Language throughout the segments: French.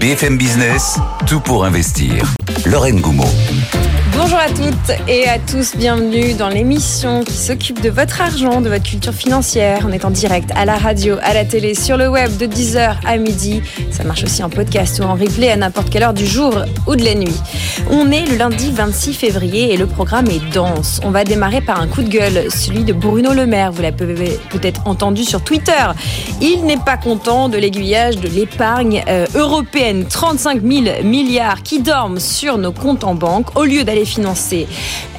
BFM Business, tout pour investir. Lorraine Goumeau. Bonjour à toutes et à tous, bienvenue dans l'émission qui s'occupe de votre argent, de votre culture financière. On est en direct à la radio, à la télé, sur le web de 10h à midi. Ça marche aussi en podcast ou en replay à n'importe quelle heure du jour ou de la nuit. On est le lundi 26 février et le programme est dense. On va démarrer par un coup de gueule, celui de Bruno Le Maire. Vous l'avez peut-être entendu sur Twitter. Il n'est pas content de l'aiguillage de l'épargne euh, européenne. 35 000 milliards qui dorment sur nos comptes en banque au lieu d'aller financer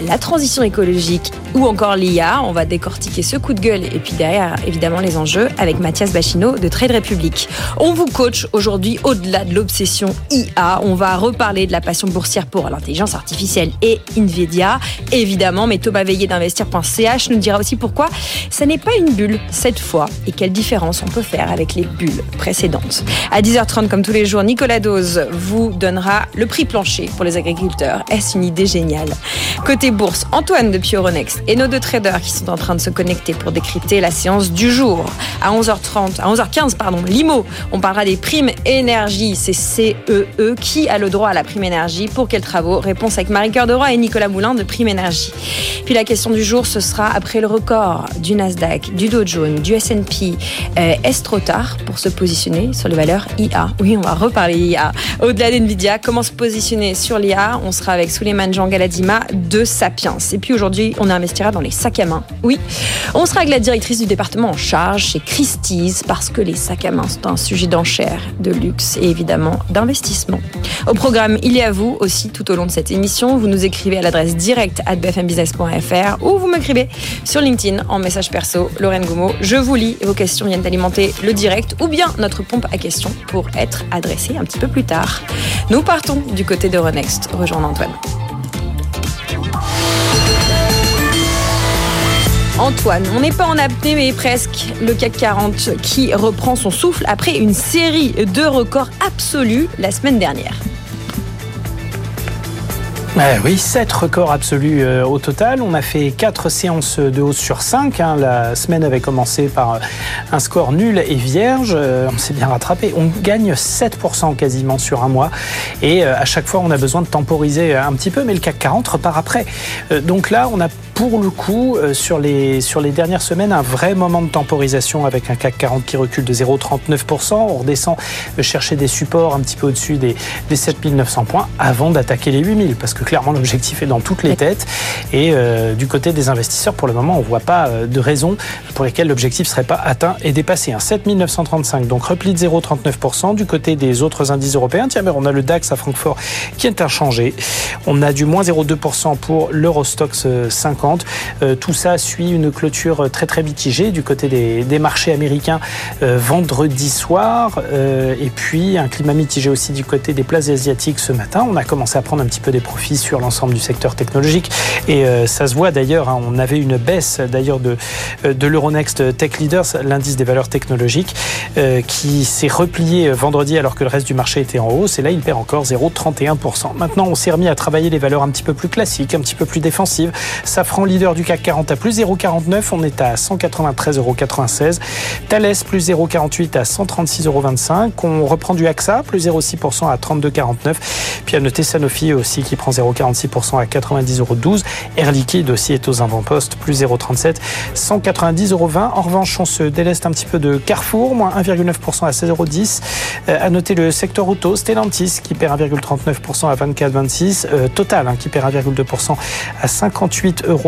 la transition écologique ou encore l'IA. On va décortiquer ce coup de gueule et puis derrière, évidemment, les enjeux avec Mathias Bachino de Trade Republic. On vous coach aujourd'hui au-delà de l'obsession IA. On va reparler de la passion boursière pour l'intelligence artificielle et Nvidia, évidemment. Mais Thomas Veillé d'investir.ch nous dira aussi pourquoi ça n'est pas une bulle cette fois et quelle différence on peut faire avec les bulles précédentes. À 10h30, comme tous les jours, Nicolas Dose vous donnera le prix plancher pour les agriculteurs. Est-ce une idée géniale? Côté bourse, Antoine de Pyoronext et nos deux traders qui sont en train de se connecter pour décrypter la séance du jour. À 11h30, à 11h15, pardon, Limo, on parlera des primes énergie. C'est CEE e. qui a le droit à la prime énergie, pour quels travaux? Réponse avec Marie-Cœur de et Nicolas Moulin de Prime Énergie. Puis la question du jour, ce sera après le record du Nasdaq, du Dow Jones, du S&P. Euh, est-ce trop tard pour se positionner sur les valeurs IA Oui, on va reparler IA. Au-delà d'NVIDIA, comment se positionner sur l'IA On sera avec Souleymane Jean Galadima de Sapiens. Et puis aujourd'hui, on investira dans les sacs à main. Oui, on sera avec la directrice du département en charge chez Christie's parce que les sacs à main sont un sujet d'enchère, de luxe et évidemment d'investissement. Au programme, il y a vous aussi tout au long de cette émission. Vous nous écrivez à l'adresse directe at bfmbusiness.fr ou vous m'écrivez sur LinkedIn en message perso, Lorraine Goumeau. Je vous lis, vos questions viennent alimenter le direct ou bien notre pompe à questions pour être adressée un petit peu plus tard. Nous partons du côté de Renext, rejoindre Antoine. Antoine, on n'est pas en apnée mais presque le CAC 40 qui reprend son souffle après une série de records absolus la semaine dernière. oui, 7 records absolus euh, au total. On a fait 4 séances de hausse sur 5. Hein. La semaine avait commencé par euh, un score nul et vierge. Euh, on s'est bien rattrapé. On gagne 7% quasiment sur un mois. Et à chaque fois, on a besoin de temporiser un petit peu, mais le CAC 40 repart après. Donc là, on a pour le coup, sur, les, sur les dernières semaines, un vrai moment de temporisation avec un CAC 40 qui recule de 0,39%. On redescend chercher des supports un petit peu au-dessus des, des 7900 points avant d'attaquer les 8000. Parce que clairement, l'objectif est dans toutes les têtes. Et euh, du côté des investisseurs, pour le moment, on ne voit pas euh, de raison pour lesquelles l'objectif ne serait pas atteint et dépassé. 7935, donc repli de 0,39%. Du côté des autres indices européens, tiens, mais on a le DAX à Francfort qui est inchangé. On a du moins 0,2% pour l'Eurostox 50. Euh, tout ça suit une clôture très très mitigée du côté des, marchés américains vendredi soir. et puis un climat mitigé aussi du côté des places asiatiques ce matin. On a commencé à prendre un petit peu des profits sur l'ensemble du secteur technologique. Et euh, ça se voit d'ailleurs, hein, on avait une baisse d'ailleurs de, euh, de l'Euronext Tech Leaders, l'indice des valeurs technologiques, euh, qui s'est replié vendredi alors que le reste du marché était en hausse. Et là, il perd encore 0,31%. Maintenant, on s'est remis à travailler les valeurs un petit peu plus classiques, un petit peu plus défensives. Safran, leader du CAC 40 à plus 0,49. On est à 193,96 euros. Thales, plus 0,48 à 136,25 On reprend du AXA, plus 0,6% à 32,49. Puis à noter Sanofi aussi qui prend 0,46% à 90,12 euros. Air Liquide aussi est aux avant-postes, plus 0,37, 190,20 euros. En revanche, on se déleste un petit peu de Carrefour, moins 1,9% à 16,10 euros. Euh, à noter le secteur auto, Stellantis qui perd 1,39% à 24,26. Euh, Total hein, qui perd 1,2% à 58,93 euros.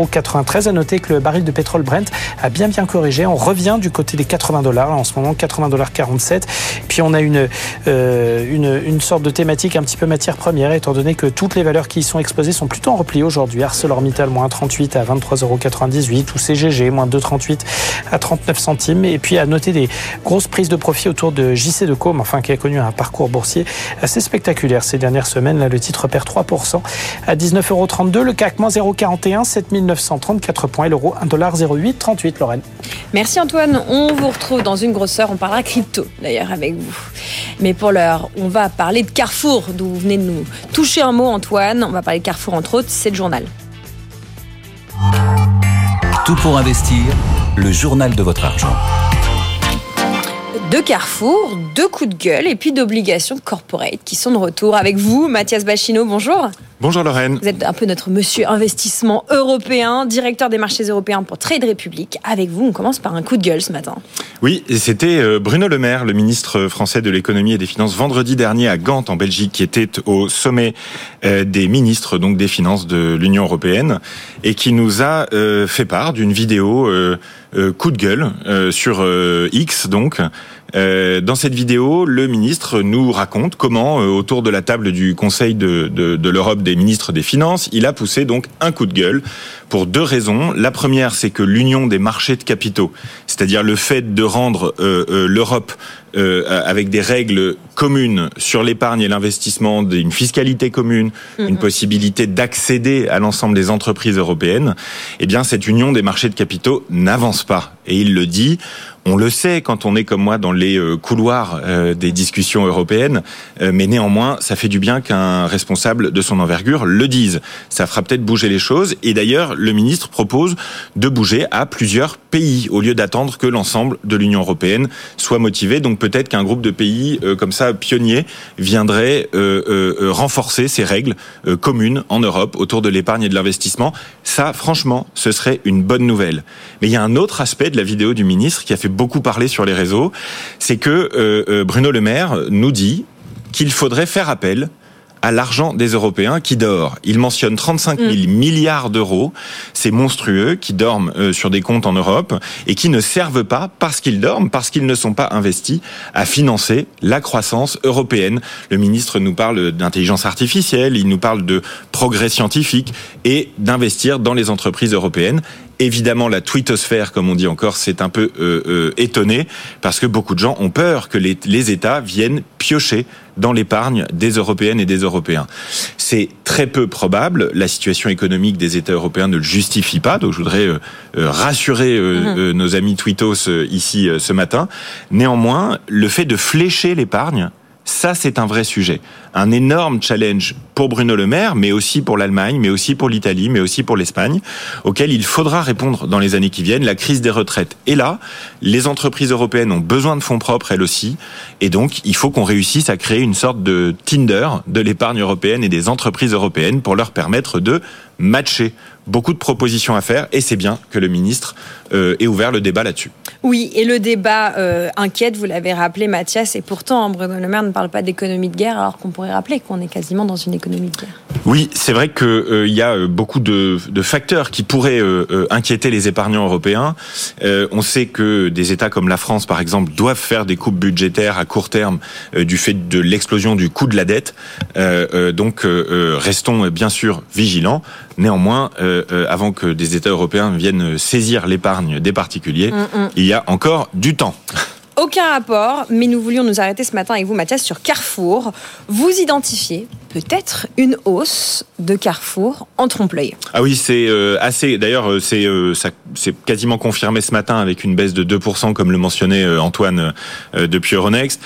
À noter que le baril de pétrole Brent a bien bien corrigé. On revient du côté des 80 dollars en ce moment, 80 dollars 47. Puis on a une, euh, une, une sorte de thématique un petit peu matière première, étant donné que toutes les valeurs qui y sont exposées sont plutôt en repli aujourd'hui. ArcelorMittal, moins 38 à 23,98 euros ou CGG, moins 2,38 à 39 centimes. Et puis à noter des grosses prises de profit autour de JC de Com, enfin qui a connu un parcours boursier assez spectaculaire ces dernières semaines. Là, le titre perd 3% à 19,32 euros. Le CAC, moins 0,41, 7934 points. Et l'euro, 1,0838, Lorraine. Merci Antoine. On vous retrouve dans une grosse heure. On parlera crypto d'ailleurs avec vous. Mais pour l'heure, on va parler de Carrefour, d'où vous venez de nous toucher un mot, Antoine. On va parler de Carrefour, entre autres, c'est le journal. Tout pour investir, le journal de votre argent de Carrefour, deux coups de gueule et puis d'obligations corporate qui sont de retour avec vous. Mathias Bachino, bonjour. Bonjour Lorraine. Vous êtes un peu notre monsieur investissement européen, directeur des marchés européens pour Trade Republic. Avec vous, on commence par un coup de gueule ce matin. Oui, et c'était euh, Bruno Le Maire, le ministre français de l'économie et des finances, vendredi dernier à Gand en Belgique, qui était au sommet euh, des ministres donc des finances de l'Union européenne et qui nous a euh, fait part d'une vidéo coup de gueule sur X donc euh, dans cette vidéo, le ministre nous raconte comment, euh, autour de la table du Conseil de, de, de l'Europe des ministres des Finances, il a poussé donc un coup de gueule pour deux raisons. La première, c'est que l'union des marchés de capitaux, c'est-à-dire le fait de rendre euh, l'Europe avec des règles communes sur l'épargne et l'investissement, une fiscalité commune, une possibilité d'accéder à l'ensemble des entreprises européennes, eh bien cette union des marchés de capitaux n'avance pas. Et il le dit on le sait quand on est comme moi dans les euh, couloirs euh, des discussions européennes, euh, mais néanmoins, ça fait du bien qu'un responsable de son envergure le dise. Ça fera peut-être bouger les choses. Et d'ailleurs, le ministre propose de bouger à plusieurs pays au lieu d'attendre que l'ensemble de l'Union européenne soit motivé. Donc peut-être qu'un groupe de pays comme ça pionniers viendrait renforcer ces règles communes en Europe autour de l'épargne et de l'investissement. Ça, franchement, ce serait une bonne nouvelle. Mais il y a un autre aspect de la vidéo du ministre qui a fait beaucoup parlé sur les réseaux, c'est que euh, euh, Bruno Le Maire nous dit qu'il faudrait faire appel à l'argent des Européens qui dort. Il mentionne 35 000 mm. milliards d'euros, c'est monstrueux, qui dorment euh, sur des comptes en Europe et qui ne servent pas parce qu'ils dorment, parce qu'ils ne sont pas investis à financer la croissance européenne. Le ministre nous parle d'intelligence artificielle, il nous parle de progrès scientifique et d'investir dans les entreprises européennes. Évidemment, la twittosphère, comme on dit encore, c'est un peu euh, euh, étonné parce que beaucoup de gens ont peur que les, les États viennent piocher dans l'épargne des Européennes et des Européens. C'est très peu probable. La situation économique des États européens ne le justifie pas. Donc, je voudrais euh, rassurer mhm. nos amis twittos ici ce matin. Néanmoins, le fait de flécher l'épargne ça, c'est un vrai sujet. Un énorme challenge pour Bruno Le Maire, mais aussi pour l'Allemagne, mais aussi pour l'Italie, mais aussi pour l'Espagne, auquel il faudra répondre dans les années qui viennent. La crise des retraites est là. Les entreprises européennes ont besoin de fonds propres, elles aussi. Et donc, il faut qu'on réussisse à créer une sorte de Tinder de l'épargne européenne et des entreprises européennes pour leur permettre de matcher beaucoup de propositions à faire et c'est bien que le ministre euh, ait ouvert le débat là-dessus. Oui, et le débat euh, inquiète, vous l'avez rappelé Mathias, et pourtant Bruno Le Maire ne parle pas d'économie de guerre alors qu'on pourrait rappeler qu'on est quasiment dans une économie de guerre. Oui, c'est vrai qu'il euh, y a beaucoup de, de, facteurs qui pourraient inquiéter les épargnants européens. on sait que des États comme la France, par exemple, doivent faire des coupes budgétaires à court terme du fait de l'explosion du coût de la dette. donc restons bien sûr vigilants. Néanmoins, euh, euh, avant que des États européens viennent saisir l'épargne des particuliers, mm, mm. il y a encore du temps. Aucun rapport, mais nous voulions nous arrêter ce matin avec vous, Mathias, sur Carrefour. Vous identifiez peut-être une hausse de Carrefour en trompe-l'œil. Ah oui, c'est euh, assez. D'ailleurs, euh, c'est euh, c'est quasiment confirmé ce matin avec une baisse de 2%, comme le mentionnait Antoine depuis Euronext.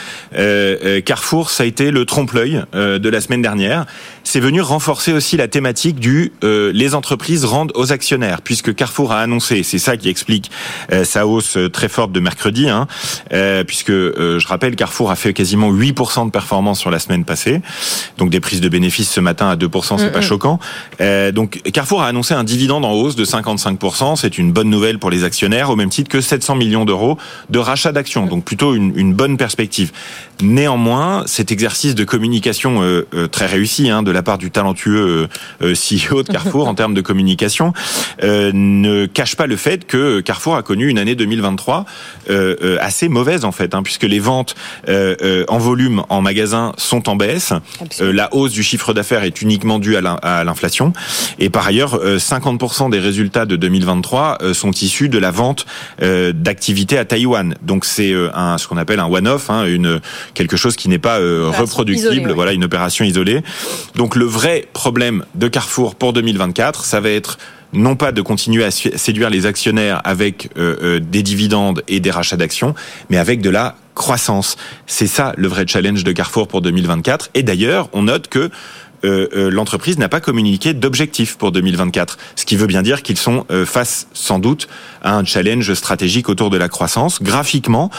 Carrefour, ça a été le trompe-l'œil de la semaine dernière. C'est venu renforcer aussi la thématique du les entreprises rendent aux actionnaires, puisque Carrefour a annoncé, c'est ça qui explique sa hausse très forte de mercredi, hein, puisque je rappelle, Carrefour a fait quasiment 8% de performance sur la semaine passée, donc des prises de bénéfices ce matin à 2%, c'est pas choquant. Euh, donc Carrefour a annoncé un dividende en hausse de 55%, c'est une bonne nouvelle pour les actionnaires, au même titre que 700 millions d'euros de rachat d'actions, donc plutôt une, une, bonne perspective. Néanmoins, cet exercice de communication euh, euh, très réussi hein, de la part du talentueux euh, CEO de Carrefour en termes de communication ne cache pas le fait que Carrefour a connu une année 2023 assez mauvaise en fait, hein, puisque les ventes en volume en magasin sont en baisse, la hausse du chiffre d'affaires est uniquement due à l'inflation. Et par ailleurs, 50% euh, des résultats de 2023 euh, sont issus de la vente euh, d'activités à Taïwan. Donc c'est un ce qu'on appelle un one-off, hein, une quelque chose qui n'est pas reproductible. Voilà, une opération isolée. Donc le vrai problème de Carrefour pour 2024, ça va être non pas de continuer à séduire les actionnaires avec des dividendes et des rachats d'actions, mais avec de la croissance. C'est ça le vrai challenge de Carrefour pour 2024. Et d'ailleurs, on note que l'entreprise n'a pas communiqué d'objectif pour 2024, ce qui veut bien dire qu'ils sont face sans doute à un challenge stratégique autour de la croissance. Graphiquement,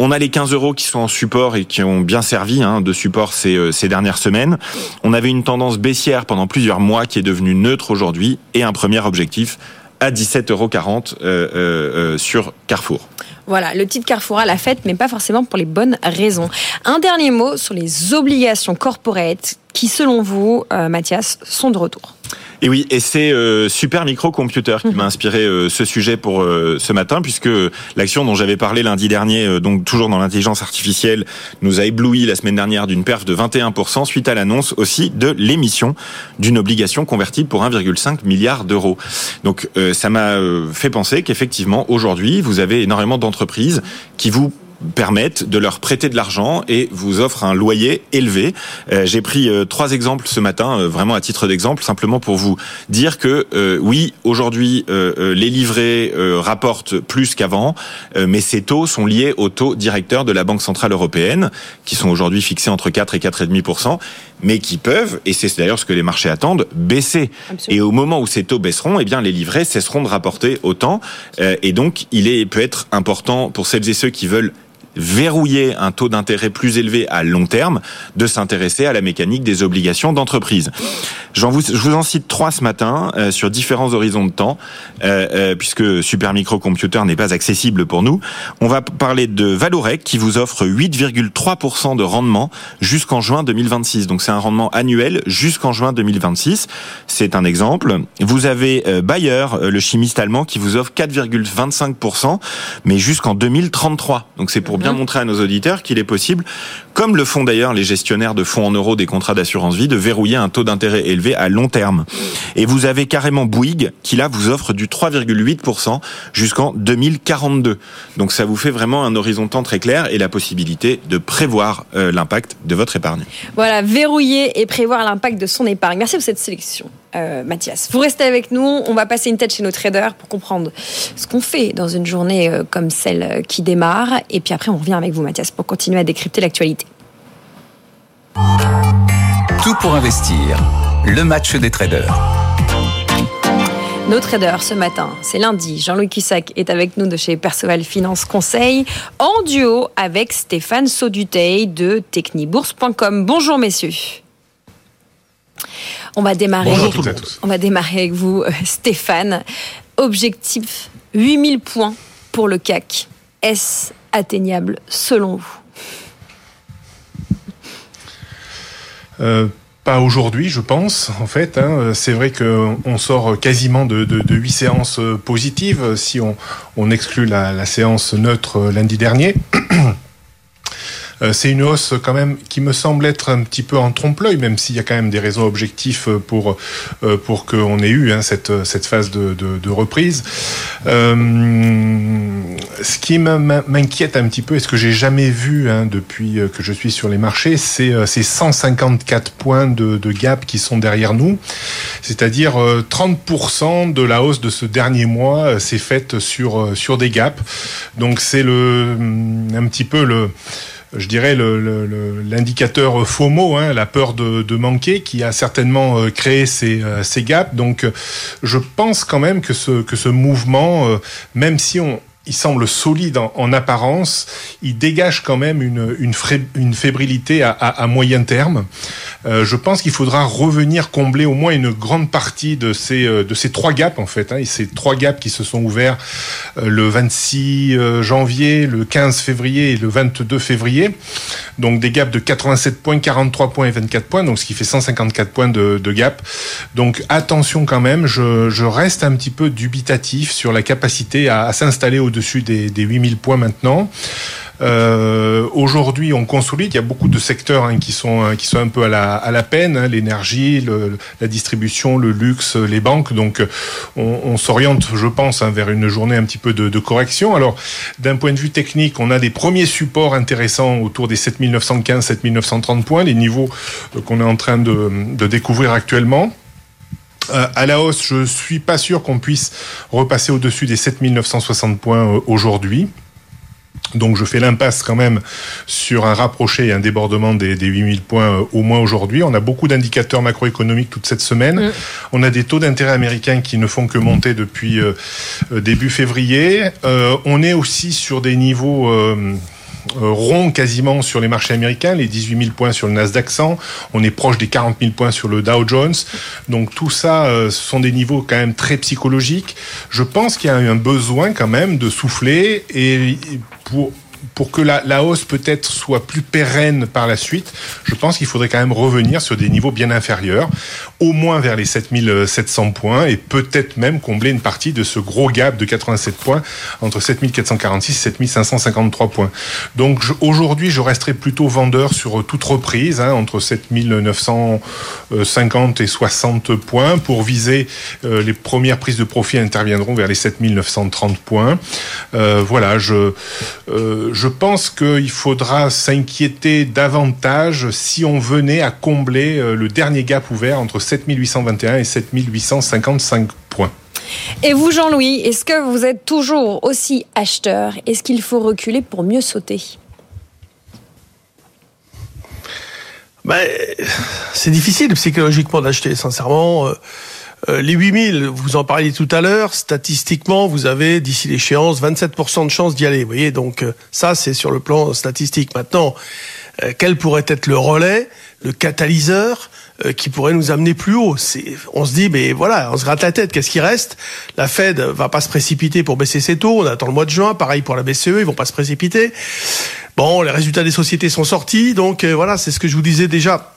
on a les 15 euros qui sont en support et qui ont bien servi hein, de support ces, ces dernières semaines. On avait une tendance baissière pendant plusieurs mois qui est devenue neutre aujourd'hui et un premier objectif à 17,40 euros euh, euh, sur Carrefour. Voilà, le titre Carrefour a la fête, mais pas forcément pour les bonnes raisons. Un dernier mot sur les obligations corporate qui, selon vous, euh, Mathias, sont de retour. Et oui, et c'est euh, Super Microcomputer qui m'a inspiré euh, ce sujet pour euh, ce matin, puisque l'action dont j'avais parlé lundi dernier, donc toujours dans l'intelligence artificielle, nous a ébloui la semaine dernière d'une perf de 21% suite à l'annonce aussi de l'émission d'une obligation convertible pour 1,5 milliard d'euros. Donc ça m'a fait penser qu'effectivement, aujourd'hui, vous avez énormément d'entreprises qui vous permettent de leur prêter de l'argent et vous offrent un loyer élevé. Euh, j'ai pris euh, trois exemples ce matin, euh, vraiment à titre d'exemple, simplement pour vous dire que oui, aujourd'hui, les livrets rapportent plus qu'avant, mais ces taux sont liés aux taux directeurs de la Banque centrale européenne, qui sont aujourd'hui fixés entre 4 et 4,5%, mais qui peuvent, et c'est d'ailleurs ce que les marchés attendent, baisser. Et au moment où ces taux baisseront, eh bien les livrets cesseront de rapporter autant, et donc il est peut être important pour celles et ceux qui veulent verrouiller un taux d'intérêt plus élevé à long terme, de s'intéresser à la mécanique des obligations d'entreprise. Je vous en cite trois ce matin euh, sur différents horizons de temps, euh, euh, puisque Super Microcomputer n'est pas accessible pour nous. On va parler de Valorec qui vous offre 8,3% de rendement jusqu'en juin 2026. Donc c'est un rendement annuel jusqu'en juin 2026. C'est un exemple. Vous avez Bayer, le chimiste allemand, qui vous offre 4,25%, mais jusqu'en 2033. Donc c'est pour bien montrer à nos auditeurs qu'il est possible, comme le font d'ailleurs les gestionnaires de fonds en euros des contrats d'assurance vie, de verrouiller un taux d'intérêt élevé à long terme. Et vous avez carrément Bouygues qui là vous offre du 3,8% jusqu'en 2042. Donc ça vous fait vraiment un horizon temps très clair et la possibilité de prévoir euh, l'impact de votre épargne. Voilà, verrouiller et prévoir l'impact de son épargne. Merci pour cette sélection. Euh, Mathias. Vous restez avec nous, on va passer une tête chez nos traders pour comprendre ce qu'on fait dans une journée euh, comme celle qui démarre. Et puis après, on revient avec vous, Mathias, pour continuer à décrypter l'actualité. Tout pour investir, le match des traders. Nos traders ce matin, c'est lundi. Jean-Louis Cussac est avec nous de chez Perceval Finance Conseil en duo avec Stéphane Sauduteil de technibourse.com. Bonjour messieurs. On va démarrer. On va démarrer avec vous, euh, Stéphane. Objectif 8000 points pour le CAC. Est-ce atteignable selon vous? Euh, pas aujourd'hui, je pense. En fait, hein. c'est vrai qu'on sort quasiment de, huit séances positives si on, exclut la séance neutre lundi dernier. Euh, c'est une hausse quand même qui me semble être un petit peu en trompe-l'œil, même s'il y a quand même des raisons objectifs pour euh, pour qu'on ait eu hein, cette cette phase de, de, reprise. Euh, ce qui m'inquiète un petit peu, et ce que j'ai jamais vu hein, depuis que je suis sur les marchés, c'est ces 154 points de, de gap qui sont derrière nous, c'est-à-dire 30% de la hausse de ce dernier mois s'est faite sur sur des gaps. Donc c'est le un petit peu le je dirais, l'indicateur le, FOMO, hein, la peur de, de, manquer, qui a certainement euh, créé ces, euh, ces gaps. Donc, je pense quand même que ce, que ce mouvement, euh, même si on, il semble solide en, apparence, il dégage quand même une, une, fébrilité à, à, moyen terme. Euh, je pense qu'il faudra revenir combler au moins une grande partie de ces, euh, de ces trois gaps en fait. Hein, ces trois gaps qui se sont ouverts euh, le 26 janvier, le 15 février et le 22 février. Donc des gaps de 87 points, 43 points et 24 points, donc ce qui fait 154 points de, de gap. Donc attention quand même, je, je, reste un petit peu dubitatif sur la capacité à, à s'installer au au-dessus des, des 8000 points maintenant. Euh, Aujourd'hui, on consolide. Il y a beaucoup de secteurs hein, qui sont hein, qui sont un peu à la, à la peine. Hein, L'énergie, la distribution, le luxe, les banques. Donc, on, s'oriente, je pense, hein, vers une journée un petit peu de, de correction. Alors, d'un point de vue technique, on a des premiers supports intéressants autour des 7915, 7930 points, les niveaux euh, qu'on est en train de, de découvrir actuellement. Euh, à la hausse, je suis pas sûr qu'on puisse repasser au-dessus des 7960 points euh, aujourd'hui. Donc je fais l'impasse quand même sur un rapproché et un débordement des, des 8000 points euh, au moins aujourd'hui. On a beaucoup d'indicateurs macroéconomiques toute cette semaine. Mm. On a des taux d'intérêt américains qui ne font que monter depuis euh, début février. on est aussi sur des niveaux rond quasiment sur les marchés américains, les 18 000 points sur le Nasdaq 100, on est proche des 40 000 points sur le Dow Jones. Donc tout ça, euh, ce sont des niveaux quand même très psychologiques. Je pense qu'il y a un besoin quand même de souffler et pour pour que la, hausse peut-être soit plus pérenne par la suite, je pense qu'il faudrait quand même revenir sur des niveaux bien inférieurs, au moins vers les 7700 points et peut-être même combler une partie de ce gros gap de 87 points entre 7446 et 7553 points. Donc aujourd'hui, je resterai plutôt vendeur sur toute reprise, hein, entre 7950 et 60 points pour viser euh, les premières prises de profit interviendront vers les 7930 points. Euh, voilà, je, euh, je pense qu'il faudra s'inquiéter davantage si on venait à combler euh, le dernier gap ouvert entre 7821 et 7855 points. Et vous, Jean-Louis, est-ce que vous êtes toujours aussi acheteur? Est-ce qu'il faut reculer pour mieux sauter? Ben, C'est difficile psychologiquement d'acheter, sincèrement. Euh, euh, les 8000, vous en parliez tout à l'heure, statistiquement, vous avez d'ici l'échéance 27% de chances d'y aller. Vous voyez, donc euh, ça, c'est sur le plan statistique. Maintenant, euh, quel pourrait être le relais, le catalyseur qui pourrait nous amener plus haut? On se dit, mais voilà, on se gratte la tête. Qu'est-ce qui reste? La Fed va pas se précipiter pour baisser ses taux. On attend le mois de juin. Pareil pour la BCE, ils vont pas se précipiter. Bon, les résultats des sociétés sont sortis, donc voilà, c'est ce que je vous disais déjà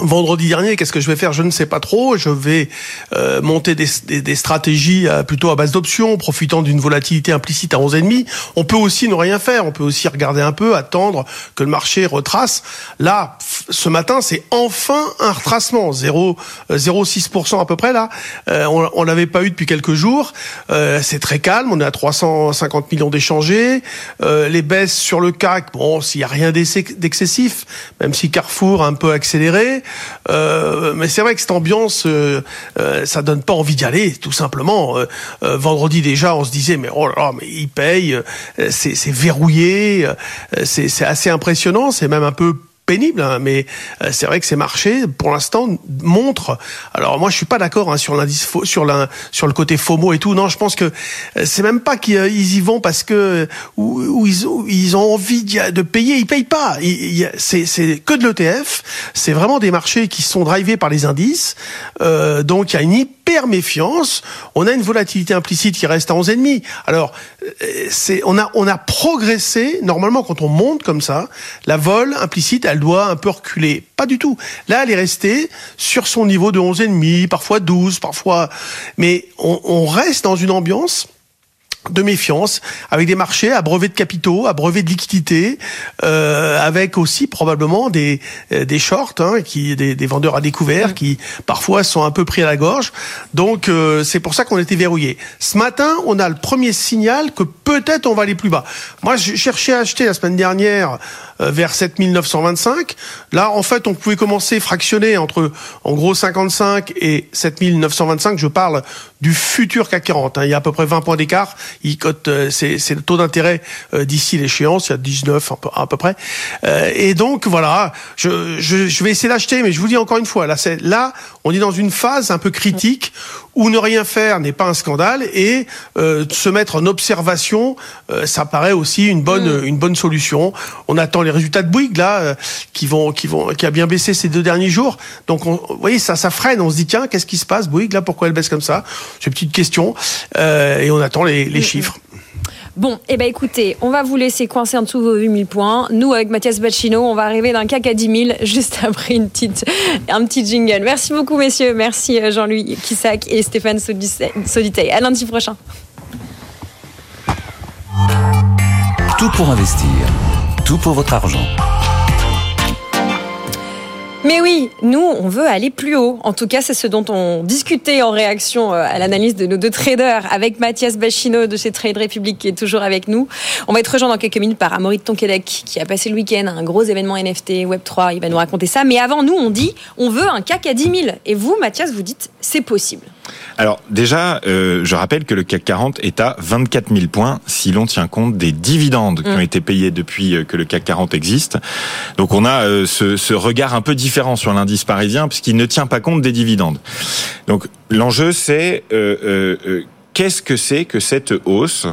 Vendredi dernier, qu'est-ce que je vais faire? Je ne sais pas trop. Je vais euh, monter des, stratégies euh, plutôt à base d'options, profitant d'une volatilité implicite à 11,5. On peut aussi ne rien faire. On peut aussi regarder un peu, attendre que le marché retrace. Là, ce matin, c'est enfin un retracement, 0,6% euh, à peu près là. on, on l'avait pas eu depuis quelques jours. c'est très calme. On est à 350 millions d'échangés. les baisses sur le CAC, bon, s'il y a rien d'excessif, même si Carrefour a un peu accéléré. Euh, mais c'est vrai que cette ambiance, euh, euh, ça donne pas envie d'y aller, tout simplement. vendredi déjà, on se disait mais oh là là, mais ils payent, c'est verrouillé, c'est assez impressionnant, c'est même un peu pénible, hein, mais euh, c'est vrai que ces marchés, pour l'instant, montrent. Alors moi, je suis pas d'accord hein, sur l'indice, sur sur le côté FOMO et tout. Non, je pense que euh, c'est même pas qu'ils euh, y vont parce que ou, ils, ont, envie de payer, ils payent pas. C'est que de l'ETF. C'est vraiment des marchés qui sont drivés par les indices. Donc il y a une hyper méfiance. On a une volatilité implicite qui reste à 11,5. Alors c'est on on a progressé. Normalement, quand on monte comme ça, la vol implicite, elle doit un peu reculer. Pas du tout. Là, elle est restée sur son niveau de 11,5, parfois 12, parfois... Mais on, on reste dans une ambiance de méfiance, avec des marchés à brevet de capitaux, à brevet de liquidité, euh, avec aussi probablement des euh, des shorts, hein, qui des, des, vendeurs à découvert, qui parfois sont un peu pris à la gorge. Donc euh, c'est pour ça qu'on était verrouillé. Ce matin, on a le premier signal que peut-être on va aller plus bas. Moi, je cherchais à acheter la semaine dernière euh, vers 7925. Là, en fait, on pouvait commencer fractionner entre en gros 55 et 7925. Je parle du futur CAC 40. Hein. Il y a à peu près 20 points d'écart il cote, euh, c'est, le taux d'intérêt euh, d'ici l'échéance, il y a 19 à peu près. Euh, et donc voilà, je, je, je vais essayer d'acheter, mais je vous dis encore une fois, là, là, on est dans une phase un peu critique où ne rien faire n'est pas un scandale et euh, se mettre en observation, ça paraît aussi une bonne, mm. une bonne solution. On attend les résultats de Bouygues là, qui vont, qui vont, qui a bien baissé ces deux derniers jours. Donc, on, vous voyez, ça, ça freine. On se dit tiens, qu'est-ce qui se passe, Bouygues là Pourquoi elle baisse comme ça? C'est une petite question. et on attend les, les chiffres. Bon, eh ben écoutez, on va vous laisser coincer en dessous vos 8000 points. Nous, avec Mathias Bacchino, on va arriver d'un CAC à 10 000 juste après un petit jingle. Merci beaucoup, messieurs. Merci euh, Jean-Louis Kissac et Stéphane Soditey. À lundi prochain. Tout pour investir. Tout pour votre argent. Mais oui, nous, on veut aller plus haut. En tout cas, c'est ce dont on discutait en réaction euh, à l'analyse de nos deux traders avec Mathias Bachino de chez Trade Republic qui est toujours avec nous. On va être rejoint dans quelques minutes par Amaury Tonquedec qui a passé le week-end à un gros événement NFT Web3. Il va nous raconter ça. Mais avant, nous, on dit on veut un CAC à 10 000. Et vous, Mathias, vous dites c'est possible. Alors déjà, euh, je rappelle que le CAC 40 est à 24 000 points si l'on tient compte des dividendes qui ont mm. été payés depuis euh, que le CAC 40 existe. Donc on a euh, ce, ce, regard un peu différent sur l'indice parisien puisqu'il ne tient pas compte des dividendes. Donc l'enjeu c'est qu'est-ce que c'est que cette hausse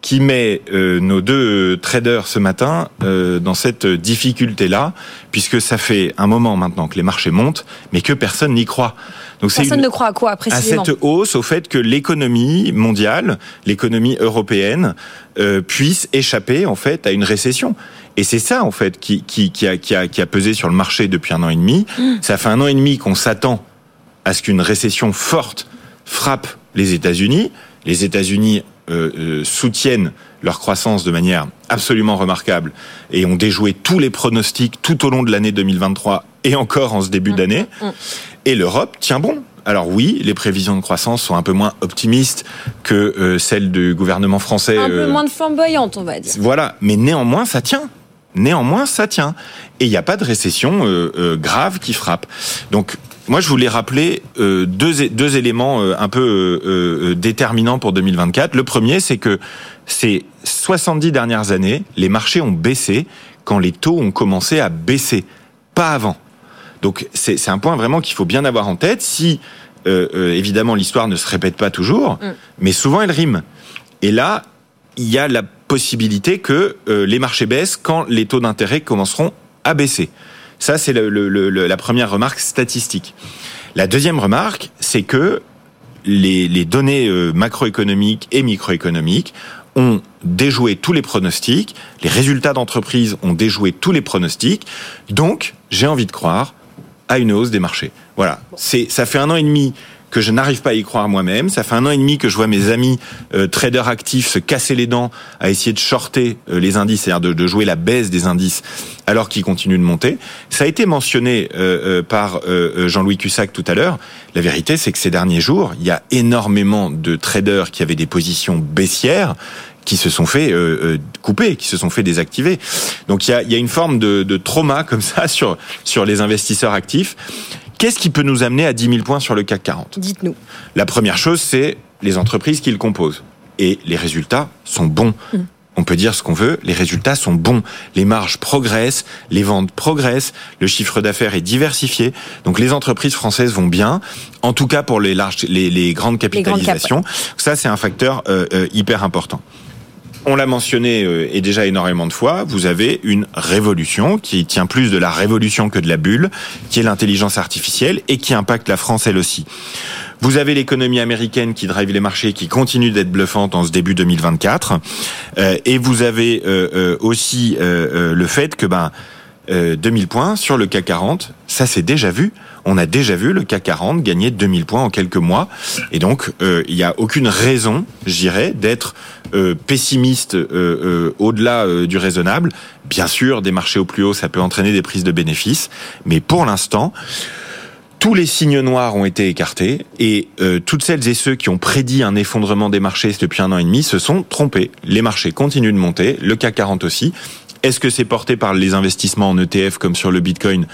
qui met euh, nos deux traders ce matin euh, dans cette difficulté-là, puisque ça fait un moment maintenant que les marchés montent, mais que personne n'y croit. Donc personne ne croit à quoi précisément À cette hausse, au fait que l'économie mondiale, l'économie européenne, euh, puisse échapper en fait à une récession. Et c'est ça en fait qui, qui, qui, a, qui, a, qui a pesé sur le marché depuis un an et demi. Mmh. Ça fait un an et demi qu'on s'attend à ce qu'une récession forte frappe les États-Unis. Les États-Unis euh, euh, soutiennent leur croissance de manière absolument remarquable et ont déjoué tous les pronostics tout au long de l'année 2023 et encore en ce début mmh, d'année. Mmh, mmh. Et l'Europe tient bon. Alors oui, les prévisions de croissance sont un peu moins optimistes que euh, celles du gouvernement français. Un peu moins de flamboyantes, on va dire. Voilà, mais néanmoins, ça tient. Néanmoins, ça tient. Et il n'y a pas de récession grave qui frappe. Donc, moi, je voulais rappeler euh, deux, deux éléments euh, un peu euh, déterminants pour 2024. Le premier, c'est que ces 70 dernières années, les marchés ont baissé quand les taux ont commencé à baisser, pas avant. Donc c'est un point vraiment qu'il faut bien avoir en tête. Si évidemment l'histoire ne se répète pas toujours, mm. mais souvent elle rime. Et là, il y a la possibilité que les marchés baissent quand les taux d'intérêt commenceront à baisser. Ça, c'est la première remarque statistique. La deuxième remarque, c'est que les, données euh, macroéconomiques et microéconomiques ont déjoué tous les pronostics, les résultats d'entreprise ont déjoué tous les pronostics, donc j'ai envie de croire à une hausse des marchés. Voilà, c'est ça fait un an et demi que je n'arrive pas à y croire moi-même. Ça fait un an et demi que je vois mes amis euh, traders actifs se casser les dents à essayer de shorter euh, les indices, c'est-à-dire de, jouer la baisse des indices alors qu'ils continuent de monter. Ça a été mentionné euh, par Jean-Louis Cussac tout à l'heure. La vérité, c'est que ces derniers jours, il y a énormément de traders qui avaient des positions baissières qui se sont fait couper, qui se sont fait désactiver. Donc il y a, y a une forme de, de trauma comme ça sur sur les investisseurs actifs Qu'est-ce qui peut nous amener à 10 000 points sur le CAC 40 Dites-nous. La première chose, c'est les entreprises qui le composent. Et les résultats sont bons. Hmm. On peut dire ce qu'on veut, les résultats sont bons. Les marges progressent, les ventes progressent, le chiffre d'affaires est diversifié. Donc les entreprises françaises vont bien, en tout cas pour les, larges, les, grandes capitalisations. Ça, c'est un facteur euh, euh, hyper important on l'a mentionné euh, et déjà énormément de fois, vous avez une révolution qui tient plus de la révolution que de la bulle, qui est l'intelligence artificielle et qui impacte la France elle aussi. Vous avez l'économie américaine qui drive les marchés, qui continue d'être bluffante en ce début 2024, euh, et vous avez euh, aussi le fait que ben 2000 points sur le CAC 40, ça c'est déjà vu on a déjà vu le CAC 40 gagner 2000 points en quelques mois. Et donc, euh, il n'y a aucune raison, j'irais, d'être euh, pessimiste euh, au-delà du raisonnable. Bien sûr, des marchés au plus haut, ça peut entraîner des prises de bénéfices. Mais pour l'instant, tous les signes noirs ont été écartés et toutes celles et ceux qui ont prédit un effondrement des marchés depuis un an et demi se sont trompés. Les marchés continuent de monter, le CAC 40 aussi. Est-ce que c'est porté par les investissements en ETF comme sur le Bitcoin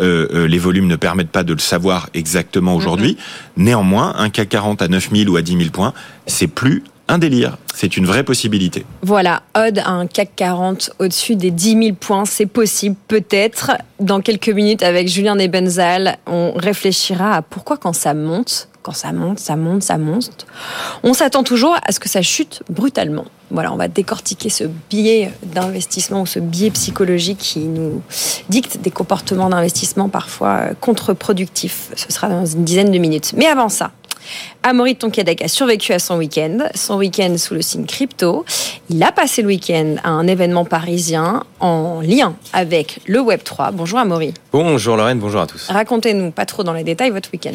euh, euh, les volumes ne permettent pas de le savoir exactement aujourd'hui. Mm-hmm. Néanmoins, un CAC 40 à 9000 ou à 10 000 points, c'est plus un délire. C'est une vraie possibilité. Voilà, Odd un CAC 40 au-dessus des 10 000 points, c'est possible peut-être. Dans quelques minutes, avec Julien Nebenzal, on réfléchira à pourquoi quand ça monte, ça monte, ça monte, ça monte, on s'attend toujours à ce que ça chute brutalement. Voilà, on va décortiquer ce biais d'investissement ou ce biais psychologique qui nous dicte des comportements d'investissement parfois contre-productifs. Ce sera dans une dizaine de minutes. Mais avant ça, Amaury Tonquédec a survécu à son week-end, son week-end sous le signe crypto. Il a passé le week-end à un événement parisien en lien avec le Web3. Bonjour Amaury. Bonjour Lorraine, bonjour à tous. Racontez-nous, pas trop dans les détails, votre week-end.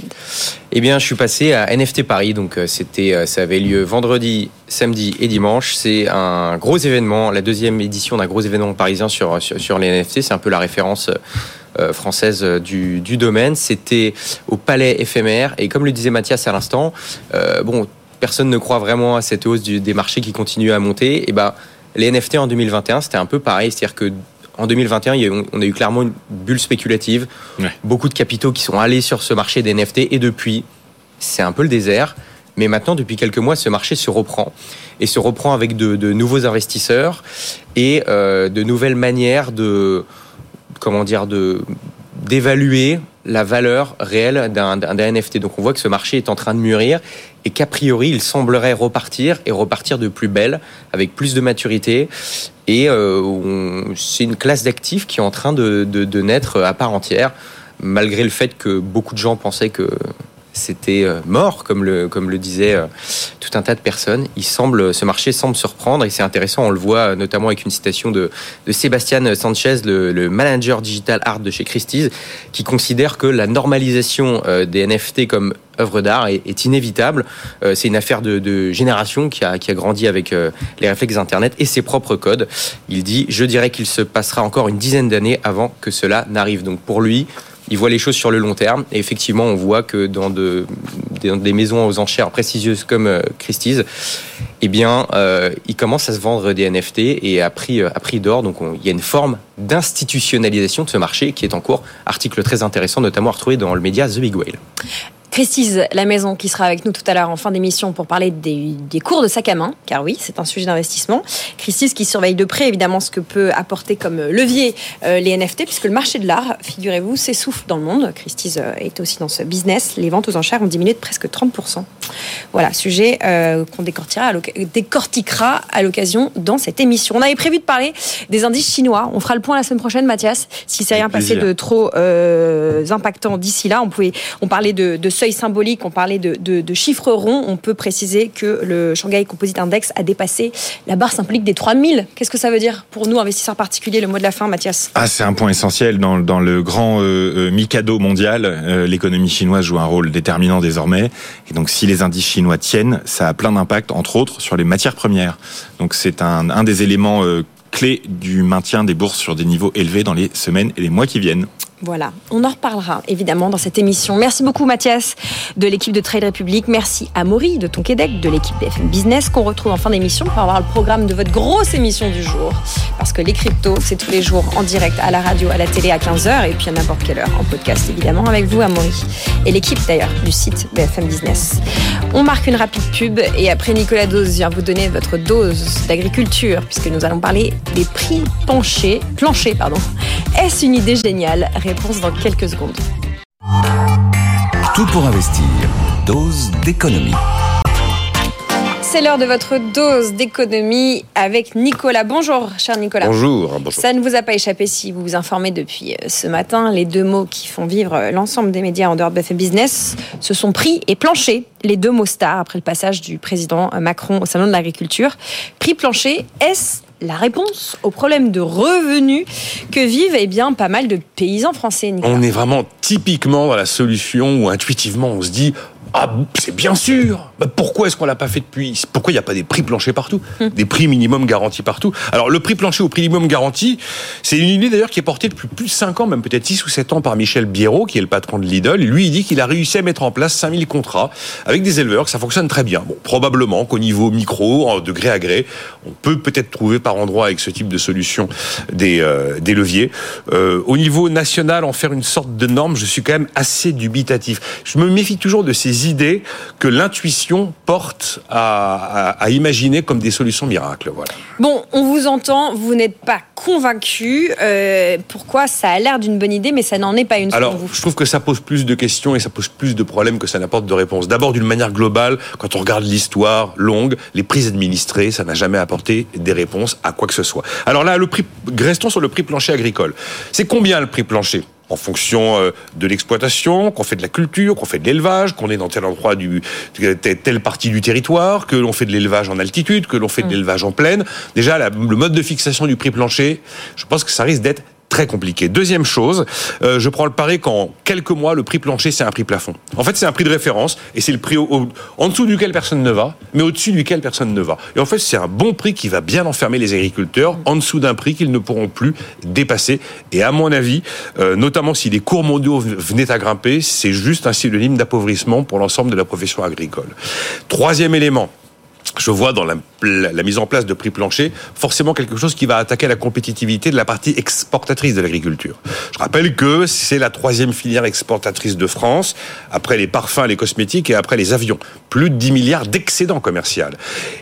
Eh bien, je suis passé à NFT Paris, donc euh, c'était, euh, ça avait lieu vendredi, samedi et dimanche. C'est un gros événement, la deuxième édition d'un gros événement parisien sur, sur, sur les NFT. C'est un peu la référence euh, française euh, du, domaine. C'était au Palais éphémère. Et comme le disait Mathias à l'instant, euh, bon, personne ne croit vraiment à cette hausse des marchés qui continuent à monter. Et ben, les NFT en 2021, c'était un peu pareil. C'est-à-dire que en 2021, on a eu clairement une bulle spéculative. Beaucoup de capitaux qui sont allés sur ce marché des NFT. Et depuis, c'est un peu le désert. Mais maintenant, depuis quelques mois, ce marché se reprend et se reprend avec de, nouveaux investisseurs et euh, de nouvelles manières de comment dire d'évaluer la valeur réelle d'un NFT. Donc on voit que ce marché est en train de mûrir et qu'a priori il semblerait repartir et repartir de plus belle, avec plus de maturité. Et euh, c'est une classe d'actifs qui est en train de naître à part entière, malgré le fait que beaucoup de gens pensaient que c'était euh, mort, comme le, comme le disait euh, tout un tas de personnes. Il semble, ce marché semble se reprendre et c'est intéressant. On le voit euh, notamment avec une citation de, de Sébastien Sanchez, le, manager digital art de chez Christie's, qui considère que la normalisation des NFT comme œuvre d'art est, inévitable. c'est une affaire de, génération qui a, qui a grandi avec les réflexes Internet et ses propres codes. Il dit, je dirais qu'il se passera encore une dizaine d'années avant que cela n'arrive. Donc pour lui, il voit les choses sur le long terme. Et effectivement, on voit que dans, de, des maisons aux enchères prestigieuses comme euh, Christie's, eh bien, euh, il commence à se vendre des NFT et à prix, euh, à prix d'or. Donc, il y a une forme d'institutionnalisation de ce marché qui est en cours. Article très intéressant, notamment à retrouver dans le média The Big Whale. Christie's, la maison, qui sera avec nous tout à l'heure en fin d'émission pour parler des, cours de sac à main, car oui, c'est un sujet d'investissement. Christie's qui surveille de près évidemment ce que peut apporter comme levier euh, les NFT, puisque le marché de l'art, figurez-vous, s'essouffle dans le monde. Christie's euh, est aussi dans ce business. Les ventes aux enchères ont diminué de presque 30%. Voilà, sujet euh, qu'on décortiquera à l'occasion dans cette émission. On avait prévu de parler des indices chinois. On fera le point la semaine prochaine, Mathias, si c'est rien passé de trop impactant d'ici là. On pouvait, on parlait de, de symbolique, on parlait de, chiffres ronds, on peut préciser que le Shanghai Composite Index a dépassé la barre symbolique des 3000. Qu'est-ce que ça veut dire pour nous, investisseurs particuliers, le mot de la fin, Mathias ah, C'est un point essentiel dans, le grand euh, euh, Mikado mondial. Euh, l'économie chinoise joue un rôle déterminant désormais. Et donc si les indices chinois tiennent, ça a plein d'impact, entre autres, sur les matières premières. Donc c'est un, un des éléments clés du maintien des bourses sur des niveaux élevés dans les semaines et les mois qui viennent. Voilà, on en reparlera évidemment dans cette émission. Merci beaucoup Mathias de l'équipe de Trade Republic. Merci à Maury de Tonquédec, de l'équipe BFM Business qu'on retrouve en fin d'émission pour avoir le programme de votre grosse émission du jour. Parce que les cryptos, c'est tous les jours en direct à la radio, à la télé à 15h et puis à n'importe quelle heure en podcast évidemment avec vous à Maury. Et l'équipe d'ailleurs du site BFM Business. On marque une rapide pub et après Nicolas Dose vient vous donner votre dose d'agriculture puisque nous allons parler des prix penchés, planchers. Pardon. Est-ce une idée géniale Réponse dans quelques secondes. Tout pour investir. Dose d'économie. C'est l'heure de votre dose d'économie avec Nicolas. Bonjour, cher Nicolas. Bonjour, Ça ne vous a pas échappé si vous vous informez depuis euh, ce matin. Les deux mots qui font vivre euh, l'ensemble des médias en dehors de BFM Business, ce sont prix et plancher. Les deux mots stars après le passage du président Macron au Salon de l'Agriculture. Prix plancher, est-ce la réponse au problème de revenus que vivent eh bien, pas mal de paysans français. On est vraiment typiquement dans la solution où intuitivement on se dit ah, c'est bien sûr. Bah, pourquoi est-ce qu'on l'a pas fait depuis Pourquoi il n'y a pas des prix planchers partout? Hum. Des prix minimum garantis partout Alors, le prix plancher au prix minimum garanti, c'est une idée d'ailleurs qui est portée depuis plus de 5 ans, même peut-être 6 ou 7 ans par Michel Biérot, qui est le patron de Lidl. Lui, il dit qu'il a réussi à mettre en place 5000 contrats avec des éleveurs, que ça fonctionne très bien. Bon, probablement qu'au niveau micro, de gré à gré, on peut peut-être trouver par endroit avec ce type de solution des, euh, des leviers. Euh, au niveau national, en faire une sorte de norme, je suis quand même assez dubitatif. Je me méfie toujours de ces idées que l'intuition porte à, imaginer comme des solutions miracles. Voilà. Bon, on vous entend, vous n'êtes pas convaincu. Euh, pourquoi ça a l'air d'une bonne idée, mais ça n'en est pas une Alors, vous? je trouve que ça pose plus de questions et ça pose plus de problèmes que ça n'apporte de réponses. D'abord, d'une manière globale, quand on regarde l'histoire longue, les prises administrées, ça n'a jamais apporté des réponses à quoi que ce soit. Alors là, le prix, restons sur le prix plancher agricole. C'est combien le prix plancher? En fonction euh, de l'exploitation, qu'on fait de la culture, qu'on fait de l'élevage, qu'on est dans tel endroit du telle partie du territoire, que l'on fait de l'élevage en altitude, que l'on fait de mm. l'élevage en plaine. Déjà, le mode de fixation du prix plancher, je pense que ça risque d'être très compliqué. Deuxième chose, euh, je prends le pari qu'en quelques mois, le prix plancher, c'est un prix plafond. En fait, c'est un prix de référence et c'est le prix en dessous duquel personne ne va, mais au-dessus duquel personne ne va. Et en fait, c'est un bon prix qui va bien enfermer les agriculteurs en dessous d'un prix qu'ils ne pourront plus dépasser. Et à mon avis, euh, notamment si les cours mondiaux venaient à grimper, c'est juste un synonyme d'appauvrissement pour l'ensemble de la profession agricole. Troisième élément, je vois dans la, mise en place de prix plancher forcément quelque chose qui va attaquer la compétitivité de la partie exportatrice de l'agriculture. Je rappelle que c'est la troisième filière exportatrice de France, après les parfums, les cosmétiques et après les avions. Plus de 10 milliards d'excédents commerciaux.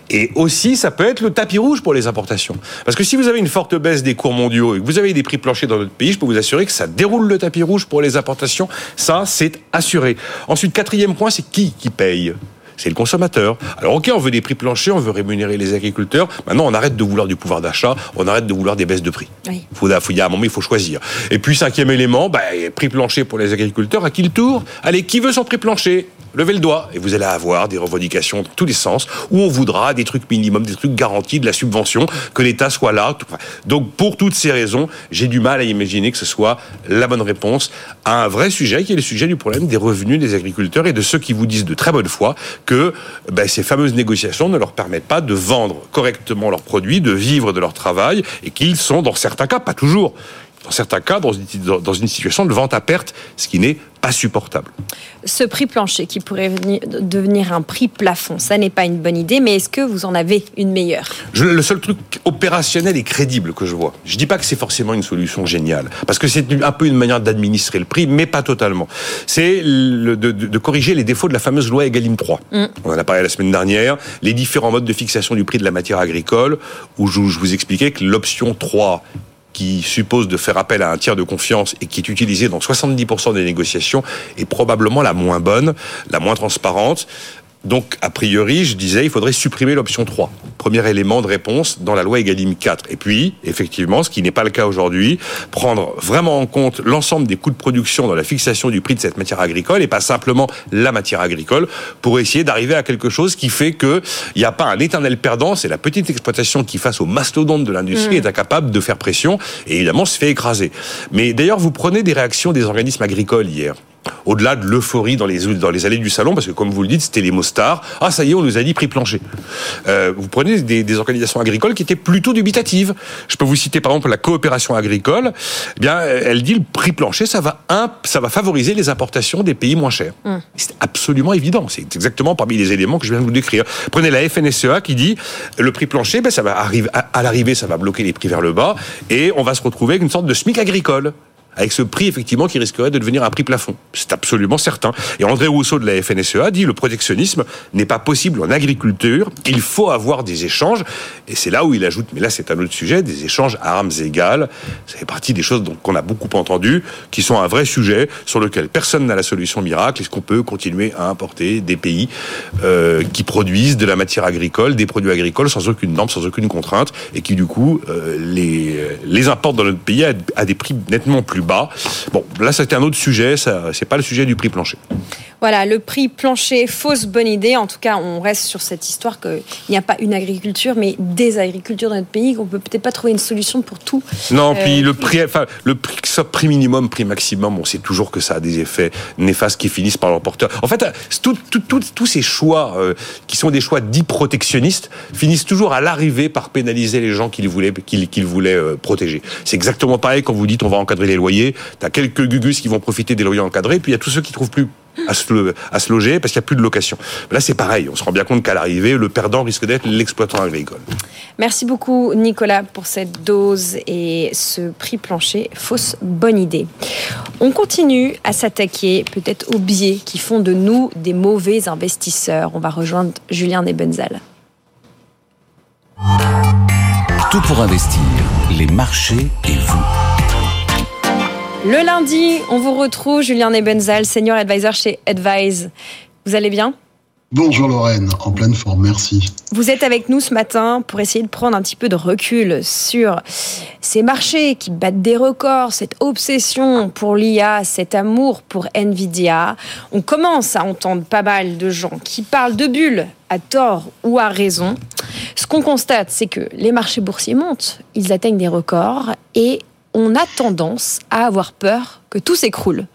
Et aussi, ça peut être le tapis rouge pour les importations. Parce que si vous avez une forte baisse des cours mondiaux et que vous avez des prix planchers dans notre pays, je peux vous assurer que ça déroule le tapis rouge pour les importations. Ça, c'est assuré. Ensuite, quatrième point, c'est qui qui paye? C'est le consommateur. Alors ok, on veut des prix planchers, on veut rémunérer les agriculteurs. Maintenant, on arrête de vouloir du pouvoir d'achat, on arrête de vouloir des baisses de prix. Il faut, il y a un moment, il faut choisir. Et puis cinquième élément, bah, prix plancher pour les agriculteurs. À qui le tour? Allez, qui veut son prix plancher? Levez le doigt et vous allez avoir des revendications dans tous les sens où on voudra des trucs minimums, des trucs garantis, de la subvention, que l'État soit là. Donc pour toutes ces raisons, j'ai du mal à imaginer que ce soit la bonne réponse à un vrai sujet qui est le sujet du problème des revenus des agriculteurs et de ceux qui vous disent de très bonne foi que ben, ces fameuses négociations ne leur permettent pas de vendre correctement leurs produits, de vivre de leur travail et qu'ils sont dans certains cas, pas toujours, dans certains cas, dans une, situation de vente à perte, ce qui n'est pas supportable. Ce prix plancher qui pourrait devenir un prix plafond, ça n'est pas une bonne idée, mais est-ce que vous en avez une meilleure? Le seul truc opérationnel et crédible que je vois, je ne dis pas que c'est forcément une solution géniale, parce que c'est un peu une manière d'administrer le prix, mais pas totalement. C'est de, corriger les défauts de la fameuse loi Egalim 3. Mm. On en a parlé la semaine dernière, les différents modes de fixation du prix de la matière agricole, où je, je vous expliquais que l'option 3 qui suppose de faire appel à un tiers de confiance et qui est utilisé dans 70% des négociations est probablement la moins bonne, la moins transparente. Donc, a priori, je disais, il faudrait supprimer l'option 3. Premier élément de réponse dans la loi Egalim 4. Et puis, effectivement, ce qui n'est pas le cas aujourd'hui, prendre vraiment en compte l'ensemble des coûts de production dans la fixation du prix de cette matière agricole et pas simplement la matière agricole pour essayer d'arriver à quelque chose qui fait que il n'y a pas un éternel perdant. C'est la petite exploitation qui, face au mastodonte de l'industrie, mmh. est incapable de faire pression et évidemment se fait écraser. Mais d'ailleurs, vous prenez des réactions des organismes agricoles hier au-delà de l'euphorie dans les, dans les allées du salon, parce que comme vous le dites, c'était les mots stars. Ah, ça y est, on nous a dit prix plancher. Euh, vous prenez des, organisations agricoles qui étaient plutôt dubitatives. Je peux vous citer par exemple la coopération agricole. Eh bien, elle dit le prix plancher, ça va, ça va favoriser les importations des pays moins chers. Mmh. C'est absolument évident. C'est exactement parmi les éléments que je viens de vous décrire. Prenez la FNSEA qui dit le prix plancher, ben, ça va arriver à l'arrivée, ça va bloquer les prix vers le bas, et on va se retrouver avec une sorte de SMIC agricole avec ce prix effectivement qui risquerait de devenir un prix plafond. C'est absolument certain. Et André Rousseau de la FNSEA dit le protectionnisme n'est pas possible en agriculture, il faut avoir des échanges. Et c'est là où il ajoute, mais là c'est un autre sujet, des échanges à armes égales. Ça fait partie des choses qu'on a beaucoup entendues, qui sont un vrai sujet sur lequel personne n'a la solution miracle. Est-ce qu'on peut continuer à importer des pays euh, qui produisent de la matière agricole, des produits agricoles sans aucune norme, sans aucune contrainte, et qui du coup euh, les, les importent dans notre pays à, à des prix nettement plus bas. Bon, là, c'était un autre sujet, ça, c'est pas le sujet du prix plancher. Voilà, le prix plancher, fausse bonne idée. En tout cas, on reste sur cette histoire qu'il n'y a pas une agriculture, mais des agricultures dans notre pays, qu'on peut peut-être pas trouver une solution pour tout. Non, puis euh, le prix, enfin, le prix, soit prix minimum, prix maximum, on sait toujours que ça a des effets néfastes qui finissent par l'emporter. En fait, tous ces choix, euh, qui sont des choix dits protectionnistes, finissent toujours à l'arrivée par pénaliser les gens qu'ils voulaient, qu'ils voulaient euh, protéger. C'est exactement pareil quand vous dites on va encadrer les loyers. T'as quelques gugus qui vont profiter des loyers encadrés, puis il y a tous ceux qui trouvent plus à se, loger parce qu'il n'y a plus de location. Là, c'est pareil. On se rend bien compte qu'à l'arrivée, le perdant risque d'être l'exploitant agricole. Merci beaucoup, Nicolas, pour cette dose et ce prix plancher. Fausse bonne idée. On continue à s'attaquer peut-être aux biais qui font de nous des mauvais investisseurs. On va rejoindre Julien Nebenzal. Tout pour investir, les marchés et vous. Le lundi, on vous retrouve, Julien Nebenzal, senior advisor chez Advise. Vous allez bien? Bonjour Lorraine, en pleine forme, merci. Vous êtes avec nous ce matin pour essayer de prendre un petit peu de recul sur ces marchés qui battent des records, cette obsession pour l'IA, cet amour pour Nvidia. On commence à entendre pas mal de gens qui parlent de bulles à tort ou à raison. Ce qu'on constate, c'est que les marchés boursiers montent, ils atteignent des records et on a tendance à avoir peur que tout s'écroule.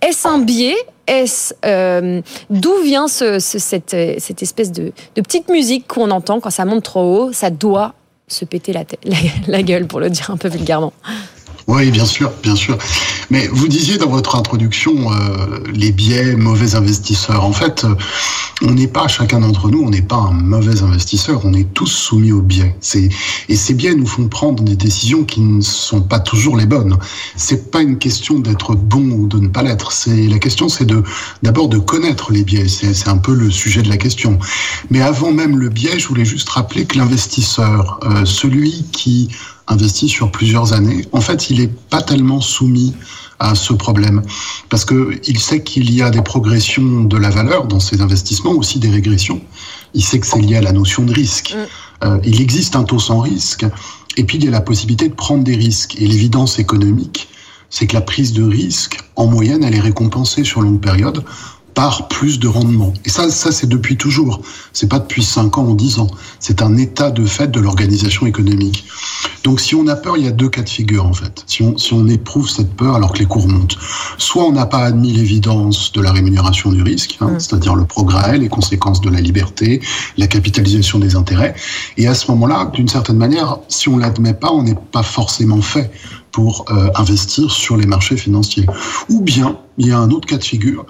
Est-ce un biais est euh, d'où vient cette, espèce de, petite musique qu'on entend quand ça monte trop haut Ça doit se péter la, la, gueule, pour le dire un peu vulgairement? Oui, bien sûr, bien sûr. Mais vous disiez dans votre introduction euh, les biais mauvais investisseurs. En fait, euh, on n'est pas chacun d'entre nous, on n'est pas un mauvais investisseur. On est tous soumis aux biais. Et ces biais nous font prendre des décisions qui ne sont pas toujours les bonnes. C'est pas une question d'être bon ou de ne pas l'être. C'est la question, c'est de d'abord de connaître les biais. C'est un peu le sujet de la question. Mais avant même le biais, je voulais juste rappeler que l'investisseur, euh, celui qui investit sur plusieurs années, en fait, il n'est pas tellement soumis à ce problème parce que il sait qu'il y a des progressions de la valeur dans ses investissements, aussi des régressions. Il sait que c'est lié à la notion de risque. Euh, il existe un taux sans risque et puis il y a la possibilité de prendre des risques. Et l'évidence économique, c'est que la prise de risque, en moyenne, elle est récompensée sur longue période par plus de rendement. Et ça, ça c'est depuis toujours. C'est pas depuis 5 ans ou 10 ans. C'est un état de fait de l'organisation économique. Donc si on a peur, il y a deux cas de figure en fait. Si on, si on éprouve cette peur alors que les cours montent, soit on n'a pas admis l'évidence de la rémunération du risque, hein, c'est-à-dire le progrès, les conséquences de la liberté, la capitalisation des intérêts. Et à ce moment-là, d'une certaine manière, si on l'admet pas, on n'est pas forcément fait pour euh, investir sur les marchés financiers. Ou bien, il y a un autre cas de figure,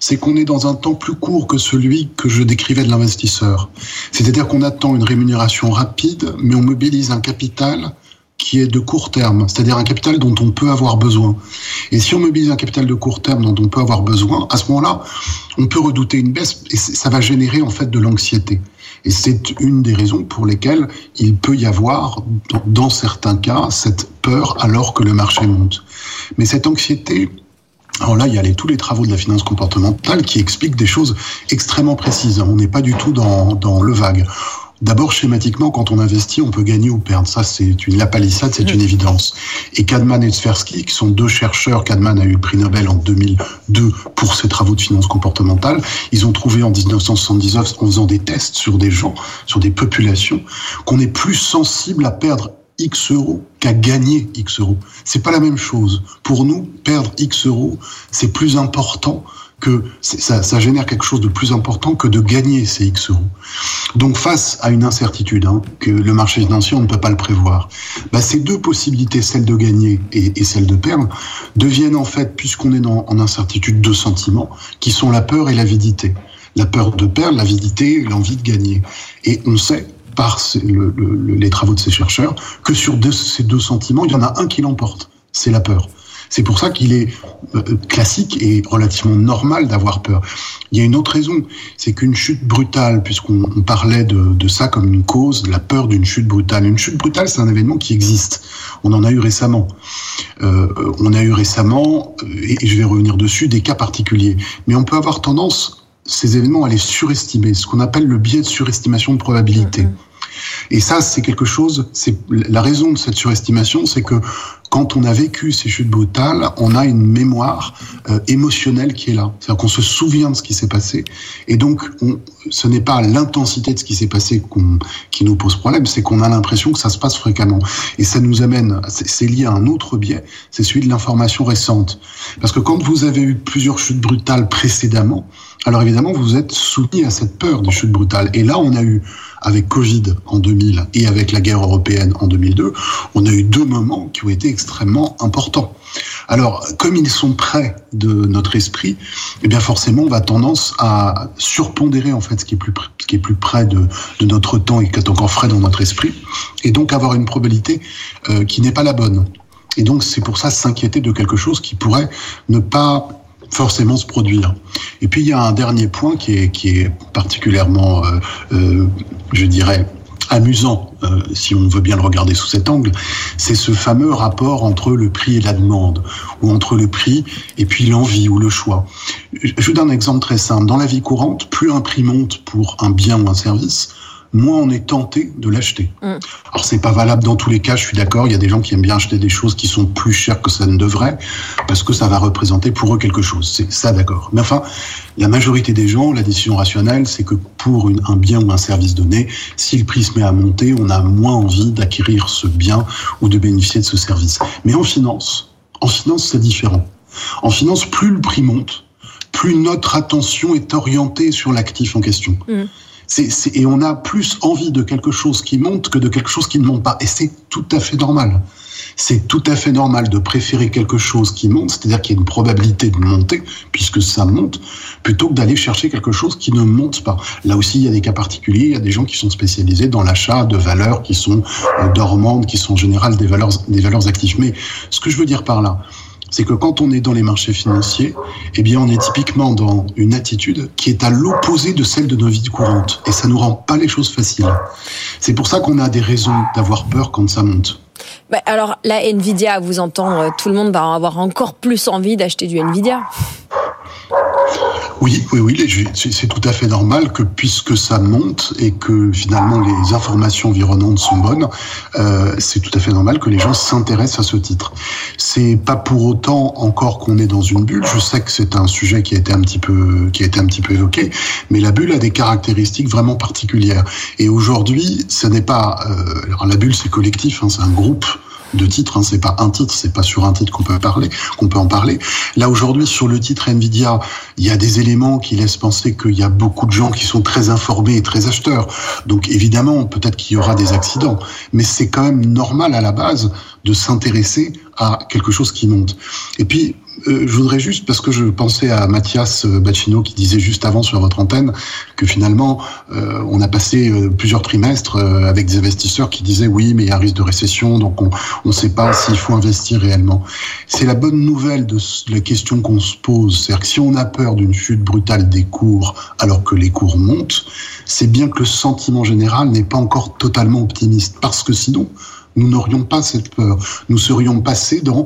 c'est qu'on est dans un temps plus court que celui que je décrivais de l'investisseur. C'est-à-dire qu'on attend une rémunération rapide, mais on mobilise un capital qui est de court terme, c'est-à-dire un capital dont on peut avoir besoin. Et si on mobilise un capital de court terme dont on peut avoir besoin, à ce moment-là, on peut redouter une baisse et ça va générer en fait de l'anxiété. Et c'est une des raisons pour lesquelles il peut y avoir, dans certains cas, cette peur alors que le marché monte. Mais cette anxiété, alors là, il y a les, tous les travaux de la finance comportementale qui expliquent des choses extrêmement précises. On n'est pas du tout dans, dans le vague. D'abord, schématiquement, quand on investit, on peut gagner ou perdre. Ça, c'est une la palissade, c'est une évidence. Et Kahneman et Tversky, qui sont deux chercheurs, Kahneman a eu le prix Nobel en 2002 pour ses travaux de finance comportementale, ils ont trouvé en 1979, en faisant des tests sur des gens, sur des populations, qu'on est plus sensible à perdre X euros qu'à gagner X euros. C'est pas la même chose. Pour nous, perdre X euros, c'est plus important que ça, ça, génère quelque chose de plus important que de gagner ces X euros. Donc face à une incertitude, hein, que le marché financier, on ne peut pas le prévoir, bah, ces deux possibilités, celle de gagner et, celle de perdre, deviennent en fait, puisqu'on est dans, en incertitude, deux sentiments, qui sont la peur et l'avidité. La peur de perdre, l'avidité, l'envie de gagner. Et on sait par le, le, les travaux de ces chercheurs que sur ces deux sentiments, il y en a un qui l'emporte, c'est la peur. C'est pour ça qu'il est euh, classique et relativement normal d'avoir peur. Il y a une autre raison, c'est qu'une chute brutale, puisqu'on parlait de, de, ça comme une cause, la peur d'une chute brutale. Une chute brutale, c'est un événement qui existe. On en a eu récemment. Euh, on a eu récemment, et je vais revenir dessus, des cas particuliers. Mais on peut avoir tendance, ces événements, à les surestimer, ce qu'on appelle le biais de surestimation de probabilité. Mmh. Et ça, c'est quelque chose, c'est la raison de cette surestimation, c'est que quand on a vécu ces chutes brutales, on a une mémoire euh, émotionnelle qui est là. C'est-à-dire qu'on se souvient de ce qui s'est passé. Et donc, on, ce n'est pas l'intensité de ce qui s'est passé qui nous pose problème, c'est qu'on a l'impression que ça se passe fréquemment. Et ça nous amène, c'est lié à un autre biais, c'est celui de l'information récente. Parce que quand vous avez eu plusieurs chutes brutales précédemment, alors évidemment, vous êtes soumis à cette peur des chutes brutales. Et là, on a eu, avec Covid en 2000 et avec la guerre européenne en 2002, on a eu deux moments qui ont été extrêmement importants. Alors, comme ils sont près de notre esprit, eh bien forcément, on va tendance à surpondérer en fait ce qui est plus, ce qui est plus près de, de notre temps et qui est encore frais dans notre esprit, et donc avoir une probabilité euh, qui n'est pas la bonne. Et donc, c'est pour ça s'inquiéter de quelque chose qui pourrait ne pas forcément se produire. Et puis il y a un dernier point qui est, qui est particulièrement, euh, euh, je dirais, amusant, euh, si on veut bien le regarder sous cet angle, c'est ce fameux rapport entre le prix et la demande, ou entre le prix et puis l'envie ou le choix. Je vous donne un exemple très simple. Dans la vie courante, plus un prix monte pour un bien ou un service, moins on est tenté de l'acheter. Mm. Alors c'est pas valable dans tous les cas, je suis d'accord, il y a des gens qui aiment bien acheter des choses qui sont plus chères que ça ne devrait, parce que ça va représenter pour eux quelque chose. C'est ça d'accord. Mais enfin, la majorité des gens, la décision rationnelle, c'est que pour une, un bien ou un service donné, si le prix se met à monter, on a moins envie d'acquérir ce bien ou de bénéficier de ce service. Mais en finance, en finance, c'est différent. En finance, plus le prix monte, plus notre attention est orientée sur l'actif en question. Et on a plus envie de quelque chose qui monte que de quelque chose qui ne monte pas. Et c'est tout à fait normal. C'est tout à fait normal de préférer quelque chose qui monte, c'est-à-dire qu'il y a une probabilité de monter, puisque ça monte, plutôt que d'aller chercher quelque chose qui ne monte pas. Là aussi, il y a des cas particuliers, il y a des gens qui sont spécialisés dans l'achat de valeurs qui sont euh, dormantes, qui sont en général des valeurs, des valeurs actives. Mais ce que je veux dire par là, c'est que quand on est dans les marchés financiers, eh bien, on est typiquement dans une attitude qui est à l'opposé de celle de nos vies courantes. Et ça nous rend pas les choses faciles. C'est pour ça qu'on a des raisons d'avoir peur quand ça monte. Alors, la Nvidia, vous entend, euh, tout le monde va avoir encore plus envie d'acheter du Nvidia. Oui, oui, oui, c'est tout à fait normal que puisque ça monte et que finalement les informations environnantes sont bonnes, euh, c'est tout à fait normal que les gens s'intéressent à ce titre. C'est pas pour autant encore qu'on est dans une bulle. Je sais que c'est un sujet qui a été un petit peu qui a été un petit peu évoqué, mais la bulle a des caractéristiques vraiment particulières. Et aujourd'hui, ce n'est pas euh, alors la bulle, c'est collectif, hein, c'est un groupe de titres. Hein, c'est pas un titre, c'est pas sur un titre qu'on peut parler, qu'on peut en parler. Là aujourd'hui, sur le titre Nvidia, il y a des éléments qui laissent penser qu'il y a beaucoup de gens qui sont très informés et très acheteurs. Donc évidemment, peut-être qu'il y aura des accidents, mais c'est quand même normal à la base de s'intéresser à quelque chose qui monte. Et puis, euh, je voudrais juste, parce que je pensais à Mathias Bacchino qui disait juste avant sur votre antenne que finalement, euh, on a passé euh, plusieurs trimestres avec des investisseurs qui disaient oui, mais il y a un risque de récession, donc on ne sait pas s'il faut investir réellement. C'est la bonne nouvelle de la question qu'on se pose, c'est-à-dire que si on a peur d'une chute brutale des cours alors que les cours montent, c'est bien que le sentiment général n'est pas encore totalement optimiste, parce que sinon, nous n'aurions pas cette peur. Nous serions passés dans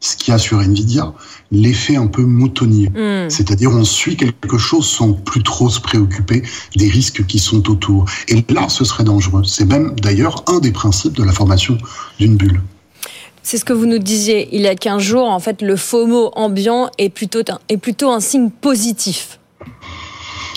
ce qu'il y a sur Nvidia, l'effet un peu moutonnier. Hmm. C'est-à-dire on suit quelque chose sans plus trop se préoccuper des risques qui sont autour. Et là, ce serait dangereux. C'est même d'ailleurs un des principes de la formation d'une bulle. C'est ce que vous nous disiez il y a 15 jours. En fait, le FOMO ambiant est plutôt est plutôt un signe positif.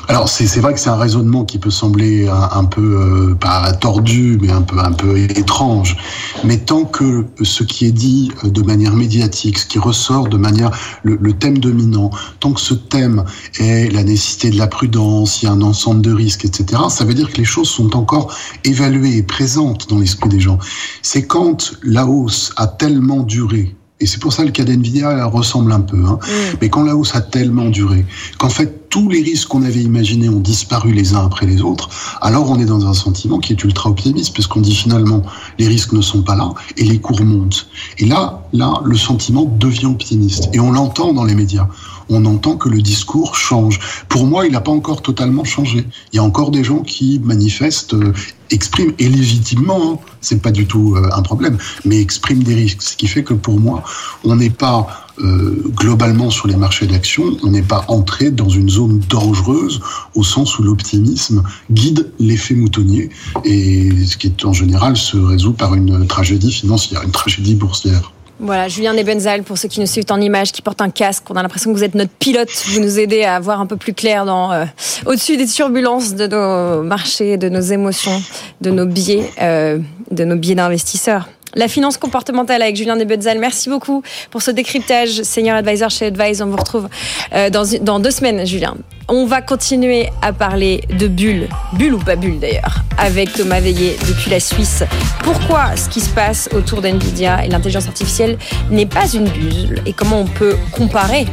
Alors c'est vrai que c'est un raisonnement qui peut sembler un, peu euh, pas tordu, mais un peu un peu étrange. Mais tant que ce qui est dit euh, de manière médiatique, ce qui ressort de manière le, le, thème dominant, tant que ce thème est la nécessité de la prudence, il y a un ensemble de risques, etc. Ça veut dire que les choses sont encore évaluées et présentes dans l'esprit des gens. C'est quand la hausse a tellement duré et c'est pour ça que le cas d'NVIDIA ressemble un peu. Hein. Mm. Mais quand la hausse a tellement duré, qu'en fait tous les risques qu'on avait imaginés ont disparu les uns après les autres, alors on est dans un sentiment qui est ultra optimiste, puisqu'on dit finalement les risques ne sont pas là et les cours montent. Et là, là, le sentiment devient optimiste. Et on l'entend dans les médias on entend que le discours change. Pour moi, il n'a pas encore totalement changé. Il y a encore des gens qui manifestent, euh, expriment, et légitimement, hein, c'est pas du tout euh, un problème, mais expriment des risques. Ce qui fait que pour moi, on n'est pas euh, globalement sur les marchés d'action, on n'est pas entré dans une zone dangereuse au sens où l'optimisme guide l'effet moutonnier et ce qui est en général se résout par une tragédie financière, une tragédie boursière. Voilà, Julien Nebenzal, pour ceux qui nous suivent en image, qui porte un casque. On a l'impression que vous êtes notre pilote. Vous nous aidez à voir un peu plus clair dans euh, au-dessus des turbulences de nos marchés, de nos émotions, de nos biais, euh, de nos biais d'investisseurs. La finance comportementale avec Julien Nebenzal. Merci beaucoup pour ce décryptage. Senior Advisor chez Advise. On vous retrouve euh, dans, dans deux semaines, Julien. On va continuer à parler de bulles, bulles ou pas bulles d'ailleurs, avec Thomas Veillé depuis la Suisse. Pourquoi ce qui se passe autour d'NVIDIA et l'intelligence artificielle n'est pas une bulle et comment on peut comparer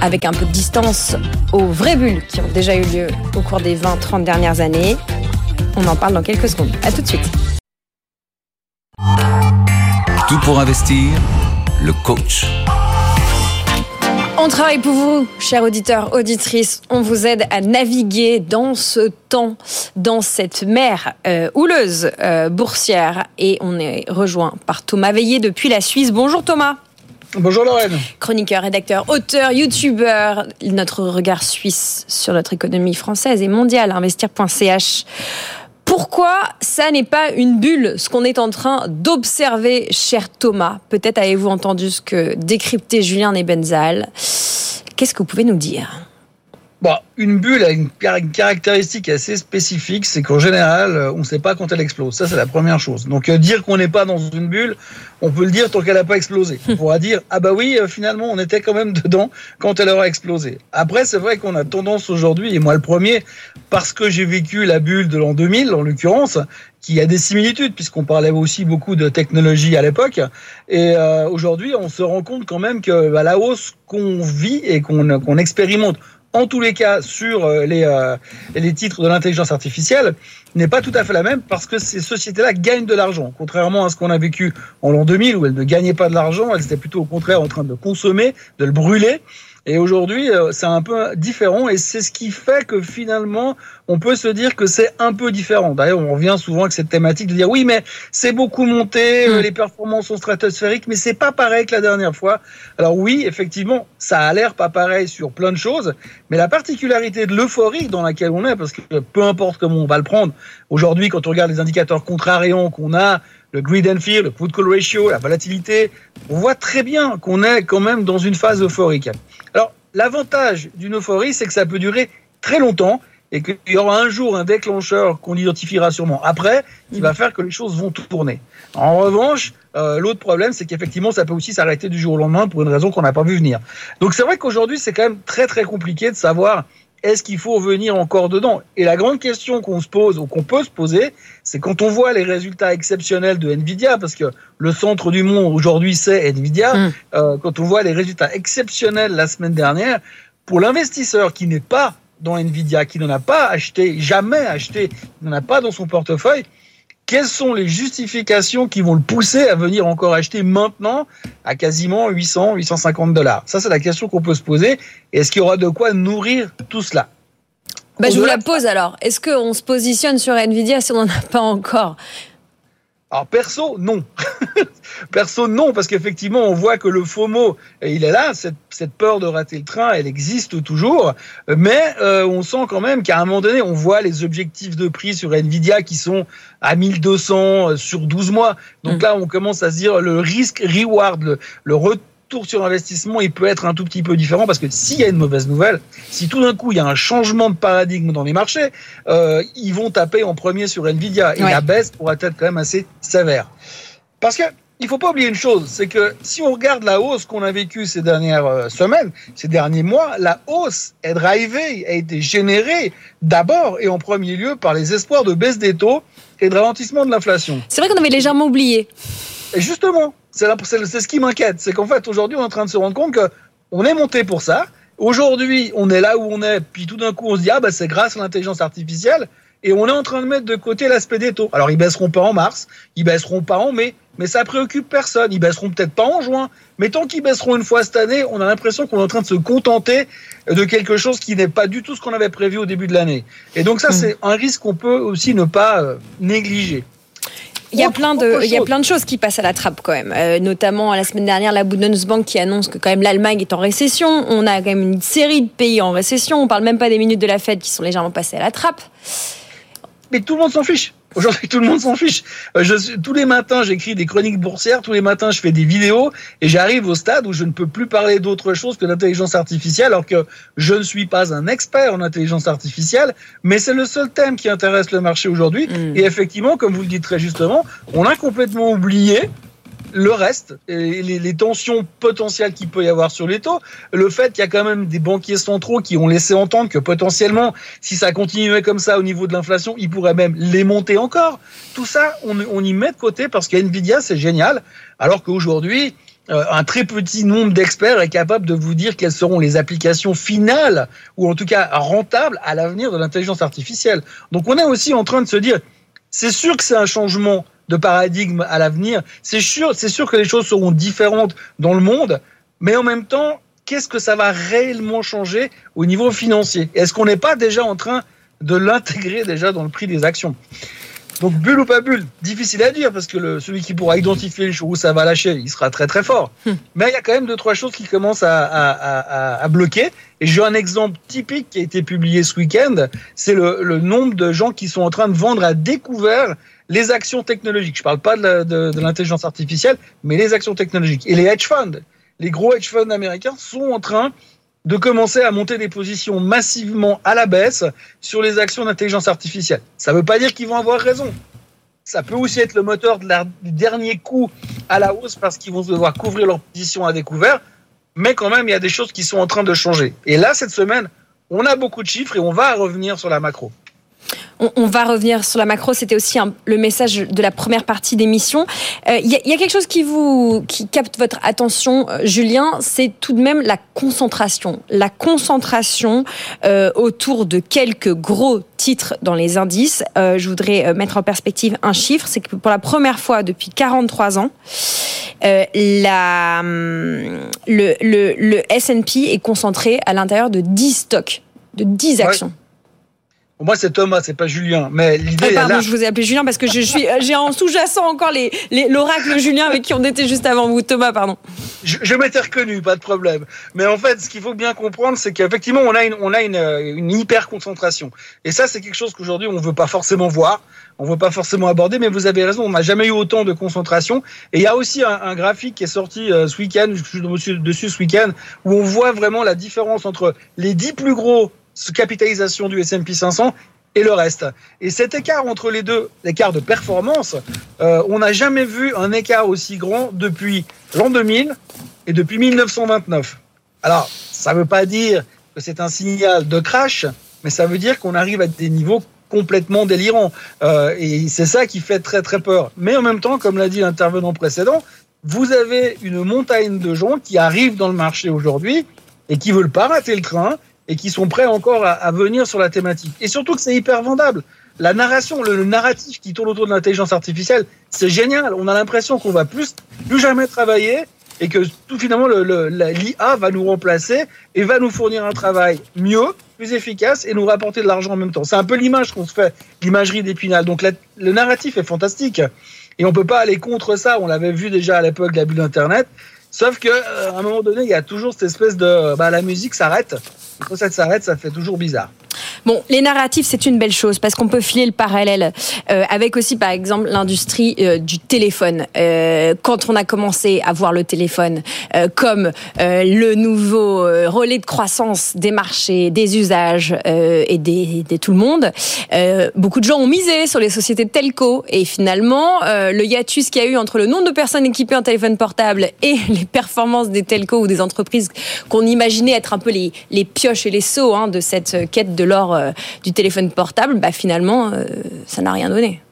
avec un peu de distance aux vraies bulles qui ont déjà eu lieu au cours des 20-30 dernières années? On en parle dans quelques secondes. À tout de suite. Tout pour investir, le coach. On travaille pour vous, chers auditeurs, auditrices. On vous aide à naviguer dans ce temps, dans cette mer euh, houleuse euh, boursière. Et on est rejoint par Thomas Veillé depuis la Suisse. Bonjour Thomas. Bonjour Lorraine. Chroniqueur, rédacteur, auteur, youtubeur. Notre regard suisse sur notre économie française et mondiale, investir.ch. Pourquoi ça n'est pas une bulle, ce qu'on est en train d'observer, cher Thomas? Peut-être avez-vous entendu ce que décryptait Julien Nebenzal. Qu'est-ce que vous pouvez nous dire? Bon, une bulle a une, caractéristique assez spécifique, c'est qu'en général, euh, on ne sait pas quand elle explose. Ça, c'est la première chose. Donc, euh, dire qu'on n'est pas dans une bulle, on peut le dire tant qu'elle n'a pas explosé. On pourra dire, ah bah oui, euh, finalement, on était quand même dedans quand elle aura explosé. Après, c'est vrai qu'on a tendance aujourd'hui, et moi le premier, parce que j'ai vécu la bulle de l'an 2000, en l'occurrence, qui a des similitudes, puisqu'on parlait aussi beaucoup de technologie à l'époque. Et aujourd'hui, on se rend compte quand même que bah, la hausse qu'on vit et qu'on expérimente en tous les cas sur euh, les, euh, les titres de l'intelligence artificielle n'est pas tout à fait la même parce que ces sociétés-là gagnent de l'argent. Contrairement à ce qu'on a vécu en l'an 2000 où elles ne gagnaient pas de l'argent, elles étaient plutôt au contraire en train de consommer, de le brûler. Et aujourd'hui, euh, c'est un peu différent et c'est ce qui fait que finalement, on peut se dire que c'est un peu différent. D'ailleurs, on revient souvent avec cette thématique de dire oui, mais c'est beaucoup monté, euh, mm. les performances sont stratosphériques, mais c'est pas pareil que la dernière fois. Alors oui, effectivement, ça a l'air pas pareil sur plein de choses, mais la particularité de l'euphorie dans laquelle on est, parce que peu importe comment on va le prendre, aujourd'hui, quand on regarde les indicateurs contrariants qu'on a, le greed and fear, le put call ratio, la volatilité, on voit très bien qu'on est quand même dans une phase euphorique. Alors, l'avantage d'une euphorie, c'est que ça peut durer très longtemps et qu'il y aura un jour un déclencheur qu'on identifiera sûrement après, qui va faire que les choses vont tourner. En revanche, euh, l'autre problème, c'est qu'effectivement, ça peut aussi s'arrêter du jour au lendemain pour une raison qu'on n'a pas vu venir. Donc c'est vrai qu'aujourd'hui, c'est quand même très très compliqué de savoir est-ce qu'il faut venir encore dedans? Et la grande question qu'on se pose ou qu'on peut se poser, c'est quand on voit les résultats exceptionnels de Nvidia, parce que le centre du monde aujourd'hui c'est Nvidia, mm. euh, quand on voit les résultats exceptionnels la semaine dernière, pour l'investisseur qui n'est pas dans Nvidia, qui n'en a pas acheté, jamais acheté, n'en a pas dans son portefeuille, quelles sont les justifications qui vont le pousser à venir encore acheter maintenant à quasiment 800, 850 dollars? Ça, c'est la question qu'on peut se poser. Est-ce qu'il y aura de quoi nourrir tout cela? Bah, Je vous la pose alors. Est-ce qu'on se positionne sur Nvidia si on n'en a pas encore? Alors perso, non. perso, non, parce qu'effectivement, on voit que le FOMO, il est là, cette, cette, peur de rater le train, elle existe toujours, mais euh, on sent quand même qu'à un moment donné, on voit les objectifs de prix sur Nvidia qui sont à 1200 euh, sur 12 mois. Donc mm. là, on commence à se dire le risque reward, le, le retour tour sur investissement, il peut être un tout petit peu différent parce que s'il y a une mauvaise nouvelle, si tout d'un coup il y a un changement de paradigme dans les marchés, euh, ils vont taper en premier sur Nvidia et la baisse pourra être quand même assez sévère. Parce que il faut pas oublier une chose, c'est que si on regarde la hausse qu'on a vécue ces dernières euh, semaines, ces derniers mois, la hausse est drivée, a été générée d'abord et en premier lieu par les espoirs de baisse des taux et de ralentissement de l'inflation. C'est vrai qu'on avait légèrement oublié. Et justement, c'est ce qui m'inquiète. C'est qu'en fait, aujourd'hui, on est en train de se rendre compte qu'on est monté pour ça. Aujourd'hui, on est là où on est, puis tout d'un coup, on se dit, ah, bah, c'est grâce à l'intelligence artificielle. Et on est en train de mettre de côté l'aspect des taux. Alors, ils baisseront pas en mars, ils baisseront pas en mai, mais ça préoccupe personne. Ils baisseront peut-être pas en juin, mais tant qu'ils baisseront une fois cette année, on a l'impression qu'on est en train de se contenter de quelque chose qui n'est pas du tout ce qu'on avait prévu au début de l'année. Et donc ça, mmh. c'est un risque qu'on peut aussi ne pas euh, négliger. Il y, a plein de, il y a plein de choses qui passent à la trappe quand même, euh, notamment la semaine dernière la Bundesbank qui annonce que quand même l'Allemagne est en récession. On a quand même une série de pays en récession. On parle même pas des minutes de la Fed qui sont légèrement passées à la trappe. Mais tout le monde s'en fiche. Aujourd'hui, tout le monde s'en fiche. Euh, je, tous les matins, j'écris des chroniques boursières, tous les matins, je fais des vidéos, et j'arrive au stade où je ne peux plus parler d'autre chose que d'intelligence artificielle, alors que je ne suis pas un expert en intelligence artificielle, mais c'est le seul thème qui intéresse le marché aujourd'hui. Mm. Et effectivement, comme vous le dites très justement, on a complètement oublié le reste, les, tensions potentielles qu'il peut y avoir sur les taux, le fait qu'il y a quand même des banquiers centraux qui ont laissé entendre que potentiellement, si ça continuait comme ça au niveau de l'inflation, ils pourraient même les monter encore. Tout ça, on, on y met de côté parce qu'NVIDIA, c'est génial, alors qu'aujourd'hui, euh, un très petit nombre d'experts est capable de vous dire quelles seront les applications finales, ou en tout cas rentables, à l'avenir de l'intelligence artificielle. Donc on est aussi en train de se dire, c'est sûr que c'est un changement de paradigme à l'avenir. C'est sûr, c'est sûr que les choses seront différentes dans le monde, mais en même temps, qu'est-ce que ça va réellement changer au niveau financier? Est-ce qu'on n'est pas déjà en train de l'intégrer déjà dans le prix des actions? Donc bulle ou pas bulle, difficile à dire parce que le, celui qui pourra identifier les choses où ça va lâcher, il sera très très fort. Hmm. Mais il y a quand même deux trois choses qui commencent à, à, à, bloquer. Et j'ai un exemple typique qui a été publié ce week-end, c'est le, le, nombre de gens qui sont en train de vendre à découvert les actions technologiques. Je ne parle pas de l'intelligence artificielle, mais les actions technologiques. Et les hedge funds, les gros hedge funds américains sont en train de commencer à monter des positions massivement à la baisse sur les actions d'intelligence artificielle. Ça ne veut pas dire qu'ils vont avoir raison. Ça peut aussi être le moteur du dernier coup à la hausse parce qu'ils vont devoir couvrir leur position à découvert. Mais quand même, il y a des choses qui sont en train de changer. Et là, cette semaine, on a beaucoup de chiffres et on va revenir sur la macro. On, va revenir sur la macro. C'était aussi le message de la première partie d'émission. Euh, il y, a quelque chose qui vous qui capte votre attention, euh, Julien. C'est tout de même la concentration. La concentration euh, autour de quelques gros titres dans les indices. je voudrais mettre en perspective un chiffre. C'est que pour la première fois depuis 43 ans, la, hum, le, le, S&P est concentré à l'intérieur de 10 stocks, de 10 actions. Moi, c'est Thomas, c'est pas Julien. Mais l'idée. Ah, pardon, je vous ai appelé Julien parce que je suis, j'ai en sous-jacent encore les, l'oracle Julien avec qui on était juste avant vous. Thomas, pardon. Je, je m'étais reconnu, pas de problème. Mais en fait, ce qu'il faut bien comprendre, c'est qu'effectivement, on a une, on a une, une hyper concentration. Et ça, c'est quelque chose qu'aujourd'hui, on veut pas forcément voir. On veut pas forcément aborder, mais vous avez raison, on n'a jamais eu autant de concentration. Et il y a aussi un, un graphique qui est sorti euh, ce week-end, je suis dessus ce week-end, où on voit vraiment la différence entre les dix plus gros capitalisation du S&P 500 et le reste. Et cet écart entre les deux, l'écart de performance, euh, on n'a jamais vu un écart aussi grand depuis l'an 2000 et depuis 1929. Alors, ça ne veut pas dire que c'est un signal de crash, mais ça veut dire qu'on arrive à des niveaux complètement délirants. Euh, et c'est ça qui fait très très peur. Mais en même temps, comme l'a dit l'intervenant précédent, vous avez une montagne de gens qui arrivent dans le marché aujourd'hui et qui veulent pas rater le train et qui sont prêts encore à, venir sur la thématique. Et surtout que c'est hyper vendable. La narration, le, narratif qui tourne autour de l'intelligence artificielle, c'est génial. On a l'impression qu'on va plus, plus jamais travailler et que tout finalement l'IA va nous remplacer et va nous fournir un travail mieux, plus efficace et nous rapporter de l'argent en même temps. C'est un peu l'image qu'on se fait, l'imagerie d'Épinal. Donc le narratif est fantastique et on peut pas aller contre ça. On l'avait vu déjà à l'époque de la bulle d'Internet. Sauf que euh, un moment donné, il y a toujours cette espèce de bah, la musique s'arrête. Quand ça s'arrête, ça fait toujours bizarre. Bon, les narratifs, c'est une belle chose parce qu'on peut filer le parallèle euh, avec aussi, par exemple, l'industrie euh, du téléphone. Euh, quand on a commencé à voir le téléphone euh, comme euh, le nouveau relais de croissance des marchés, des usages et des, des, tout le monde, beaucoup de gens ont misé sur les sociétés de telco et finalement, le hiatus qu'il y a eu entre le nombre de personnes équipées en téléphone portable et les performances des telcos ou des entreprises qu'on imaginait être un peu les, les pioches et les seaux hein, de cette quête de l'or euh, du téléphone portable, bah, finalement, euh, ça n'a rien donné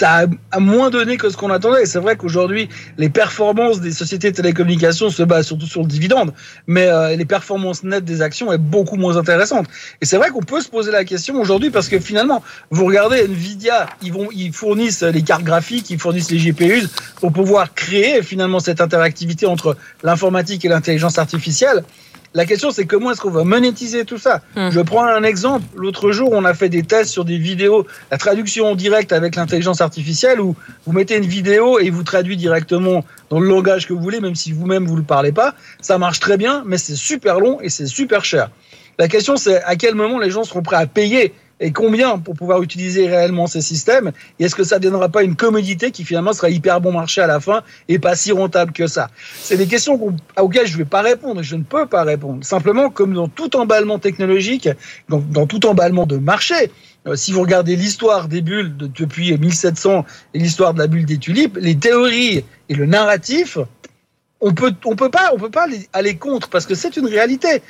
ça a, moins donné que ce qu'on attendait. C'est vrai qu'aujourd'hui, les performances des sociétés de télécommunications se basent surtout sur le dividende, mais euh, les performances nettes des actions est beaucoup moins intéressantes. Et c'est vrai qu'on peut se poser la question aujourd'hui parce que finalement, vous regardez Nvidia, ils ils fournissent les cartes graphiques, ils fournissent les GPUs pour pouvoir créer finalement cette interactivité entre l'informatique et l'intelligence artificielle. La question, c'est comment est-ce qu'on va monétiser tout ça hum. Je prends un exemple. L'autre jour, on a fait des tests sur des vidéos, la traduction en direct avec l'intelligence artificielle, où vous mettez une vidéo et vous traduit directement dans le langage que vous voulez, même si vous-même vous ne le parlez pas. Ça marche très bien, mais c'est super long et c'est super cher. La question, c'est à quel moment les gens seront prêts à payer et combien pour pouvoir utiliser réellement ces systèmes Et est-ce que ça ne donnera pas une commodité qui finalement sera hyper bon marché à la fin et pas si rentable que ça? C'est des questions auxquelles je ne vais pas répondre, je ne peux pas répondre. Simplement, comme dans tout emballement technologique, dans, tout emballement de marché, euh, si vous regardez l'histoire des bulles de, depuis 1700 et l'histoire de la bulle des tulipes, les théories et le narratif, on peut on peut pas on peut pas aller contre parce que c'est une réalité.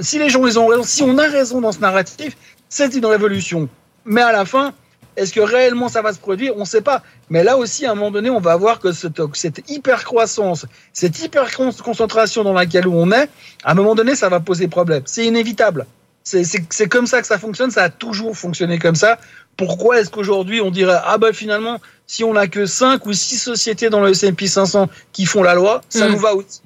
Si les gens ont raison, si on a raison dans ce narratif, c'est une révolution. Mais à la fin, est-ce que réellement ça va se produire? On ne sait pas. Mais là aussi, à un moment donné, on va voir que cette, cette hyper croissance, cette hyper concentration dans laquelle on est, à un moment donné, ça va poser problème. C'est inévitable. C'est comme ça que ça fonctionne. Ça a toujours fonctionné comme ça. Pourquoi est-ce qu'aujourd'hui on dirait ah ben finalement si on n'a que 5 ou 6 sociétés dans le S&P 500 qui font la loi, ça hmm. nous va aussi?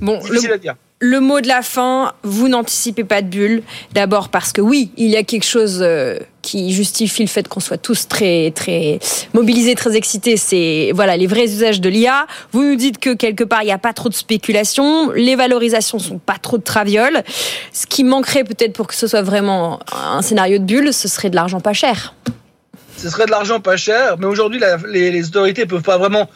Bon, Difficile à dire le mot de la fin, vous n'anticipez pas de bulle. D'abord parce que oui, il y a quelque chose euh, qui justifie le fait qu'on soit tous très très mobilisés, très excités. C'est voilà les vrais usages de l'IA. Vous nous dites que quelque part il n'y a pas trop de spéculation, les valorisations sont pas trop de travioles. Ce qui manquerait peut-être pour que ce soit vraiment un scénario de bulle, ce serait de l'argent pas cher. Ce serait de l'argent pas cher, mais aujourd'hui les, les autorités peuvent pas vraiment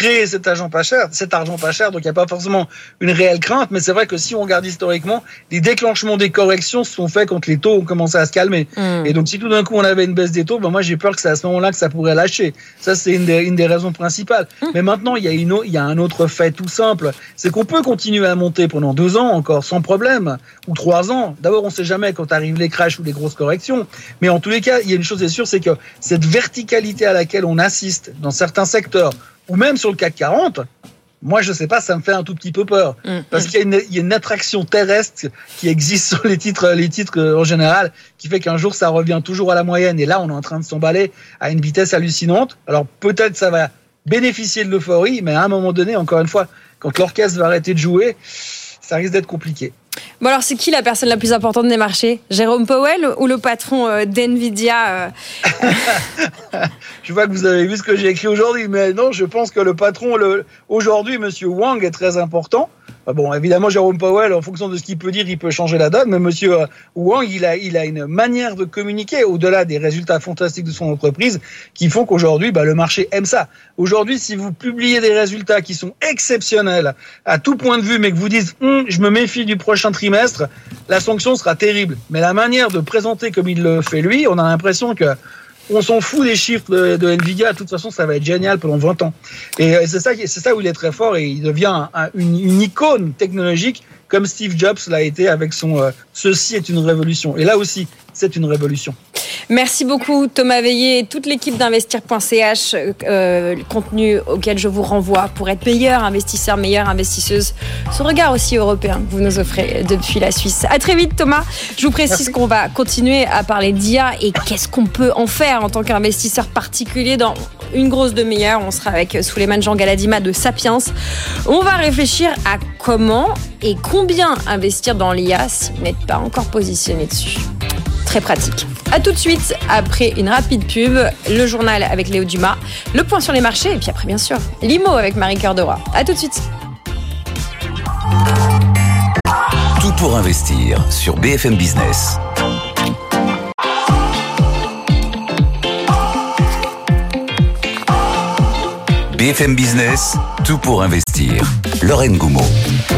créer cet argent pas cher, cet argent pas cher. Donc il n'y a pas forcément une réelle crainte, mais c'est vrai que si on regarde historiquement, les déclenchements des corrections se sont faits quand les taux ont commencé à se calmer. Mm. Et donc si tout d'un coup on avait une baisse des taux, ben moi j'ai peur que c'est à ce moment-là que ça pourrait lâcher. Ça c'est une des, une des raisons principales. Mais maintenant il y a une, au- il y a un autre fait tout simple, c'est qu'on peut continuer à monter pendant deux ans encore sans problème ou trois ans. D'abord on sait jamais quand arrivent les crashs ou les grosses corrections, mais en tous les cas il y a une chose est sûre, c'est que cette verticalité à laquelle on assiste dans certains secteurs ou même sur le CAC 40, moi, je sais pas, ça me fait un tout petit peu peur. Mm. Parce qu'il y, a une- il y a une attraction terrestre qui existe sur les titres, les titres euh, en général, qui fait qu'un jour, ça revient toujours à la moyenne. Et là, on est en train de s'emballer à une vitesse hallucinante. Alors, peut-être ça va bénéficier de l'euphorie, mais à un moment donné, encore une fois, quand l'orchestre va arrêter de jouer, ça risque d'être compliqué. Bon alors c'est qui la personne la plus importante des marchés? Jérôme Powell ou le patron euh, d'NVIDIA euh, Je vois que vous avez vu ce que j'ai écrit aujourd'hui, mais non, je pense que le patron, aujourd'hui, Monsieur Wang est très important. Ah Bon, évidemment, Jérôme Powell, en fonction de ce qu'il peut dire, il peut changer la donne, mais Monsieur euh, Wang, il a, il a une manière de communiquer au-delà des résultats fantastiques de son entreprise qui font qu'aujourd'hui, bah, le marché aime ça. Aujourd'hui, si vous publiez des résultats qui sont exceptionnels à tout point de vue, mais que vous dites, Hum, je me méfie du prochain trimestre, la sanction sera terrible. Mais la manière de présenter comme il le fait lui, on a l'impression que on s'en fout des chiffres de, Nvidia. De toute façon, ça va être génial pendant 20 ans. Et euh, c'est ça, c'est ça où il est très fort et il devient un- un- une, une icône technologique comme Steve Jobs l'a été avec son euh, ceci est une révolution. Et là aussi, c'est une révolution. Merci beaucoup Thomas Veillé et toute l'équipe d'investir.ch, euh, le contenu auquel je vous renvoie pour être meilleur investisseur, meilleure investisseuse. Ce regard aussi européen que vous nous offrez depuis la Suisse. À très vite Thomas. Je vous précise qu'on va continuer à parler d'IA et qu'est-ce qu'on peut en faire en tant qu'investisseur particulier dans une grosse demi-heure. On sera avec Souleymane Jean Galadima de Sapiens. On va réfléchir à comment et combien investir dans l'IA si vous n'êtes pas encore positionné dessus très pratique. A tout de suite, après une rapide pub, le journal avec Léo Dumas, le point sur les marchés, et puis après, bien sûr, l'IMO avec Marie Cœur de Roi. A tout de suite. Tout pour investir sur BFM Business. BFM Business, tout pour investir. Lorraine Goumeau.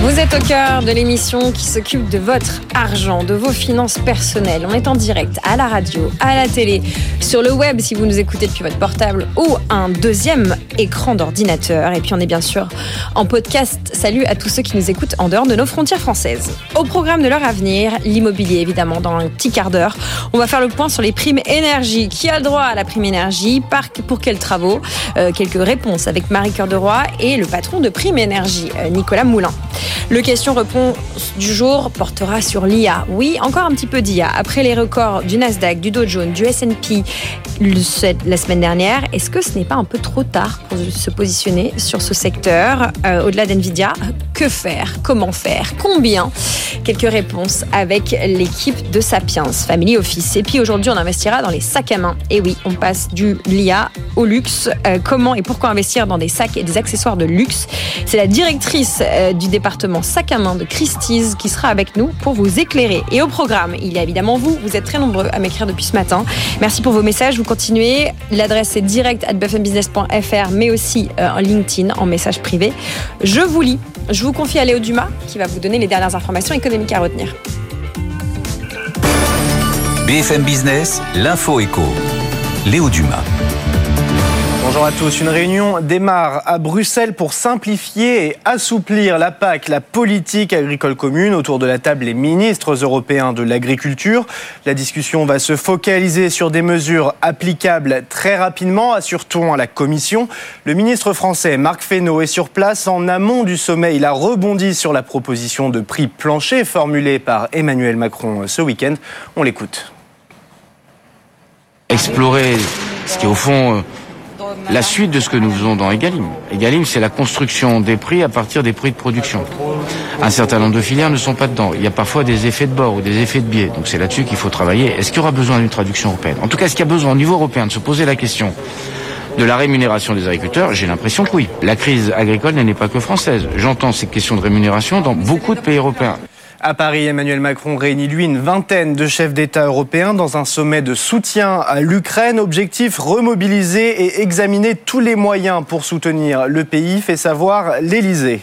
Vous êtes au cœur de l'émission qui s'occupe de votre argent, de vos finances personnelles. On est en direct à la radio, à la télé, sur le web si vous nous écoutez depuis votre portable ou un deuxième écran d'ordinateur. Et puis on est bien sûr en podcast. Salut à tous ceux qui nous écoutent en dehors de nos frontières françaises. Au programme de leur avenir, l'immobilier évidemment dans un petit quart d'heure. On va faire le point sur les primes énergie. Qui a le droit à la prime énergie? Pour quels travaux? Euh, Quelques réponses avec Marie Cœur de Roi et le patron de Prime Énergie, Nicolas Moulin. Le question-réponse du jour portera sur l'IA. Oui, encore un petit peu d'IA. Après les records du Nasdaq, du Dow Jones, du S&P la semaine dernière, est-ce que ce n'est pas un peu trop tard pour se positionner sur ce secteur Euh, Au-delà d'NVIDIA, que faire? Comment faire? Combien? Quelques réponses avec l'équipe de Sapiens Family Office. Et puis aujourd'hui, on investira dans les sacs à main. Et oui, on passe du l'IA au luxe. Euh, comment et pourquoi investir dans des sacs et des accessoires de luxe? C'est la directrice euh, du département sac à main de Christie's qui sera avec nous pour vous éclairer. Et au programme, il y a évidemment vous. Vous êtes très nombreux à m'écrire depuis ce matin. Merci pour vos messages. Vous continuez. L'adresse est direct at buffembusiness.fr, mais aussi euh, en LinkedIn, en message privé. Je vous lis. Je vous confie à Léo Dumas qui va vous donner les dernières informations économiques à retenir. BFM Business, l'info éco. Léo Dumas. Bonjour à tous. Une réunion démarre à Bruxelles pour simplifier et assouplir la PAC, la politique agricole commune. Autour de la table, les ministres européens de l'agriculture. La discussion va se focaliser sur des mesures applicables très rapidement, assure-t-on à la Commission. Le ministre français Marc Fesneau est sur place en amont du sommet. Il a rebondi sur la proposition de prix plancher formulée par Emmanuel Macron ce week-end. On l'écoute. explorer ce qui est au fond la suite de ce que nous faisons dans Egalim. Egalim, c'est la construction des prix à partir des prix de production. Un certain nombre de filières ne sont pas dedans. Il y a parfois des effets de bord ou des effets de biais. Donc c'est là-dessus qu'il faut travailler. Est-ce qu'il y aura besoin d'une traduction européenne? En tout cas, est-ce qu'il y a besoin au niveau européen de se poser la question de la rémunération des agriculteurs? J'ai l'impression que oui. La crise agricole n'est pas que française. J'entends ces questions de rémunération dans beaucoup de pays européens. À Paris, Emmanuel Macron réunit lui une vingtaine de chefs d'État européens dans un sommet de soutien à l'Ukraine. Objectif remobiliser et examiner tous les moyens pour soutenir le pays, fait savoir l'Élysée.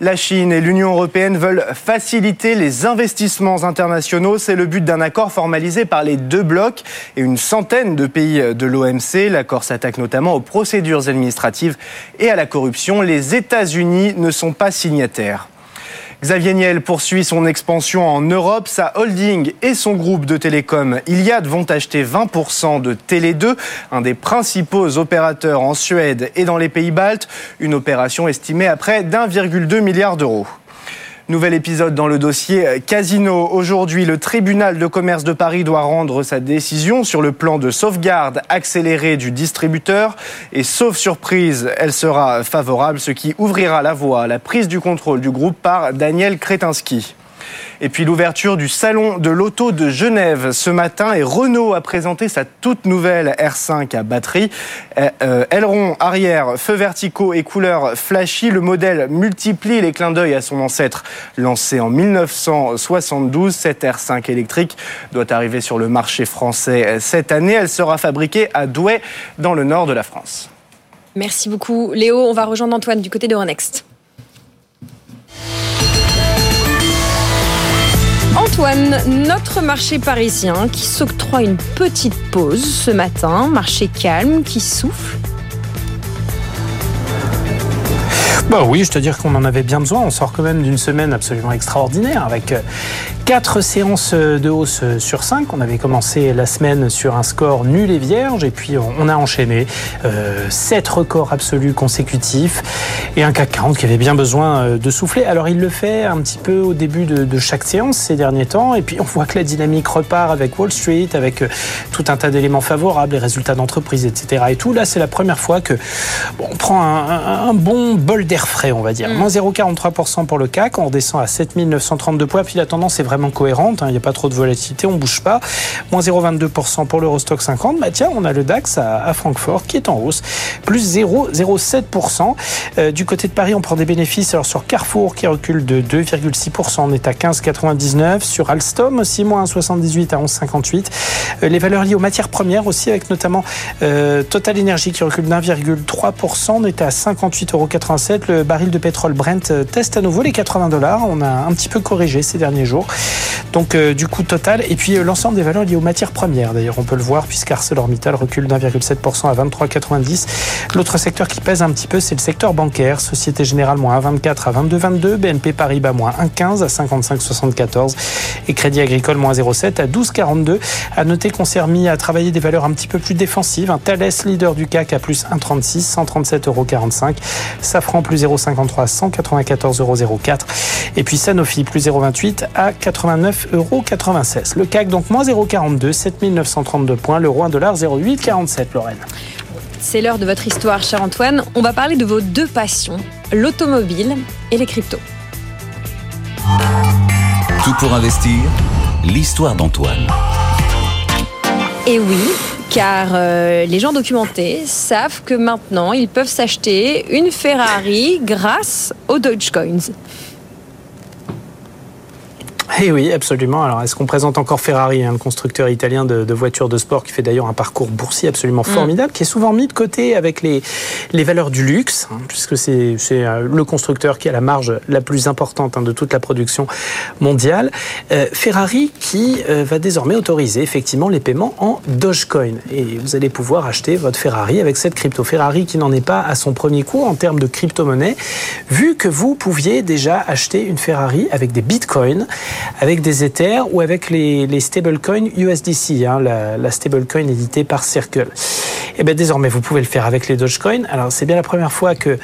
La Chine et l'Union européenne veulent faciliter les investissements internationaux. C'est le but d'un accord formalisé par les deux blocs et une centaine de pays de l'OMC. L'accord s'attaque notamment aux procédures administratives et à la corruption. Les États-Unis ne sont pas signataires. Xavier Niel poursuit son expansion en Europe. Sa holding et son groupe de télécom Iliad vont acheter 20% de Télé2, un des principaux opérateurs en Suède et dans les pays baltes. Une opération estimée à près d'1,2 milliard d'euros. Nouvel épisode dans le dossier Casino. Aujourd'hui, le tribunal de commerce de Paris doit rendre sa décision sur le plan de sauvegarde accéléré du distributeur. Et sauf surprise, elle sera favorable, ce qui ouvrira la voie à la prise du contrôle du groupe par Daniel Kretinsky. Et puis l'ouverture du salon de l'auto de Genève ce matin et Renault a présenté sa toute nouvelle R5 à batterie. Euh, euh, aileron arrière, feux verticaux et couleurs flashy. Le modèle multiplie les clins d'œil à son ancêtre lancé en 1972. Cette R5 électrique doit arriver sur le marché français cette année. Elle sera fabriquée à Douai dans le nord de la France. Merci beaucoup Léo. On va rejoindre Antoine du côté de Renext. Antoine, notre marché parisien qui s'octroie une petite pause ce matin, marché calme qui souffle. Bah oui, je te dire qu'on en avait bien besoin. On sort quand même d'une semaine absolument extraordinaire avec euh, quatre séances de hausse sur 5. On avait commencé la semaine sur un score nul et vierge et puis on a enchaîné euh, 7 records absolus consécutifs et un CAC 40 qui avait bien besoin euh, de souffler. Alors il le fait un petit peu au début de, chaque séance ces derniers temps et puis on voit que la dynamique repart avec Wall Street, avec euh, tout un tas d'éléments favorables, les résultats d'entreprise, etc. Et tout là, c'est la première fois que on prend un, un, un bon bol d'air frais, on va dire. Mm. Moins 0,43% pour le CAC, on redescend à 7932 points. Puis la tendance est vraiment cohérente, hein. il n'y a pas trop de volatilité, on bouge pas. Moins 0,22% pour l'Eurostock 50. Bah tiens, on a le DAX à, à, Francfort qui est en hausse, plus 0,07%. Euh, du côté de Paris, on prend des bénéfices. Alors sur Carrefour qui recule de 2,6%, on est à 15,99. Sur Alstom aussi, moins 1,78 à 11,58. Euh, les valeurs liées aux matières premières aussi, avec notamment euh, Total Energy qui recule d'1,3%, on est à 58,87 Le baril de pétrole Brent euh, teste à nouveau les 80 dollars. On a un petit peu corrigé ces derniers jours. Donc euh, du coup total. Et puis euh, l'ensemble des valeurs liées aux matières premières. D'ailleurs, on peut le voir puisqu'ArcelorMittal recule d'1,7% à 23,90. L'autre secteur qui pèse un petit peu, c'est le secteur bancaire. Société Générale moins 1,24 à 22,22. BNP Paribas moins 1,15 à 55,74. Et Crédit Agricole moins 0,7 à 12,42. À noter qu'on s'est remis à travailler des valeurs un petit peu plus défensives. Un Thales, leader du CAC, à plus 1,36, 137,45 euros. Safran plus 0,53 194,04 euros. Et puis Sanofi plus 0,28 à 89,96 euros. Le CAC donc moins 0,42, 7932 points. L'euro 1 dollar 0,847 Lorraine. C'est l'heure de votre histoire, cher Antoine. On va parler de vos deux passions, l'automobile et les cryptos. Tout pour investir, l'histoire d'Antoine. Et oui, car euh, les gens documentés savent que maintenant ils peuvent s'acheter une Ferrari grâce aux Dogecoins. Eh oui, absolument. Alors, est-ce qu'on présente encore Ferrari, hein, le constructeur italien de, de, voitures de sport qui fait d'ailleurs un parcours boursier absolument mm. formidable, qui est souvent mis de côté avec les, les valeurs du luxe, hein, puisque c'est euh, le constructeur qui a la marge la plus importante hein, de toute la production mondiale. Euh, Ferrari qui euh, va désormais autoriser effectivement les paiements en Dogecoin. Et vous allez pouvoir acheter votre Ferrari avec cette crypto. Ferrari qui n'en est pas à son premier coup en termes de crypto-monnaie, vu que vous pouviez déjà acheter une Ferrari avec des bitcoins avec des Ethers ou avec les, les stablecoins USDC, hein, la, la stablecoin éditée par Circle. Et bien désormais, vous pouvez le faire avec les Dogecoin. Alors c'est bien la première fois que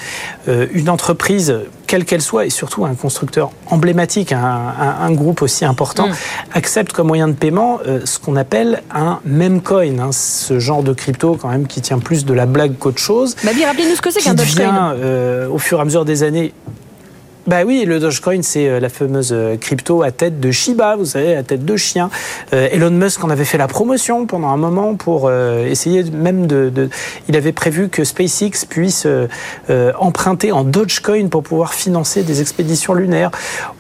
euh, une entreprise, quelle qu'elle soit, et surtout un constructeur emblématique, un, un, un groupe aussi important, mm. accepte comme moyen de paiement euh, ce qu'on appelle un meme coin, hein, ce genre de crypto quand même qui tient plus de la blague qu'autre chose. Babi, rappelez-nous ce que c'est qu'un Dogecoin. Qui devient, euh, au fur et à mesure des années Bah oui, le Dogecoin, c'est euh, la fameuse euh, crypto à tête de Shiba, vous savez, à tête de chien. Euh, Elon Musk en avait fait la promotion pendant un moment pour essayer même de, de, Il avait prévu que SpaceX puisse emprunter en Dogecoin pour pouvoir financer des expéditions lunaires.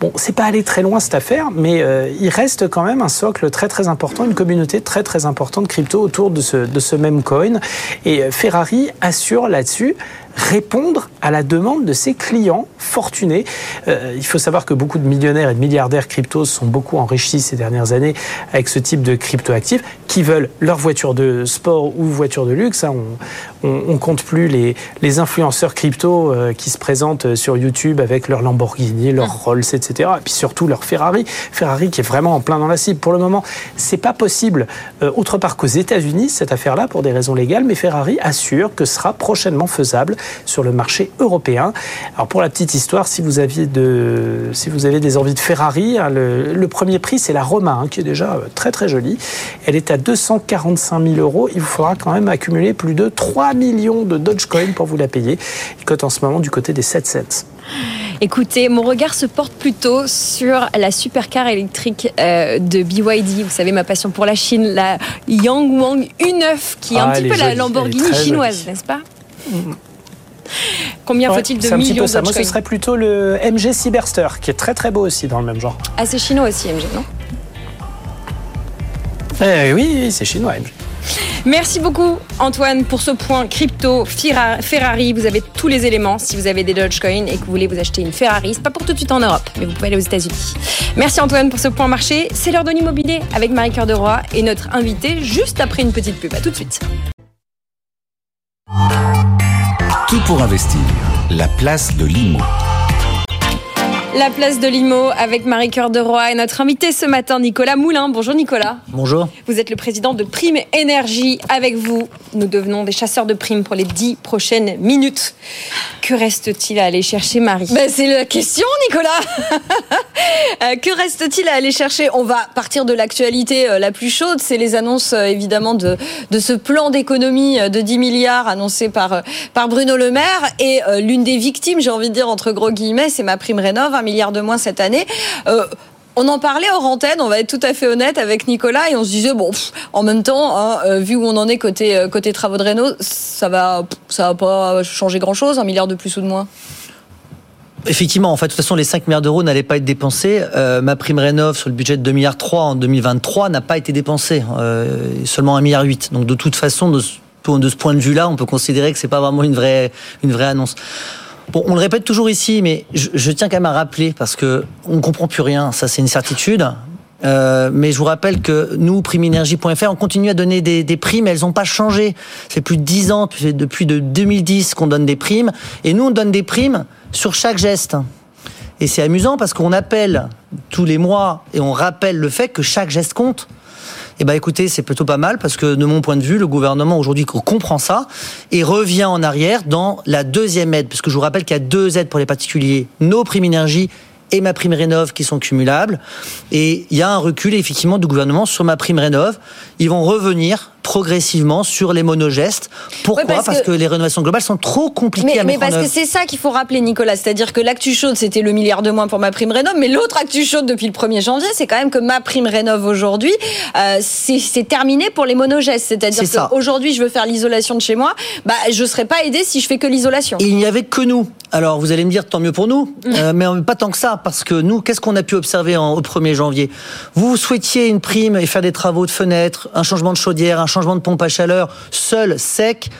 Bon, c'est pas allé très loin cette affaire, mais il reste quand même un socle très très important, une communauté très très importante crypto autour de ce, de ce même coin. Et Ferrari assure là-dessus répondre à la demande de ses clients fortunés. Euh, il faut savoir que beaucoup de millionnaires et de milliardaires cryptos sont beaucoup enrichis ces dernières années avec ce type de crypto-actifs qui veulent leur voiture de sport ou voiture de luxe. Hein. On, on, on, compte plus les, les influenceurs crypto euh, qui se présentent sur YouTube avec leur Lamborghini, leur ah. Rolls, etc. Et puis surtout leur Ferrari. Ferrari qui est vraiment en plein dans la cible. Pour le moment, c'est pas possible euh, autre part qu'aux États-Unis cette affaire-là pour des raisons légales, mais Ferrari assure que ce sera prochainement faisable sur le marché européen. Alors pour la petite histoire, si vous aviez, de, si vous avez des envies de Ferrari, hein, le, le, premier prix c'est la Roma, hein, qui est déjà euh, très très jolie. Elle est à 245 000 euros. Il vous faudra quand même accumuler plus de 3 millions de Dogecoin pour vous la payer. Il cote en ce moment du côté des 7 cents. Écoutez, mon regard se porte plutôt sur la supercar électrique euh, de BYD. Vous savez, ma passion pour la Chine, la Yangwang U9, qui est ah, un petit peu la Lamborghini chinoise, n'est-ce pas? Mm. Combien ouais, faut-il de millions de Moi, ce serait plutôt le MG Cyberster, qui est très très beau aussi dans le même genre. Ah, c'est chinois aussi, MG, non? Eh, Oui, c'est chinois, MG. Merci beaucoup Antoine pour ce point crypto Ferrari. Vous avez tous les éléments si vous avez des Dogecoin et que vous voulez vous acheter une Ferrari. C'est pas pour tout de suite en Europe, mais vous pouvez aller aux États-Unis. Merci Antoine pour ce point marché. C'est l'heure de l'immobilier avec Marie-Cœur de Roy et notre invité juste après une petite pub. À tout de suite. Tout pour investir. La place de l'IMO. La place de Limo avec Marie-Cœur de Roy et notre invité ce matin, Nicolas Moulin. Bonjour Nicolas. Bonjour. Vous êtes le président de Prime Énergie. Avec vous, nous devenons des chasseurs de primes pour les dix prochaines minutes. Que reste-t-il à aller chercher, Marie? Ben, C'est la question, Nicolas. Euh, que reste-t-il à aller chercher? On va partir de l'actualité euh, la plus chaude. C'est les annonces, euh, évidemment, de, de ce plan d'économie de 10 milliards annoncé par, par Bruno Le Maire. Et l'une des victimes, j'ai envie de dire entre gros guillemets, c'est ma prime rénov milliards de moins cette année. Euh, on en parlait hors antenne, on va être tout à fait honnête avec Nicolas, et on se disait, bon, en même temps, hein, euh, vu où on en est côté, euh, côté travaux de réno, ça va, ça va pas changer grand-chose, un milliard de plus ou de moins Effectivement, en fait, de toute façon, les 5 milliards d'euros n'allaient pas être dépensés. ma prime rénov sur le budget de 2 milliards 3 en 2023 n'a pas été dépensée, seulement 1 milliard 8. Donc de toute façon, de ce, point de vue-là, on peut considérer que c'est pas vraiment une vraie annonce. Bon, on le répète toujours ici, mais je, tiens quand même à rappeler parce que on comprend plus rien. Ça, c'est une certitude. Euh, mais je vous rappelle que nous, primeenergie.fr, on continue à donner des, des primes. Elles n'ont pas changé. C'est plus de 10 ans, depuis de 2010 qu'on donne des primes. Et nous, on donne des primes sur chaque geste. Et c'est amusant parce qu'on appelle tous les mois et on rappelle le fait que chaque geste compte. Eh ben écoutez, c'est plutôt pas mal parce que de mon point de vue, le gouvernement aujourd'hui comprend ça et revient en arrière dans la deuxième aide, parce que je vous rappelle qu'il y a deux aides pour les particuliers, nos primes énergie et ma prime rénov qui sont cumulables. Et il y a un recul effectivement du gouvernement sur ma prime rénov. Ils vont revenir progressivement sur les monogestes. Pourquoi parce, que... les rénovations globales sont trop compliquées mais, à mettre Mais parce que c'est ça qu'il faut rappeler, Nicolas. C'est-à-dire que l'actu chaude, c'était le milliard de moins pour ma prime rénov. Mais l'autre actu chaude depuis le 1er janvier, c'est quand même que ma prime rénov aujourd'hui, euh, c'est terminé pour les monogestes. C'est-à-dire qu'aujourd'hui, je veux faire l'isolation de chez moi, bah, je ne serai pas aidé si je fais que l'isolation. Il n'y avait que nous. Alors, vous allez me dire, tant mieux pour nous. Mm. Euh, mais pas tant que ça, parce que nous, qu'est-ce qu'on a pu observer en, au 1er janvier? Vous souhaitiez une prime et faire des travaux de fenêtres, un changement de chaudière, un changement de pompe à chaleur seul, sec,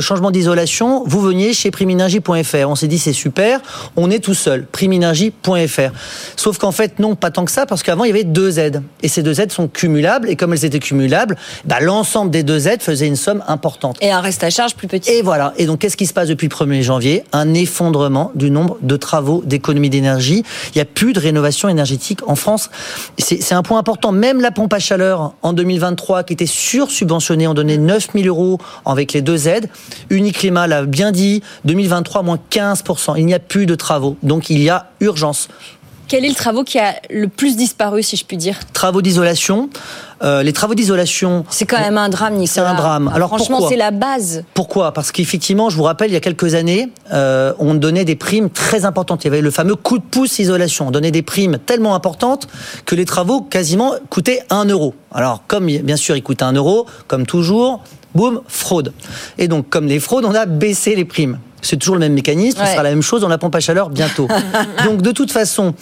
changement d'isolation, vous veniez chez primenergie.fr. On s'est dit c'est super, on est tout seul, primenergie.fr. Sauf qu'en fait non, pas tant que ça, parce qu'avant il y avait deux aides. Et ces deux aides sont cumulables, et comme elles étaient cumulables, bah, l'ensemble des deux aides faisait une somme importante. Et un reste à charge plus petit. Et voilà. Et donc qu'est-ce qui se passe depuis le 1er janvier? Un effondrement du nombre de travaux d'économie d'énergie. Il n'y a plus de rénovation énergétique en France. C'est un point important. Même la pompe à chaleur en 2023, qui était sursubventionnée, on donnait 9000 euros avec les deux aides Uniclimat l'a bien dit, 2023, moins 15%. Il n'y a plus de travaux. Donc il y a urgence. Quel est le travaux qui a le plus disparu, si je puis dire? Travaux d'isolation. Euh, les travaux d'isolation. C'est quand même un drame, Nicolas. C'est un drame. Alors franchement, c'est la base. Pourquoi? Parce qu'effectivement, je vous rappelle, il y a quelques années, euh, on donnait des primes très importantes. Il y avait le fameux coup de pouce isolation. On donnait des primes tellement importantes que les travaux quasiment coûtaient 1 euro. Alors, comme bien sûr, ils coûtaient 1 euro, comme toujours, boum, fraude. Et donc, comme les fraudes, on a baissé les primes. C'est toujours le même mécanisme, ce Ouais. sera la même chose dans la pompe à chaleur bientôt. donc, de toute façon,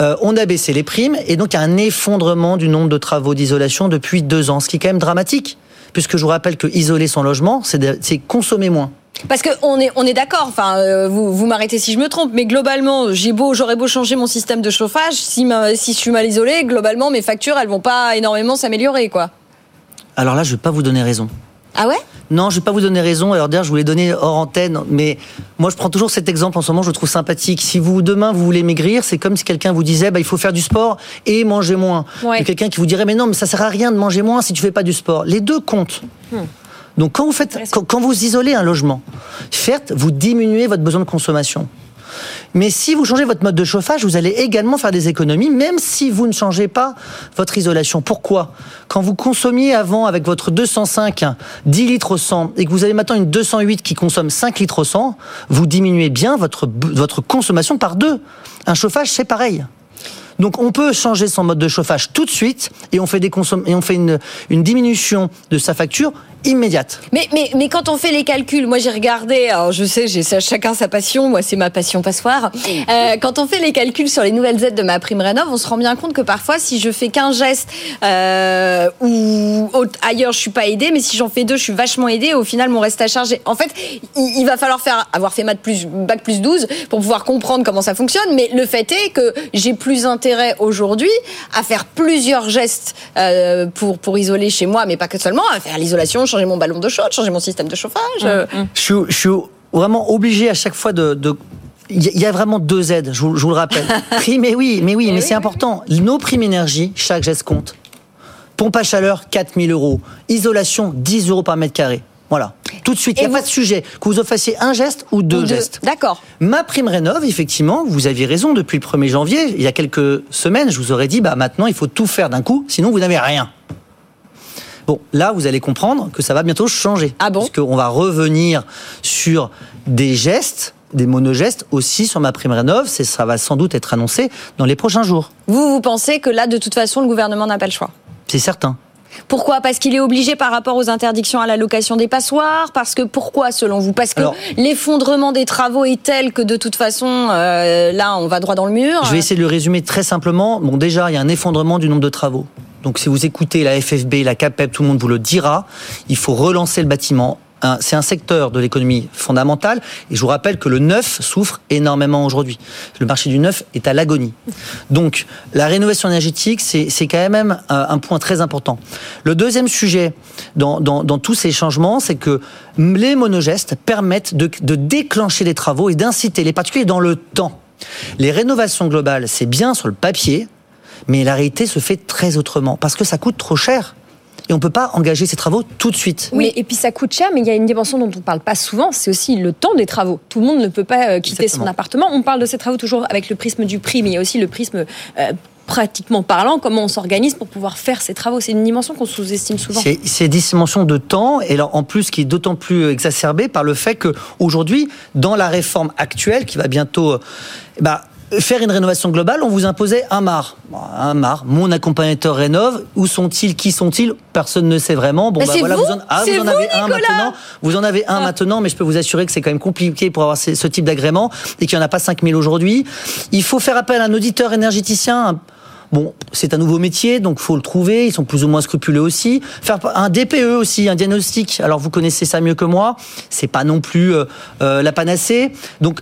euh, on a baissé les primes et donc il y a un effondrement du nombre de travaux d'isolation depuis deux ans, ce qui est quand même dramatique, puisque je vous rappelle que isoler son logement, c'est consommer moins. Parce que on est on est d'accord. Enfin, euh, vous vous m'arrêtez si je me trompe, mais globalement, j'ai beau j'aurais beau changer mon système de chauffage, si ma- si je suis mal isolé, globalement mes factures elles vont pas énormément s'améliorer, quoi. Alors là, je vais pas vous donner raison. Ah ouais? Non, je vais pas vous donner raison. Alors d'ailleurs, je vous l'ai donné hors antenne, mais moi, je prends toujours cet exemple en ce moment. Je le trouve sympathique. Si vous demain vous voulez maigrir, c'est comme si quelqu'un vous disait, bah, il faut faire du sport et manger moins. Ouais. Et quelqu'un qui vous dirait, mais non, mais ça sert à rien de manger moins si tu fais pas du sport. Les deux comptent. Donc quand vous faites, quand, quand vous isolez un logement, certes, vous diminuez votre besoin de consommation. Mais si vous changez votre mode de chauffage, vous allez également faire des économies, même si vous ne changez pas votre isolation. Pourquoi? Quand vous consommiez avant avec votre 205 10 litres au 100 et que vous avez maintenant une 208 qui consomme 5 litres au 100, vous diminuez bien votre, votre consommation par deux. Un chauffage, c'est pareil. Donc on peut changer son mode de chauffage tout de suite et on fait, des et on fait une, une diminution de sa facture immédiate. Mais, mais, mais quand on fait les calculs, moi j'ai regardé, alors je sais, j'ai ça, chacun sa passion, moi c'est ma passion passoire. Euh, quand on fait les calculs sur les nouvelles aides de ma prime rénov, on se rend bien compte que parfois si je fais qu'un geste euh, ou autre- ailleurs je suis pas aidée, mais si j'en fais deux, je suis vachement aidée. Au final, mon reste à charge, est- en fait, il, il va falloir faire avoir fait maths plus bac plus 12 pour pouvoir comprendre comment ça fonctionne. Mais le fait est que j'ai plus intérêt aujourd'hui à faire plusieurs gestes euh, pour pour isoler chez moi, mais pas que seulement, à faire l'isolation, changer mon ballon d'eau chaude, changer mon système de chauffage. euh. Je, suis- je suis vraiment obligé à chaque fois de. de- il y a- vraiment deux aides, je vous, je vous le rappelle. Prime, mais oui, mais oui, mais c'est important. Nos primes énergie, chaque geste compte. Pompe à chaleur, 4000 euros. Isolation, 10 euros par mètre carré. Voilà. Tout de suite, il n'y a pas de sujet. Que vous fassiez un geste ou deux Ou deux. gestes. D'accord. Ma prime rénov, effectivement, vous aviez raison, depuis le 1er janvier, il y a quelques semaines, je vous aurais dit, bah maintenant, il faut tout faire d'un coup, sinon vous n'avez rien. Bon, là, vous allez comprendre que ça va bientôt changer. Ah bon Parce qu'on va revenir sur des gestes, des monogestes aussi sur ma prime rénov. Ça va sans doute être annoncé dans les prochains jours. Vous, vous pensez que là, de toute façon, le gouvernement n'a pas le choix? C'est certain. Pourquoi? Parce qu'il est obligé par rapport aux interdictions à la location des passoires? Parce que pourquoi selon vous? Parce que l'effondrement des travaux est tel que de toute façon, euh, là, on va droit dans le mur. Je vais essayer de le résumer très simplement. Bon, déjà, il y a un effondrement du nombre de travaux. Donc, si vous écoutez la FFB, la CAPEP, tout le monde vous le dira. Il faut relancer le bâtiment. C'est un secteur de l'économie fondamentale. Et je vous rappelle que le neuf souffre énormément aujourd'hui. Le marché du neuf est à l'agonie. Donc, la rénovation énergétique, c'est quand même un, un point très important. Le deuxième sujet dans, dans- dans tous ces changements, c'est que les monogestes permettent de, de déclencher les travaux et d'inciter les particuliers dans le temps. Les rénovations globales, c'est bien sur le papier, mais la réalité se fait très autrement parce que ça coûte trop cher. Et on ne peut pas engager ces travaux tout de suite. Oui, et puis ça coûte cher, mais il y a une dimension dont on ne parle pas souvent, c'est aussi le temps des travaux. Tout le monde ne peut pas euh, quitter Exactement. son appartement. On parle de ces travaux toujours avec le prisme du prix, mais il y a aussi le prisme euh, pratiquement parlant, comment on s'organise pour pouvoir faire ces travaux. C'est une dimension qu'on sous-estime souvent. C'est des dimensions de temps, et alors, en plus qui est d'autant plus exacerbé par le fait que aujourd'hui, dans la réforme actuelle qui va bientôt, euh, bah, faire une rénovation globale, on vous imposait un mar, un mar. Mon accompagnateur rénove. Où sont-ils? Qui sont-ils? Personne ne sait vraiment. Bon, bah voilà, vous? en, ah, vous en vous, avez un maintenant. Vous en avez un maintenant, mais je peux vous assurer que c'est quand même compliqué pour avoir ce, ce type d'agrément et qu'il n'y en a pas 5000 aujourd'hui. Il faut faire appel à un auditeur énergéticien. Bon, c'est un nouveau métier, donc faut le trouver. Ils sont plus ou moins scrupuleux aussi. Faire un DPE aussi, un diagnostic. Alors vous connaissez ça mieux que moi. C'est pas non plus euh, euh, la panacée. Donc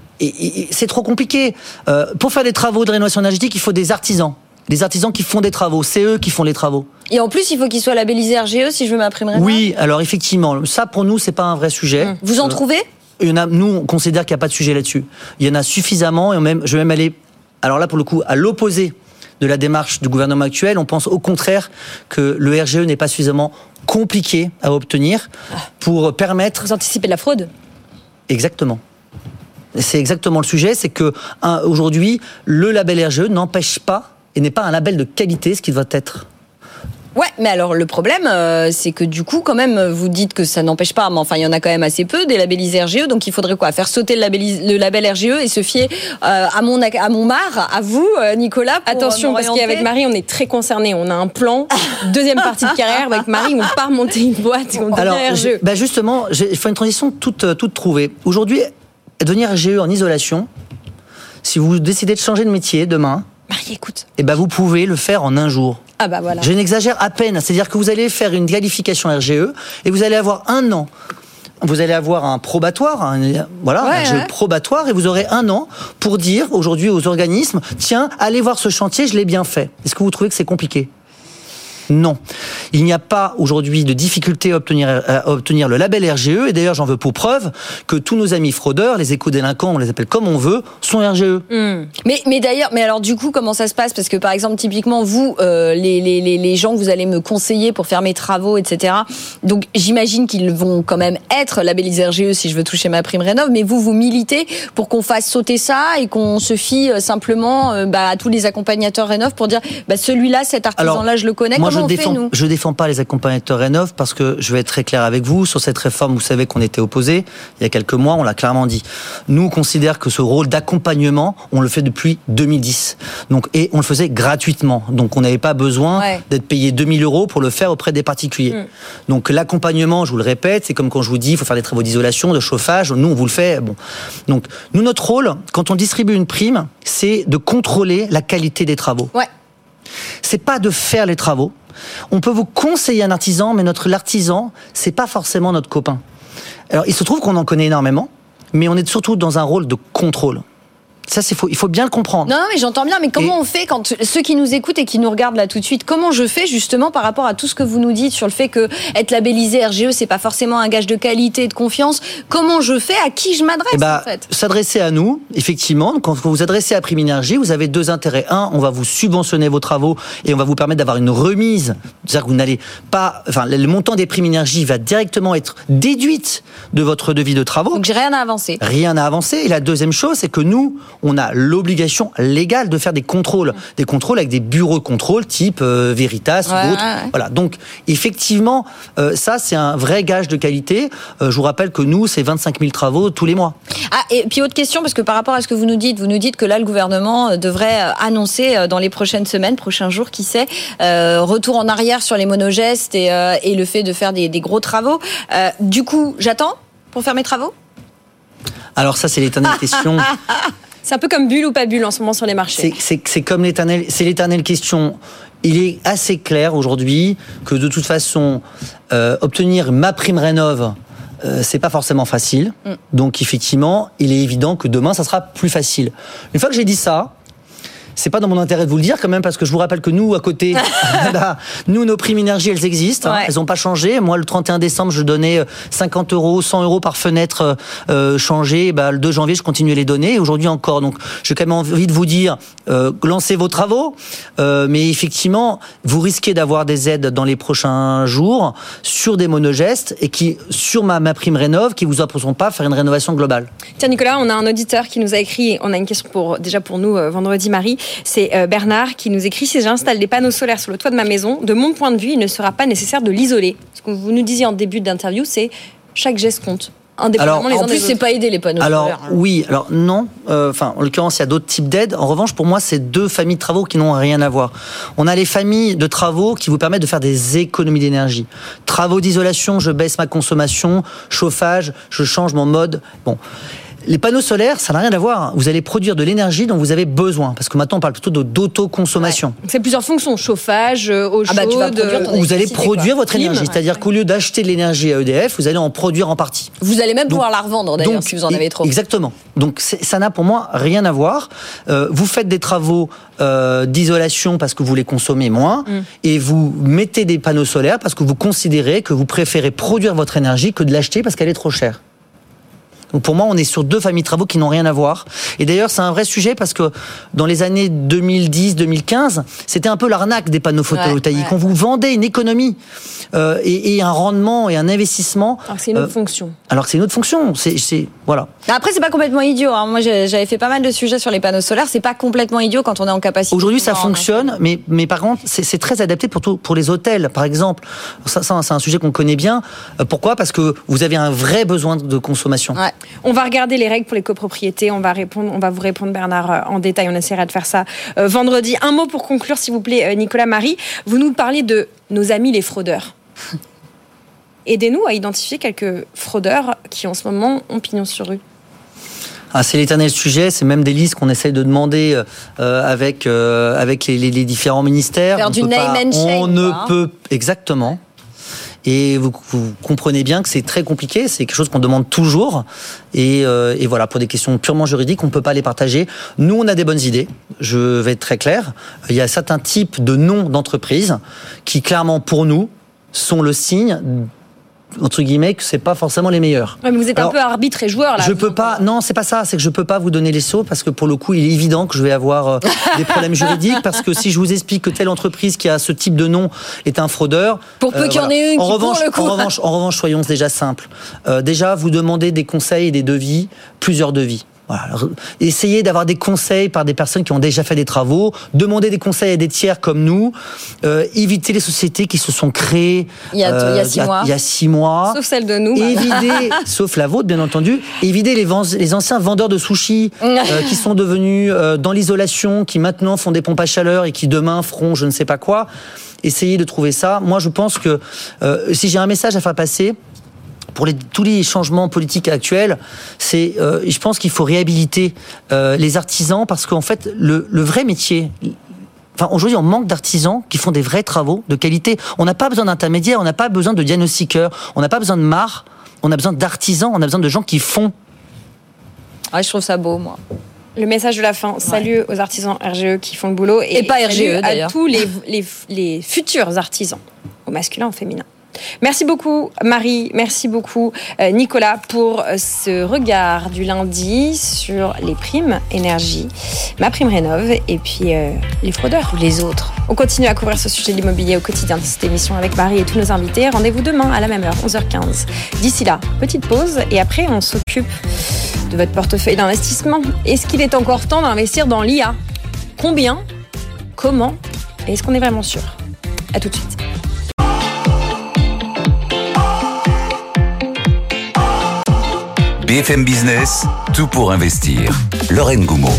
c'est trop compliqué. Euh, pour faire des travaux de rénovation énergétique, il faut des artisans. Des artisans qui font des travaux. C'est eux qui font les travaux. Et en plus, il faut qu'il soit labellisé RGE si je veux m'imprimer. Oui, alors effectivement, ça pour nous c'est pas un vrai sujet. Vous en Euh, trouvez? il y en a, nous, on considère qu'il n'y a pas de sujet là-dessus. Il y en a suffisamment, et même, je vais même aller, alors là, pour le coup, à l'opposé de la démarche du gouvernement actuel. On pense au contraire que le RGE n'est pas suffisamment compliqué à obtenir pour permettre. Vous anticipez la fraude Exactement. C'est exactement le sujet, c'est que aujourd'hui, le label RGE n'empêche pas et n'est pas un label de qualité, ce qui doit être. Ouais, mais alors le problème, euh, c'est que du coup, quand même, vous dites que ça n'empêche pas, mais enfin, il y en a quand même assez peu des labellisés RGE, donc il faudrait quoi? Faire sauter le, labellis- le label RGE et se fier euh, à mon à mon mar, à vous, euh, Nicolas. pour, Attention, parce qu'avec Marie, on est très concernés. On a un plan, deuxième partie de carrière. Avec Marie, on part monter une boîte, on Alors, devient je- RGE. bah justement, j'ai- il faut une transition toute, toute trouvée. Aujourd'hui, devenir RGE en isolation, si vous décidez de changer de métier demain, Marie, écoute. eh ben vous pouvez le faire en un jour. Ah bah voilà. Je n'exagère à peine. C'est-à-dire que vous allez faire une qualification RGE et vous allez avoir un an. Vous allez avoir un probatoire, un, voilà, Ouais, un ouais. probatoire, et vous aurez un an pour dire aujourd'hui aux organismes, tiens, allez voir ce chantier, je l'ai bien fait. Est-ce que vous trouvez que c'est compliqué? Non. Il n'y a pas aujourd'hui de difficulté à obtenir, à obtenir le label RGE. Et d'ailleurs, j'en veux pour preuve que tous nos amis fraudeurs, les éco-délinquants, on les appelle comme on veut, sont RGE. Hmm. Mais, mais d'ailleurs, mais alors du coup, comment ça se passe? Parce que par exemple, typiquement, vous, euh, les, les, les, les gens que vous allez me conseiller pour faire mes travaux, etc. Donc, j'imagine qu'ils vont quand même être labellisés RGE si je veux toucher ma prime rénov. Mais vous, vous militez pour qu'on fasse sauter ça et qu'on se fie euh, simplement euh, bah, à tous les accompagnateurs rénov pour dire, bah, celui-là, cet artisan-là, je le connais. Moi, comment je défends, fait nous je défends pas les accompagnateurs Rénov parce que je vais être très clair avec vous sur cette réforme. Vous savez qu'on était opposés il y a quelques mois. On l'a clairement dit. Nous, on considère que ce rôle d'accompagnement, on le fait depuis 2010. Donc, et on le faisait gratuitement. Donc, on n'avait pas besoin Ouais. d'être payé 2000 euros pour le faire auprès des particuliers. Mm. Donc, l'accompagnement, je vous le répète, c'est comme quand je vous dis, il faut faire des travaux d'isolation, de chauffage. Nous, on vous le fait. Bon. Donc, nous, notre rôle, quand on distribue une prime, c'est de contrôler la qualité des travaux Ouais. c'est pas de faire les travaux. On peut vous conseiller un artisan, mais notre l'artisan, c'est pas forcément notre copain. Alors, il se trouve qu'on en connaît énormément, mais on est surtout dans un rôle de contrôle. Ça, c'est faux. Il faut bien le comprendre. Non, non, mais j'entends bien. Mais comment on fait quand ceux qui nous écoutent et qui nous regardent là tout de suite, comment je fais justement par rapport à tout ce que vous nous dites sur le fait que être labellisé RGE, c'est pas forcément un gage de qualité et de confiance? Comment je fais? À qui je m'adresse Eh ben, en fait? s'adresser à nous, effectivement, quand vous vous adressez à Prime Énergie, vous avez deux intérêts. Un, on va vous subventionner vos travaux et on va vous permettre d'avoir une remise. C'est-à-dire que vous n'allez pas, enfin, le montant des primes énergie va directement être déduite de votre devis de travaux. Donc j'ai rien à avancer. Rien à avancer. Et la deuxième chose, c'est que nous, on a l'obligation légale de faire des contrôles. Des contrôles avec des bureaux de contrôle type euh, Veritas Ouais, ou ouais, ouais. Voilà. Donc, effectivement, euh, ça, c'est un vrai gage de qualité. Euh, je vous rappelle que nous, c'est 25 000 travaux tous les mois. Ah, et puis autre question, parce que par rapport à ce que vous nous dites, vous nous dites que là, le gouvernement euh, devrait annoncer dans les prochaines semaines, prochains jours, qui sait, retour en arrière sur les monogestes et, et le fait de faire des, des gros travaux. Du coup, j'attends pour faire mes travaux? Alors ça, c'est l'éternelle question. C'est un peu comme bulle ou pas bulle en ce moment sur les marchés. C'est- comme l'éternel, c'est l'éternelle question. Il est assez clair aujourd'hui que de toute façon, euh, obtenir ma prime rénov, euh, c'est pas forcément facile. Mm. Donc effectivement, il est évident que demain, ça sera plus facile. Une fois que j'ai dit ça, c'est pas dans mon intérêt de vous le dire quand même parce que je vous rappelle que nous à côté, là, nous nos primes énergie elles existent, hein, elles n'ont pas changé. Moi le 31 décembre je donnais euh, 50 euros, 100 euros par fenêtre euh, euh, changé. Bah, le 2 janvier je continue à les donner et aujourd'hui encore. Donc j'ai quand même envie de vous dire euh, lancez vos travaux, euh, mais effectivement vous risquez d'avoir des aides dans les prochains jours sur des monogestes et qui sur ma, ma prime rénov qui vous imposeront pas à faire une rénovation globale. Tiens Nicolas, on a un auditeur qui nous a écrit, on a une question pour déjà pour nous euh, vendredi Marie, c'est euh, Bernard qui nous écrit si j'installe des panneaux solaires sur le toit de ma maison, de mon point de vue, il ne sera pas nécessaire de l'isoler. Ce que vous nous disiez en début d'interview, c'est chaque geste compte. Indépendamment Alors, les En plus, c'est pas aider les panneaux Alors solaires. oui, alors non. Euh, Enfin, en l'occurrence, il y a d'autres types d'aides. En revanche, pour moi, c'est deux familles de travaux qui n'ont rien à voir. On a les familles de travaux qui vous permettent de faire des économies d'énergie. Travaux d'isolation, je baisse ma consommation. Chauffage, je change mon mode. Bon. Les panneaux solaires, ça n'a rien à voir. Vous allez produire de l'énergie dont vous avez besoin. Parce que maintenant, on parle plutôt de- d'autoconsommation. C'est plusieurs fonctions, chauffage, euh, eau Ah bah, tu vas chaude, produire ton euh, Vous allez produire quoi. votre Clim. énergie. C'est-à-dire qu'au lieu d'acheter de l'énergie à EDF, vous allez en produire en partie. Vous allez même Donc- pouvoir la revendre d'ailleurs si vous en avez trop. Exactement. Donc ça n'a pour moi rien à voir. Euh, vous faites des travaux euh, d'isolation parce que vous les consommez moins Mm. et vous mettez des panneaux solaires parce que vous considérez que vous préférez produire votre énergie que de l'acheter parce qu'elle est trop chère. Donc pour moi, on est sur deux familles de travaux qui n'ont rien à voir. Et d'ailleurs, c'est un vrai sujet parce que dans les années 2010-2015, c'était un peu l'arnaque des panneaux photovoltaïques. On vous vendait une économie euh, et, et, un rendement et un investissement. Alors c'est une autre euh, fonction. Alors c'est une autre fonction. C'est voilà. Après, c'est pas complètement idiot. Hein. Moi, j'avais fait pas mal de sujets sur les panneaux solaires. C'est pas complètement idiot quand on est en capacité. Aujourd'hui, ça fonctionne, mais mais par contre, c'est très adapté pour tout, pour les hôtels, par exemple. Ça, ça c'est un sujet qu'on connaît bien. Euh, pourquoi? Parce que vous avez un vrai besoin de consommation. Ouais. On va regarder les règles pour les copropriétés. On va répondre, on va vous répondre Bernard euh, en détail. On essaiera de faire ça euh, vendredi. Un mot pour conclure, s'il vous plaît, Nicolas Marie. Vous nous parlez de nos amis les fraudeurs. Aidez-nous à identifier quelques fraudeurs qui en ce moment ont pignon sur rue. Ah, c'est l'éternel sujet, c'est même des listes qu'on essaye de demander euh, avec, euh, avec les, les, les, différents ministères. Faire on du name and On ne quoi. peut exactement. Et vous, comprenez bien que c'est très compliqué, c'est quelque chose qu'on demande toujours. Et, euh, et, voilà, pour des questions purement juridiques, on ne peut pas les partager. Nous, on a des bonnes idées, je vais être très clair. Il y a certains types de noms d'entreprises qui, clairement, pour nous, sont le signe entre guillemets que c'est pas forcément les meilleurs. Ouais, mais vous êtes Alors, un peu arbitre et joueur là. Je peux pas. Non, c'est pas ça. C'est que je peux pas vous donner les sauts parce que pour le coup, il est évident que je vais avoir euh, des problèmes juridiques parce que si je vous explique que telle entreprise qui a ce type de nom est un fraudeur. Pour peu qu'il y en ait une en qui revanche, le coup. en revanche, en revanche, soyons déjà simples. Euh, déjà, vous demandez des conseils et des devis, plusieurs devis. Voilà. Essayez d'avoir des conseils par des personnes qui ont déjà fait des travaux. Demandez des conseils à des tiers comme nous. Euh, évitez les sociétés qui se sont créées il y a, euh, il y a six mois. Il y a six mois. Sauf celle de nous. Évitez, sauf la vôtre, bien entendu. Évitez les, les anciens vendeurs de sushis euh, qui sont devenus euh, dans l'isolation, qui maintenant font des pompes à chaleur et qui demain feront je ne sais pas quoi. Essayez de trouver ça. Moi, je pense que si j'ai un message à faire passer, pour les, tous les changements politiques actuels, c'est, euh, je pense qu'il faut réhabiliter euh, les artisans parce qu'en fait, le, le, vrai métier. Enfin, aujourd'hui, on manque d'artisans qui font des vrais travaux de qualité. On n'a pas besoin d'intermédiaires, on n'a pas besoin de diagnostiqueurs, on n'a pas besoin de marre, on a besoin d'artisans, on a besoin de gens qui font. Ouais, je trouve ça beau, moi. Le message de la fin. Salut aux artisans RGE qui font le boulot et, et pas RGE à tous les, les, les futurs artisans, au masculin, au féminin. Merci beaucoup Marie, merci beaucoup euh, Nicolas pour ce regard du lundi sur les primes énergie, ma prime rénove et puis euh, les fraudeurs ou les autres. On continue à couvrir ce sujet de l'immobilier au quotidien de cette émission avec Marie et tous nos invités. Rendez-vous demain à la même heure, 11h15. D'ici là, petite pause et après on s'occupe de votre portefeuille d'investissement. Est-ce qu'il est encore temps d'investir dans l'IA Combien? Comment? Et est-ce qu'on est vraiment sûr? À tout de suite. BFM Business, tout pour investir. Lorraine Goumeau.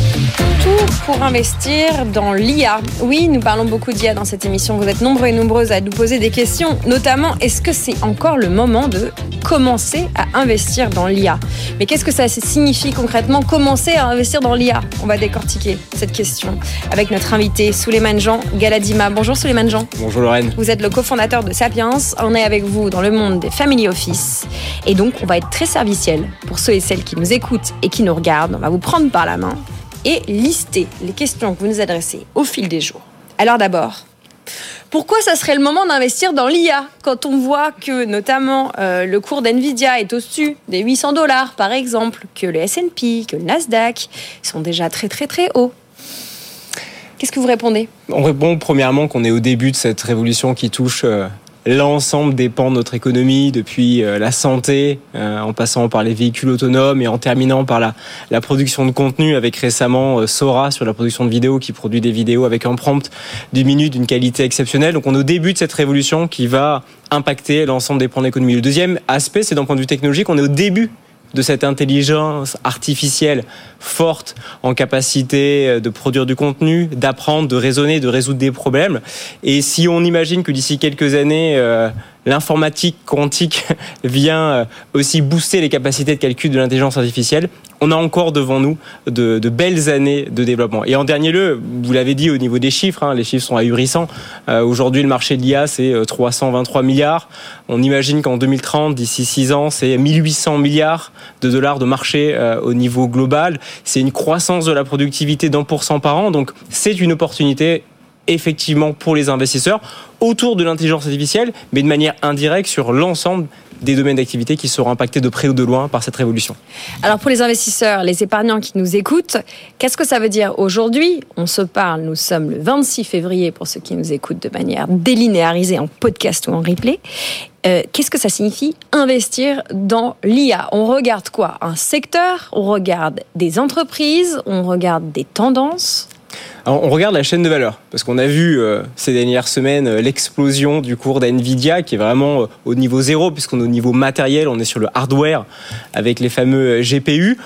Tout pour investir dans l'IA. Oui, nous parlons beaucoup d'IA dans cette émission. Vous êtes nombreux et nombreuses à nous poser des questions, notamment est-ce que c'est encore le moment de commencer à investir dans l'IA Mais qu'est-ce que ça signifie concrètement commencer à investir dans l'IA On va décortiquer cette question avec notre invité Souleymane Jean Galadima. Bonjour Souleymane Jean. Bonjour Lorraine. Vous êtes le cofondateur de Sapiens. On est avec vous dans le monde des family office. Et donc, on va être très serviciel pour ceux et celles qui nous écoutent et qui nous regardent. On va vous prendre par la main et lister les questions que vous nous adressez au fil des jours. Alors d'abord, pourquoi ça serait le moment d'investir dans l'IA quand on voit que notamment euh, le cours d'NVIDIA est au-dessus des 800 dollars par exemple, que le S&P, que le Nasdaq sont déjà très très très hauts? Qu'est-ce que vous répondez? On répond premièrement qu'on est au début de cette révolution qui touche euh, l'ensemble des pans de notre économie, depuis euh, la santé, euh, en passant par les véhicules autonomes et en terminant par la, production de contenu avec récemment euh, Sora sur la production de vidéos qui produit des vidéos avec un prompt d'une minute d'une qualité exceptionnelle. Donc on est au début de cette révolution qui va impacter l'ensemble des pans de l'économie. Le deuxième aspect, c'est d'un point de vue technologique, on est au début de cette intelligence artificielle forte en capacité de produire du contenu, d'apprendre, de raisonner, de résoudre des problèmes. Et si on imagine que d'ici quelques années, euh, l'informatique quantique vient aussi booster les capacités de calcul de l'intelligence artificielle, on a encore devant nous de, belles années de développement. Et en dernier lieu, vous l'avez dit au niveau des chiffres, hein, les chiffres sont ahurissants. Euh, Aujourd'hui, le marché de l'IA, c'est 323 milliards. On imagine qu'en 2030, d'ici 6 ans, c'est 1800 milliards de dollars de marché euh, au niveau global. C'est une croissance de la productivité d'un pour cent par an. Donc, c'est une opportunité effectivement pour les investisseurs autour de l'intelligence artificielle, mais de manière indirecte sur l'ensemble des domaines d'activité qui seront impactés de près ou de loin par cette révolution. Alors pour les investisseurs, les épargnants qui nous écoutent, qu'est-ce que ça veut dire aujourd'hui? On se parle, nous sommes le 26 février pour ceux qui nous écoutent de manière délinéarisée en podcast ou en replay. Euh, qu'est-ce que ça signifie investir dans l'IA On regarde quoi? Un secteur? On regarde des entreprises? On regarde des tendances? On regarde la chaîne de valeur parce qu'on a vu euh, ces dernières semaines euh, l'explosion du cours d'NVIDIA qui est vraiment euh, au niveau zéro puisqu'on est au niveau matériel, on est sur le hardware avec les fameux GPU.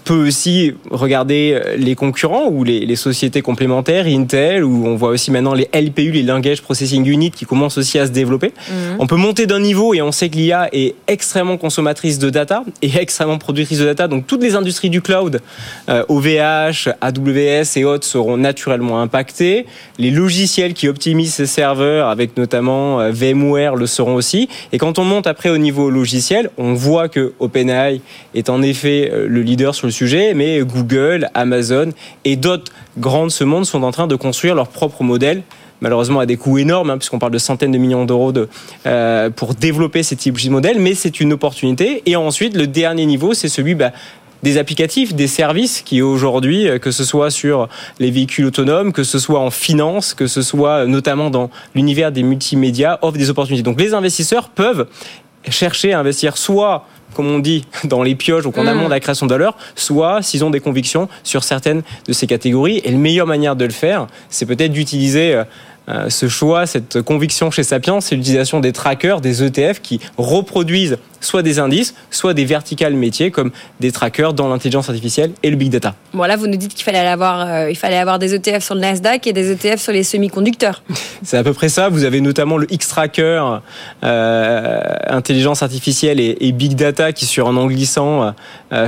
Peut aussi regarder les concurrents ou les, les, sociétés complémentaires, Intel, où on voit aussi maintenant les LPU, les Language Processing Unit, qui commencent aussi à se développer. Mhm. On peut monter d'un niveau et on sait que l'IA est extrêmement consommatrice de data et extrêmement productrice de data. Donc toutes les industries du cloud, euh, OVH, AWS et autres seront naturellement impactées. Les logiciels qui optimisent ces serveurs, avec notamment euh, VMware, le seront aussi. Et quand on monte après au niveau logiciel, on voit que OpenAI est en effet euh, le leader sur le sujet, mais Google, Amazon et d'autres grandes ce monde sont en train de construire leur propre modèle malheureusement à des coûts énormes, hein, puisqu'on parle de centaines de millions d'euros de, euh, pour développer ces types de modèles, mais c'est une opportunité. Et ensuite, le dernier niveau, c'est celui bah, des applicatifs, des services qui aujourd'hui, euh, que ce soit sur les véhicules autonomes, que ce soit en finance, que ce soit notamment dans l'univers des multimédias, offrent des opportunités. Donc les investisseurs peuvent chercher à investir soit comme on dit, dans les pioches ou qu'on amont la création de valeur, soit s'ils ont des convictions sur certaines de ces catégories. Et la meilleure manière de le faire, c'est peut-être d'utiliser euh, ce choix, cette conviction chez Sapiens, c'est l'utilisation des trackers, des ETF qui reproduisent soit des indices, soit des verticales métiers comme des trackers dans l'intelligence artificielle et le big data. Bon là, vous nous dites qu'il fallait avoir, euh, il fallait avoir des ETF sur le Nasdaq et des ETF sur les semi-conducteurs. C'est à peu près ça. Vous avez notamment le X-Tracker, euh, intelligence artificielle et, big data qui sur un an glissant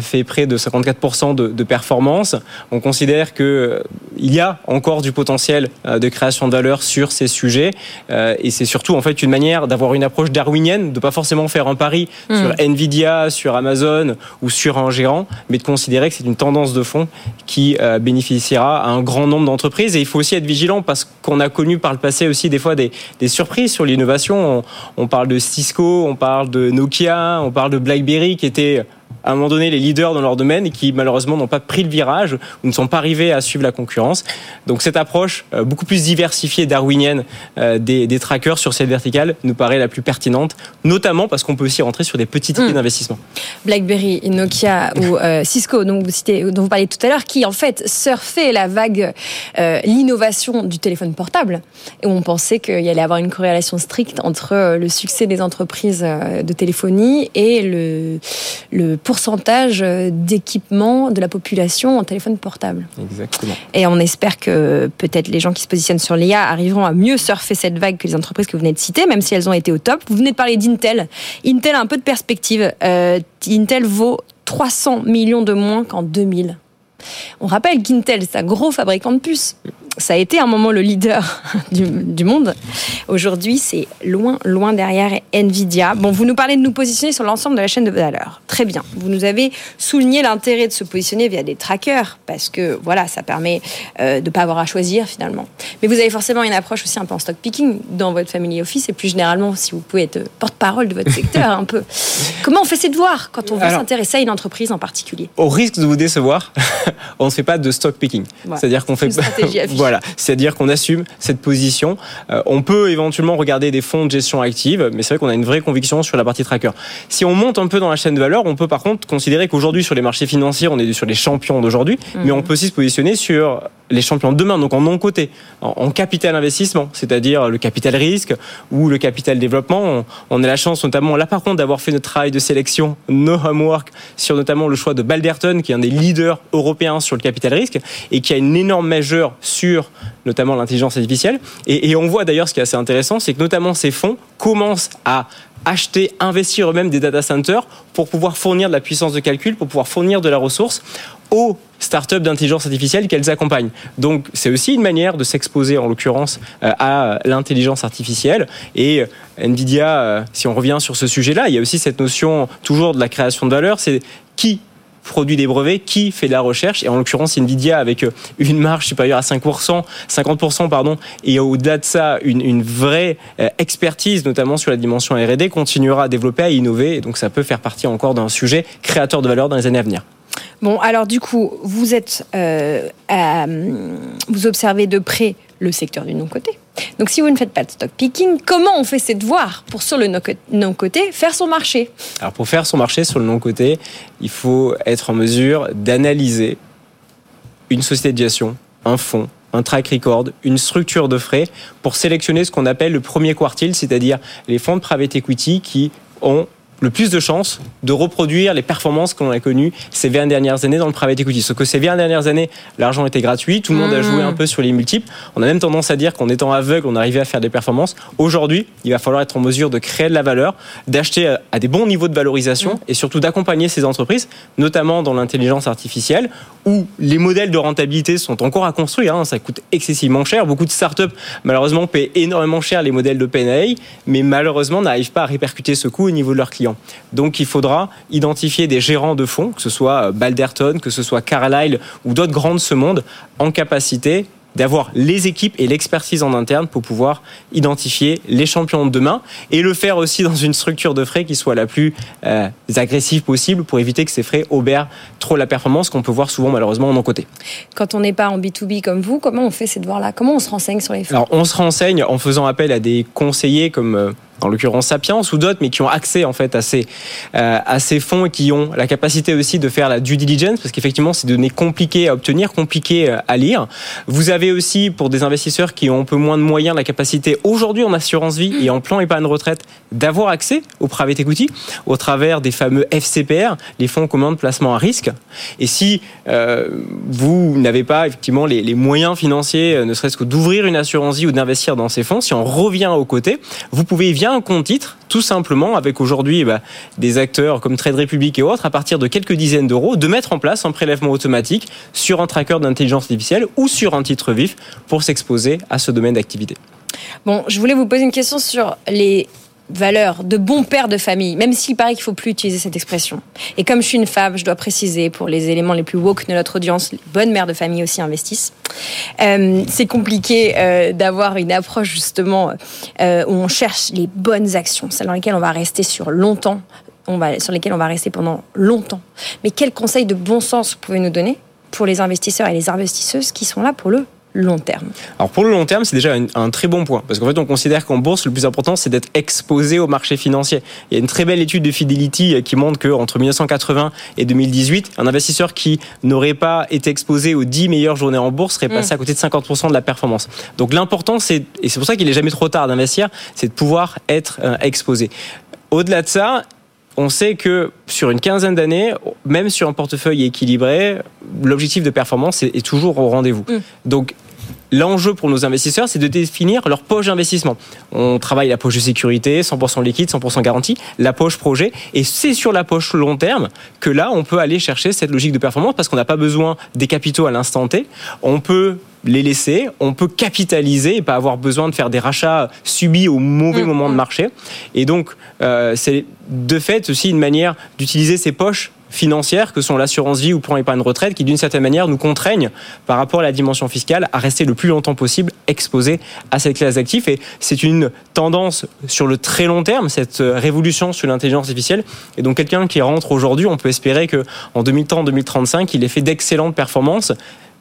fait près de 54% de, de, performance. On considère que il y a encore du potentiel de création de valeur sur ces sujets et c'est surtout en fait une manière d'avoir une approche darwinienne, de pas forcément faire un pari sur hmm. Nvidia, sur Amazon ou sur un gérant, mais de considérer que c'est une tendance de fond qui euh, bénéficiera à un grand nombre d'entreprises. Et il faut aussi être vigilant parce qu'on a connu par le passé aussi des fois des, des surprises sur l'innovation. On, on, parle de Cisco, on parle de Nokia, on parle de BlackBerry qui était à un moment donné les leaders dans leur domaine et qui malheureusement n'ont pas pris le virage ou ne sont pas arrivés à suivre la concurrence. Donc cette approche euh, beaucoup plus diversifiée darwinienne euh, des, des, trackers sur cette verticale nous paraît la plus pertinente, notamment parce qu'on peut aussi rentrer sur des petites idées hmm. d'investissement. BlackBerry, Nokia ou euh, Cisco, dont vous, citez, dont vous parliez tout à l'heure, qui en fait surfaient la vague, l'innovation du téléphone portable, et on pensait qu'il y allait avoir une corrélation stricte entre le succès des entreprises de téléphonie et le, le pourcentage euh, d'équipement de la population en téléphone portable. Exactement. Et on espère que peut-être les gens qui se positionnent sur l'IA arriveront à mieux surfer cette vague que les entreprises que vous venez de citer, même si elles ont été au top. Vous venez de parler d'Intel. Intel a un peu de perspective. Euh, Intel vaut 300 millions de moins qu'en 2000. On rappelle qu'Intel, c'est un gros fabricant de puces ça a été un moment le leader du, monde. Aujourd'hui, c'est loin, loin derrière Nvidia. Bon, vous nous parlez de nous positionner sur l'ensemble de la chaîne de valeur. Très bien. Vous nous avez souligné l'intérêt de se positionner via des trackers parce que voilà, ça permet euh, de ne pas avoir à choisir finalement. Mais vous avez forcément une approche aussi un peu en stock picking dans votre family office et plus généralement, si vous pouvez être porte-parole de votre secteur un peu. Comment on fait ses devoirs quand on veut s'intéresser à une entreprise en particulier? Au risque de vous décevoir, on ne fait pas de stock picking. C'est-à-dire qu'on fait. Voilà, c'est-à-dire qu'on assume cette position. Euh, on peut éventuellement regarder des fonds de gestion active, mais c'est vrai qu'on a une vraie conviction sur la partie tracker. Si on monte un peu dans la chaîne de valeur, on peut par contre considérer qu'aujourd'hui sur les marchés financiers, on est sur les champions d'aujourd'hui, mais on mhm. peut aussi se positionner sur les champions de demain, donc en non côté, en, capital investissement, c'est-à-dire le capital risque ou le capital développement. On, a la chance notamment là par contre d'avoir fait notre travail de sélection, no homework sur notamment le choix de Balderton, qui est un des leaders européens sur le capital risque et qui a une énorme majeure sur notamment l'intelligence artificielle. Et, et on voit d'ailleurs ce qui est assez intéressant, c'est que notamment ces fonds commencent à acheter, investir eux-mêmes des data centers pour pouvoir fournir de la puissance de calcul, pour pouvoir fournir de la ressource aux startups d'intelligence artificielle qu'elles accompagnent. Donc c'est aussi une manière de s'exposer en l'occurrence euh, à l'intelligence artificielle et euh, Nvidia, euh, si on revient sur ce sujet-là, il y a aussi cette notion toujours de la création de valeur, c'est qui produit des brevets, qui fait de la recherche. Et en l'occurrence, Nvidia avec une marge supérieure à 5%, 50%, pardon, et au-delà de ça, une, vraie expertise, notamment sur la dimension R&D, continuera à développer, à innover. Et donc, ça peut faire partie encore d'un sujet créateur de valeur dans les années à venir. Bon, alors du coup, vous êtes, euh, vous observez de près le secteur du non-côté. Donc, si vous ne faites pas de stock picking, comment on fait ses devoirs pour sur le no- non-côté faire son marché? Alors pour faire son marché sur le non-côté, il faut être en mesure d'analyser une société de gestion, un fonds, un track record, une structure de frais pour sélectionner ce qu'on appelle le premier quartile, c'est-à-dire les fonds de private equity qui ont le plus de chances de reproduire les performances qu'on a connues ces 20 dernières années dans le private equity. Sauf que ces 20 dernières années, l'argent était gratuit, tout le monde a Mmh. joué un peu sur les multiples. On a même tendance à dire qu'en étant aveugle, on arrivait à faire des performances. Aujourd'hui, il va falloir être en mesure de créer de la valeur, d'acheter à- à des bons niveaux de valorisation et surtout d'accompagner ces entreprises, notamment dans l'intelligence artificielle, où les modèles de rentabilité sont encore à construire. hein. ça coûte excessivement cher. Beaucoup de startups, malheureusement, paient énormément cher les modèles d'OpenAI, mais malheureusement n'arrivent pas à répercuter ce coût au niveau de leurs clients. Donc il faudra identifier des gérants de fonds, que ce soit euh, Balderton, que ce soit Carlyle ou d'autres grands de ce monde, en capacité d'avoir les équipes et l'expertise en interne pour pouvoir identifier les champions de demain et le faire aussi dans une structure de frais qui soit la plus euh, agressive possible pour éviter que ces frais obèrent trop la performance qu'on peut voir souvent malheureusement en non-côté. Quand on n'est pas en B2B comme vous, comment on fait ces devoirs-là? Comment on se renseigne sur les fonds? Alors on se renseigne en faisant appel à des conseillers comme euh, en l'occurrence Sapiens ou d'autres, mais qui ont accès en fait à ces, euh, à ces fonds et qui ont la capacité aussi de faire la due diligence, parce qu'effectivement c'est données compliquées à obtenir, compliquées euh, à lire. Vous avez aussi pour des investisseurs qui ont un peu moins de moyens la capacité aujourd'hui en assurance vie et en plan épargne retraite d'avoir accès au private equity au travers des fameux FCPR, les fonds communs de placement à risque. Et si euh, vous n'avez pas effectivement les, moyens financiers, ne serait-ce que d'ouvrir une assurance vie ou d'investir dans ces fonds, si on revient aux côtés, vous pouvez un compte titre, tout simplement, avec aujourd'hui eh ben, des acteurs comme Trade Republic et autres, à partir de quelques dizaines d'euros, de mettre en place un prélèvement automatique sur un tracker d'intelligence artificielle ou sur un titre vif pour s'exposer à ce domaine d'activité. Bon, je voulais vous poser une question sur les valeurs de bon père de famille, même s'il paraît qu'il faut plus utiliser cette expression. Et comme je suis une femme, je dois préciser pour les éléments les plus woke de notre audience, les bonnes mères de famille aussi investissent. Euh, c'est compliqué euh, d'avoir une approche justement euh, où on cherche les bonnes actions, celles dans lesquelles on va rester sur longtemps, sur lesquelles on va rester pendant longtemps. Mais quels conseils de bon sens vous pouvez nous donner pour les investisseurs et les investisseuses qui sont là pour le long terme Alors pour le long terme, c'est déjà un, un très bon point parce qu'en fait, on considère qu'en bourse, le plus important, c'est d'être exposé au marché financier. Il y a une très belle étude de Fidelity qui montre que entre 1980 et 2018, un investisseur qui n'aurait pas été exposé aux 10 meilleures journées en bourse serait passé Mm. à côté de 50% de la performance. Donc l'important, c'est et c'est pour ça qu'il est jamais trop tard d'investir, c'est de pouvoir être euh, exposé. Au-delà de ça, on sait que sur une quinzaine d'années, même sur un portefeuille équilibré, l'objectif de performance est, est toujours au rendez-vous. Donc, L'enjeu pour nos investisseurs, c'est de définir leur poche d'investissement. On travaille la poche de sécurité, 100% liquide, 100% garantie, la poche projet, et c'est sur la poche long terme que là, on peut aller chercher cette logique de performance parce qu'on n'a pas besoin des capitaux à l'instant T. On peut les laisser, on peut capitaliser et pas avoir besoin de faire des rachats subis au mauvais moment de marché. Et donc, euh, c'est de fait aussi une manière d'utiliser ces poches financières que sont l'assurance vie ou plan épargne retraite qui d'une certaine manière nous contraignent par rapport à la dimension fiscale à rester le plus longtemps possible exposés à cette classe d'actifs. Et c'est une tendance sur le très long terme cette révolution sur l'intelligence artificielle. Et donc quelqu'un qui rentre aujourd'hui on peut espérer que en 2030-2035 il ait fait d'excellentes performances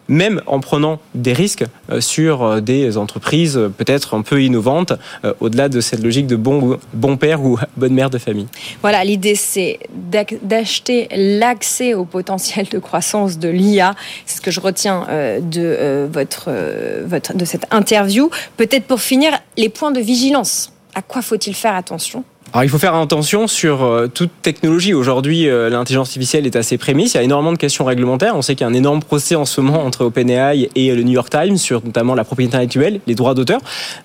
même en prenant des risques euh, sur euh, des entreprises euh, peut-être un peu innovantes, au-delà de cette logique de bon, bon père ou bonne mère de famille. Voilà, l'idée c'est d'ac- d'acheter l'accès au potentiel de croissance de l'IA. C'est ce que je retiens de votre de cette interview. Peut-être pour finir, les points de vigilance. À quoi faut-il faire attention? Alors il faut faire attention sur euh, toute technologie. Aujourd'hui, euh, l'intelligence artificielle est assez prémisse. Il y a énormément de questions réglementaires. On sait qu'il y a un énorme procès en ce moment entre OpenAI et le New York Times sur notamment la propriété intellectuelle, les droits d'auteur.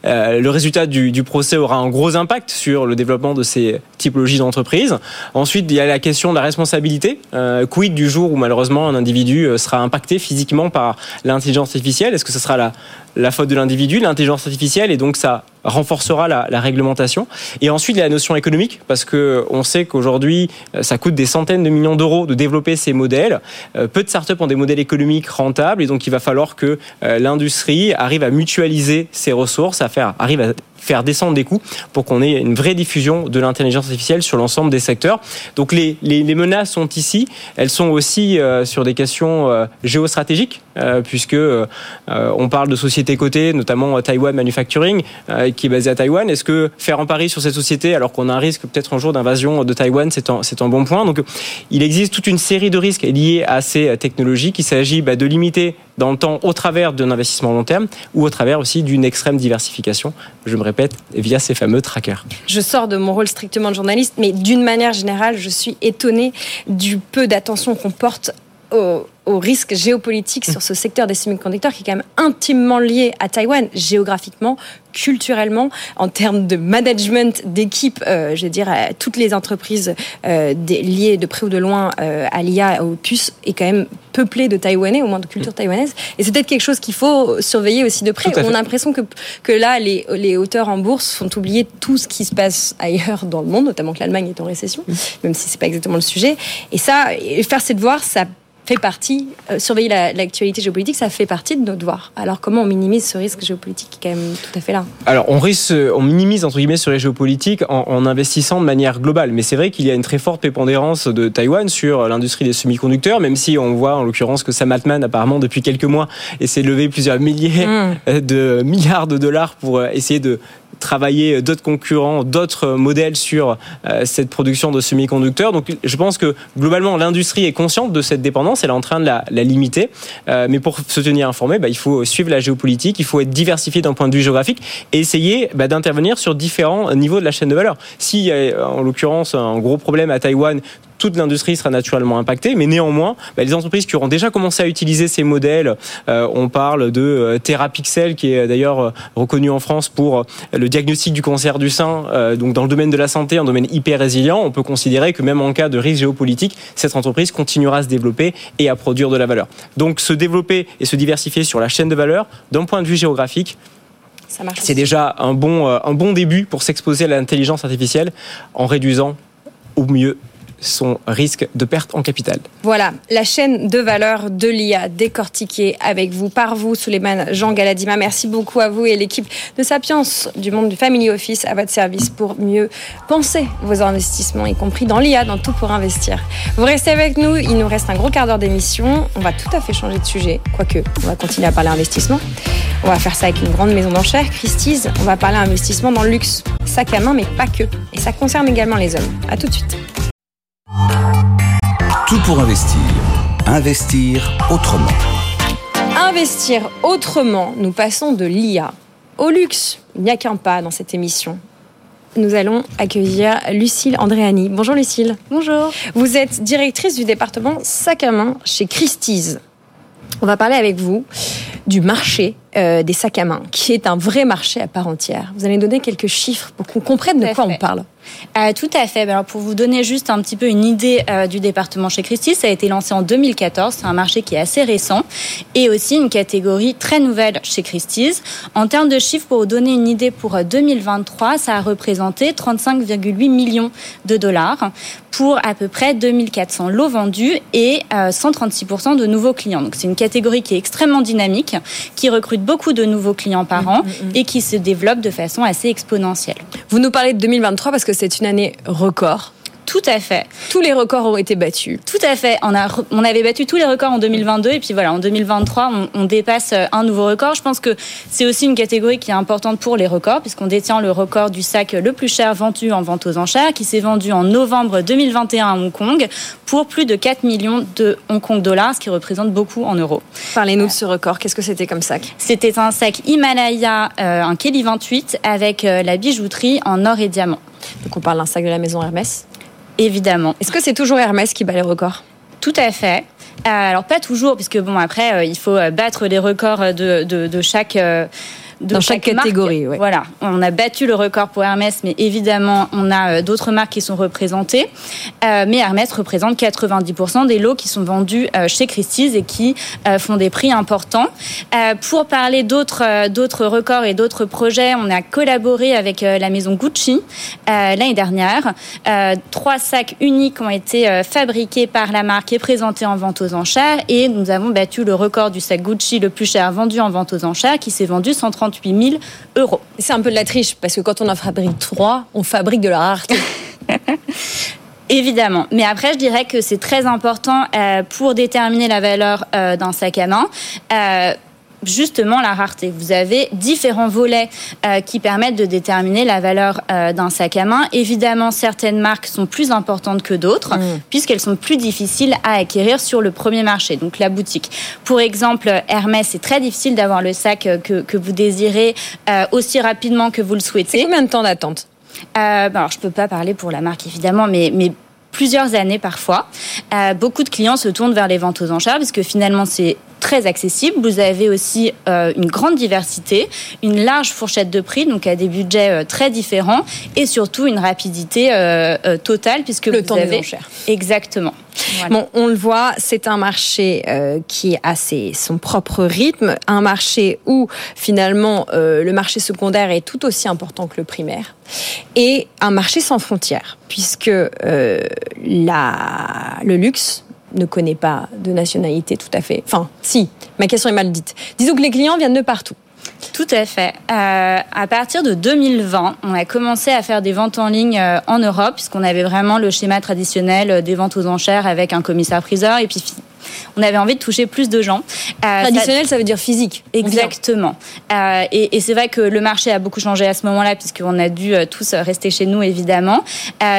Euh, le résultat du, procès aura un gros impact sur le développement de ces typologies d'entreprises. Ensuite, il y a la question de la responsabilité. Euh, quid du jour où malheureusement un individu sera impacté physiquement par l'intelligence artificielle? Est-ce que ce sera la, la faute de l'individu, l'intelligence artificielle, et donc ça renforcera la, réglementation. Et ensuite, la notion économique, parce que on sait qu'aujourd'hui, euh, ça coûte des centaines de millions d'euros de développer ces modèles. Euh, peu de startups ont des modèles économiques rentables, et donc il va falloir que euh, l'industrie arrive à mutualiser ses ressources, à faire, arrive à faire descendre des coûts pour qu'on ait une vraie diffusion de l'intelligence artificielle sur l'ensemble des secteurs. Donc les, les, menaces sont ici. Elles sont aussi euh, sur des questions euh, géostratégiques, euh, puisque on parle de sociétés cotées, notamment Taiwan Manufacturing, qui est basée à Taïwan. Est-ce que faire un pari sur cette société, alors qu'on a un risque peut-être un jour d'invasion de Taïwan, c'est un, un, bon point. Donc il existe toute une série de risques liés à ces technologies qu'il s'agit bah, de limiter dans le temps au travers d'un investissement long terme ou au travers aussi d'une extrême diversification, je me répète, via ces fameux trackers. Je sors de mon rôle strictement de journaliste, mais d'une manière générale, je suis étonnée du peu d'attention qu'on porte au, au risque géopolitique sur ce secteur des semi-conducteurs qui est quand même intimement lié à Taïwan, géographiquement, culturellement, en termes de management d'équipe, euh, je veux dire, toutes les entreprises euh, des, liées de près ou de loin euh, à l'IA, aux puces, est quand même peuplée de Taïwanais, au moins de culture taïwanaise. Et c'est peut-être quelque chose qu'il faut surveiller aussi de près. On a l'impression que, que là, les, les hauteurs en bourse font oublier tout ce qui se passe ailleurs dans le monde, notamment que l'Allemagne est en récession, même si c'est pas exactement le sujet. Et ça, faire ses devoirs, ça fait partie, euh, surveiller l'actualité géopolitique, ça fait partie de nos devoirs. Alors comment on minimise ce risque géopolitique qui est quand même tout à fait là Alors on, risque, on minimise entre guillemets ce risque géopolitique en, en investissant de manière globale. Mais c'est vrai qu'il y a une très forte prépondérance de Taïwan sur l'industrie des semi-conducteurs, même si on voit en l'occurrence que Sam Altman apparemment depuis quelques mois essaie de lever plusieurs milliers mmh. de milliards de dollars pour essayer de travailler d'autres concurrents, d'autres modèles sur euh, cette production de semi-conducteurs. Donc je pense que globalement l'industrie est consciente de cette dépendance, elle est en train de la, limiter. Euh, mais pour se tenir informé, bah, il faut suivre la géopolitique, il faut être diversifié d'un point de vue géographique et essayer bah, d'intervenir sur différents niveaux de la chaîne de valeur. Y a en l'occurrence un gros problème à Taïwan, toute l'industrie sera naturellement impactée, mais néanmoins, bah, les entreprises qui auront déjà commencé à utiliser ces modèles, euh, on parle de euh, TerraPixel, qui est d'ailleurs euh, reconnu en France pour le diagnostic du cancer du sein, euh, donc dans le domaine de la santé, un domaine hyper résilient, on peut considérer que même en cas de risque géopolitique, cette entreprise continuera à se développer et à produire de la valeur. Donc se développer et se diversifier sur la chaîne de valeur, d'un point de vue géographique, c'est déjà un bon, un bon début pour s'exposer à l'intelligence artificielle en réduisant au mieux son risque de perte en capital. Voilà, la chaîne de valeur de l'IA décortiquée avec vous, par vous, Suleiman Jean Galadima. Merci beaucoup à vous et l'équipe de Sapiens du monde du Family Office à votre service pour mieux penser vos investissements, y compris dans l'IA, dans tout pour investir. Vous restez avec nous, il nous reste un gros quart d'heure d'émission. On va tout à fait changer de sujet, quoique on va continuer à parler investissement. On va faire ça avec une grande maison d'enchères, Christie's. On va parler investissement dans le luxe, sac à main, mais pas que. Et ça concerne également les hommes. À tout de suite. Tout pour investir. Investir autrement. Investir autrement, nous passons de l'IA au luxe. Il n'y a qu'un pas dans cette émission. Nous allons accueillir Lucille Andréani. Bonjour Lucille. Bonjour. Vous êtes directrice du département sac à main chez Christie's. On va parler avec vous du marché euh, des sacs à main, qui est un vrai marché à part entière. Vous allez donner quelques chiffres pour qu'on comprenne de quoi on parle. Euh, tout à fait. Alors pour vous donner juste un petit peu une idée euh, du département chez Christie, ça a été lancé en 2014. C'est un marché qui est assez récent et aussi une catégorie très nouvelle chez Christie's. En termes de chiffres, pour vous donner une idée, pour 2023, ça a représenté 35,8 millions de dollars pour à peu près 2400 lots vendus et 136% de nouveaux clients. Donc c'est une catégorie qui est extrêmement dynamique, qui recrute beaucoup de nouveaux clients par an et qui se développe de façon assez exponentielle. Vous nous parlez de 2023 parce que c'est une année record. Tout à fait. Tous les records ont été battus. Tout à fait. On, a, on avait battu tous les records en 2022 et puis voilà, en 2023, on, on dépasse un nouveau record. Je pense que c'est aussi une catégorie qui est importante pour les records puisqu'on détient le record du sac le plus cher vendu en vente aux enchères qui s'est vendu en novembre 2021 à Hong Kong pour plus de 4 millions de Hong Kong dollars, ce qui représente beaucoup en euros. Parlez-nous de ce record. Qu'est-ce que c'était comme sac? C'était un sac Himalaya, euh, un Kelly 28 avec euh, la bijouterie en or et diamant. Donc on parle d'un sac de la maison Hermès? Évidemment. Est-ce que c'est toujours Hermès qui bat les records? Tout à fait. Euh, alors pas toujours, puisque bon après euh, il faut battre les records de, de, de chaque euh, de Dans chaque catégorie, ouais. Voilà, on a battu le record pour Hermès, mais évidemment, on a euh, d'autres marques qui sont représentées. Euh, mais Hermès représente 90% des lots qui sont vendus euh, chez Christie's et qui euh, font des prix importants. Euh, pour parler d'autres d'autres records et d'autres projets, on a collaboré avec la maison Gucci euh, l'année dernière. Euh, trois sacs uniques ont été fabriqués par la marque et présentés en vente aux enchères. Et nous avons battu le record du sac Gucci le plus cher vendu en vente aux enchères, qui s'est vendu 138 000 euros. C'est un peu de la triche, parce que quand on en fabrique trois, on fabrique de la rareté. Évidemment. Mais après, je dirais que c'est très important euh, pour déterminer la valeur euh, d'un sac à main. Justement, la rareté. Vous avez différents volets euh, qui permettent de déterminer la valeur euh, d'un sac à main. Évidemment, certaines marques sont plus importantes que d'autres, puisqu'elles sont plus difficiles à acquérir sur le premier marché, donc la boutique. Pour exemple, Hermès, c'est très difficile d'avoir le sac euh, que, que vous désirez euh, aussi rapidement que vous le souhaitez. Combien de temps d'attente? Bah alors, je peux pas parler pour la marque évidemment, mais, mais plusieurs années parfois. Euh, beaucoup de clients se tournent vers les ventes aux enchères parce que finalement c'est très accessible. Vous avez aussi euh, une grande diversité, une large fourchette de prix, donc à des budgets euh, très différents, et surtout une rapidité euh, totale puisque Le vous temps des avez enchères. exactement. Voilà. Bon, on le voit, c'est un marché qui a ses, son propre rythme, un marché où finalement le marché secondaire est tout aussi important que le primaire, et un marché sans frontières, puisque la, le luxe ne connaît pas de nationalité tout à fait. Enfin, si, ma question est mal dite. Disons que les clients viennent de partout. Tout à fait. Euh, à partir de 2020, on a commencé à faire des ventes en ligne euh, en Europe, puisqu'on avait vraiment le schéma traditionnel euh, des ventes aux enchères avec un commissaire-priseur, et puis on avait envie de toucher plus de gens. Euh, Traditionnel, ça veut dire physique. Exactement. Euh, et et c'est vrai que le marché a beaucoup changé à ce moment-là, puisqu'on a dû euh, tous rester chez nous, évidemment.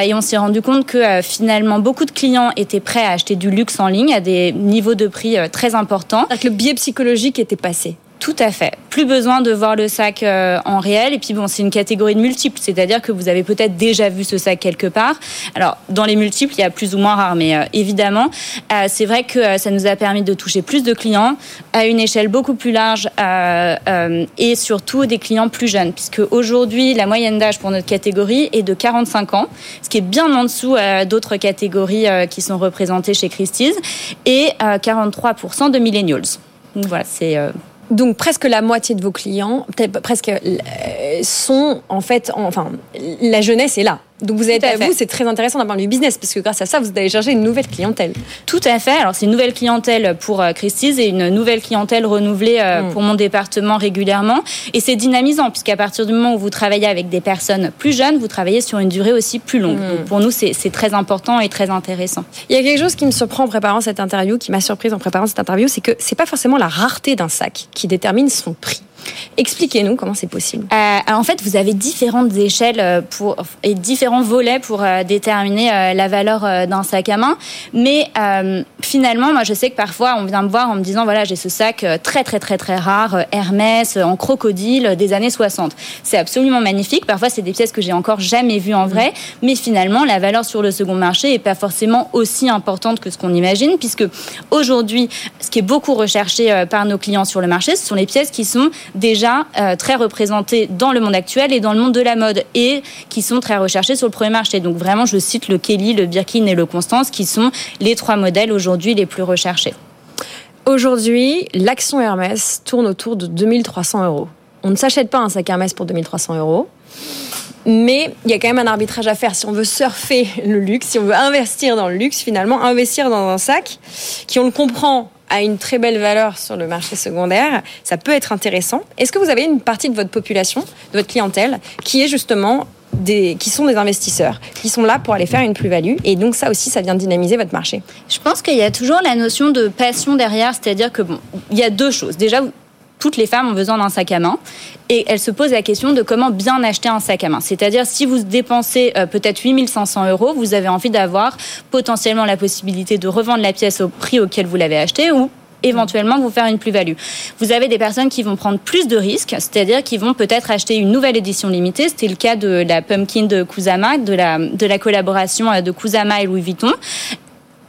Et on s'est rendu compte que finalement, beaucoup de clients étaient prêts à acheter du luxe en ligne à des niveaux de prix très importants. Le biais psychologique était passé. Tout à fait. Plus besoin de voir le sac euh, en réel. Et puis bon, c'est une catégorie de multiples, c'est-à-dire que vous avez peut-être déjà vu ce sac quelque part. Alors dans les multiples, il y a plus ou moins rare, mais euh, évidemment, euh, c'est vrai que ça nous a permis de toucher plus de clients à une échelle beaucoup plus large et surtout des clients plus jeunes, puisque aujourd'hui la moyenne d'âge pour notre catégorie est de 45 ans, ce qui est bien en dessous d'autres catégories qui sont représentées chez Christie's, et euh, 43% de millennials. Donc voilà, c'est Donc presque la moitié de vos clients, presque, euh, sont en fait, en- enfin, la jeunesse est là. Donc vous êtes à vous, c'est très intéressant d'un point de vue business parce que grâce à ça, vous allez chercher une nouvelle clientèle. Tout à fait. Alors c'est une nouvelle clientèle pour euh, Christie's et une nouvelle clientèle renouvelée euh, Mm. pour mon département régulièrement. Et c'est dynamisant puisqu'à partir du moment où vous travaillez avec des personnes plus jeunes, vous travaillez sur une durée aussi plus longue. Mm. Donc pour nous, c'est c'est très important et très intéressant. Il y a quelque chose qui me surprend en préparant cette interview, qui m'a surprise en préparant cette interview, c'est que c'est pas forcément la rareté d'un sac qui détermine son prix. Expliquez-nous comment c'est possible. Euh, en fait, vous avez différentes échelles euh, pour, et différents volets pour euh, déterminer la valeur d'un sac à main. Mais euh, finalement, moi, je sais que parfois, on vient me voir en me disant, voilà, j'ai ce sac très, très, très, très rare, Hermès, en crocodile, des années 60. C'est absolument magnifique. Parfois, c'est des pièces que j'ai encore jamais vues en vrai. Mais finalement, la valeur sur le second marché est pas forcément aussi importante que ce qu'on imagine, puisque aujourd'hui, ce qui est beaucoup recherché par nos clients sur le marché, ce sont les pièces qui sont déjà euh, très représentées dans le monde actuel et dans le monde de la mode et qui sont très recherchées sur le premier marché. Donc vraiment, je cite le Kelly, le Birkin et le Constance, qui sont les trois modèles aujourd'hui les plus recherchés. Aujourd'hui, l'action Hermès tourne autour de 2300 euros. On ne s'achète pas un sac Hermès pour 2300 euros. Mais il y a quand même un arbitrage à faire. Si on veut surfer le luxe, si on veut investir dans le luxe, finalement, investir dans un sac qui, on le comprend, a une très belle valeur sur le marché secondaire, ça peut être intéressant. Est-ce que vous avez une partie de votre population, de votre clientèle, qui est justement des, qui sont des investisseurs, qui sont là pour aller faire une plus-value, et donc ça aussi, ça vient dynamiser votre marché? Je pense qu'il y a toujours la notion de passion derrière, c'est-à-dire que bon, il y a deux choses. Déjà, toutes les femmes ont besoin d'un sac à main et elles se posent la question de comment bien acheter un sac à main. C'est-à-dire si vous dépensez euh, peut-être 8500 euros, vous avez envie d'avoir potentiellement la possibilité de revendre la pièce au prix auquel vous l'avez achetée ou éventuellement vous faire une plus-value. Vous avez des personnes qui vont prendre plus de risques, c'est-à-dire qui vont peut-être acheter une nouvelle édition limitée. C'était le cas de la Pumpkin de Kusama, de la, de la collaboration euh, de Kusama et Louis Vuitton.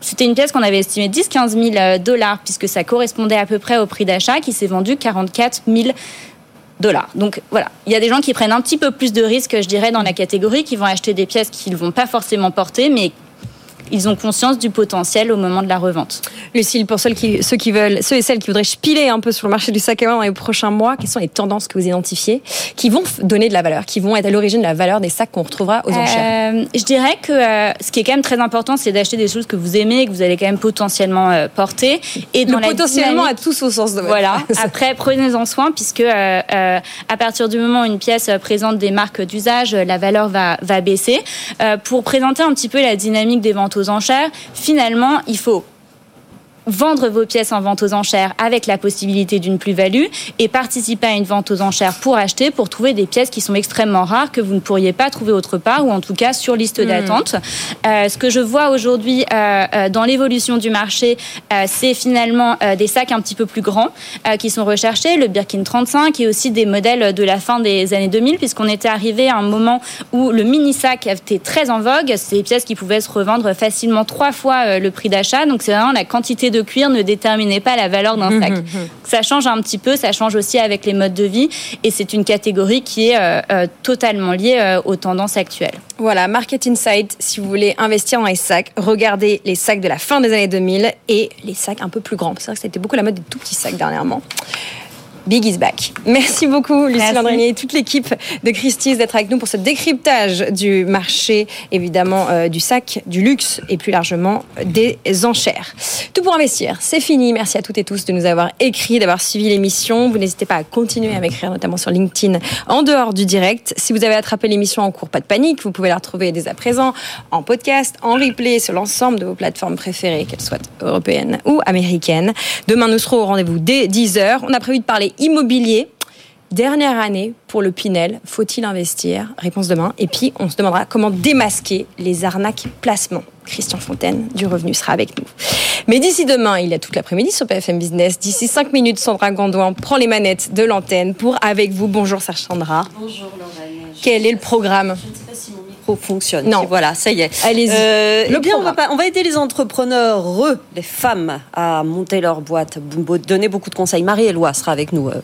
C'était une pièce qu'on avait estimée 10-15 000 dollars, puisque ça correspondait à peu près au prix d'achat, qui s'est vendu 44 000 dollars. Donc voilà, il y a des gens qui prennent un petit peu plus de risques, je dirais, dans la catégorie, qui vont acheter des pièces qu'ils ne vont pas forcément porter, mais ils ont conscience du potentiel au moment de la revente. Lucille, pour ceux qui, ceux qui veulent, ceux et celles qui voudraient spiler un peu sur le marché du sac à main dans les prochains mois, quelles sont les tendances que vous identifiez qui vont donner de la valeur, qui vont être à l'origine de la valeur des sacs qu'on retrouvera aux enchères euh, Je dirais que euh, ce qui est quand même très important, c'est d'acheter des choses que vous aimez, que vous allez quand même potentiellement euh, porter. Et dans le potentiellement à tous au sens de Voilà. Après, prenez-en soin puisque à partir du moment où une pièce présente des marques d'usage, la valeur va, va baisser. pour présenter un petit peu la dynamique des ventes aux enchères, finalement, il faut vendre vos pièces en vente aux enchères avec la possibilité d'une plus-value et participer à une vente aux enchères pour acheter, pour trouver des pièces qui sont extrêmement rares, que vous ne pourriez pas trouver autre part ou en tout cas sur liste hmm. d'attente. Euh, ce que je vois aujourd'hui euh, euh, dans l'évolution du marché, euh, c'est finalement des sacs un petit peu plus grands qui sont recherchés, le Birkin 35 et aussi des modèles de la fin des années 2000 puisqu'on était arrivé à un moment où le mini sac était très en vogue. C'est des pièces qui pouvaient se revendre facilement trois fois le prix d'achat. Donc c'est vraiment la quantité de cuir ne déterminait pas la valeur d'un sac. ça change un petit peu, ça change aussi avec les modes de vie et c'est une catégorie qui est euh, euh, totalement liée euh, aux tendances actuelles. Voilà, Market Insight, si vous voulez investir dans les sacs, regardez les sacs de la fin des années 2000 et les sacs un peu plus grands. C'est vrai que c'était beaucoup la mode des tout petits sacs dernièrement. Big is back. Merci beaucoup, Lucie Landrinier et toute l'équipe de Christie's d'être avec nous pour ce décryptage du marché, évidemment, euh, du sac, du luxe et plus largement des enchères. Tout pour investir, c'est fini. Merci à toutes et tous de nous avoir écrit, d'avoir suivi l'émission. Vous n'hésitez pas à continuer à m'écrire, notamment sur LinkedIn, en dehors du direct. Si vous avez attrapé l'émission en cours, pas de panique. Vous pouvez la retrouver dès à présent en podcast, en replay sur l'ensemble de vos plateformes préférées, qu'elles soient européennes ou américaines. Demain, nous serons au rendez-vous dès 10h. On a prévu de parler immobilier. Dernière année pour le Pinel, faut-il investir? Réponse demain. Et puis, on se demandera comment démasquer les arnaques placements. Christian Fontaine du Revenu sera avec nous. Mais d'ici demain, il y a toute l'après-midi sur PFM Business. D'ici 5 minutes, Sandra Gondouin prend les manettes de l'antenne pour avec vous. Bonjour Sandra. Bonjour Lorraine. Quel est le programme? Fonctionne. Non. Voilà, ça y est. Allez-y. Euh, eh bien, on va, pas, on va aider les entrepreneurs, eux, les femmes, à monter leur boîte, donner beaucoup de conseils. Marie-Éloi sera avec nous euh,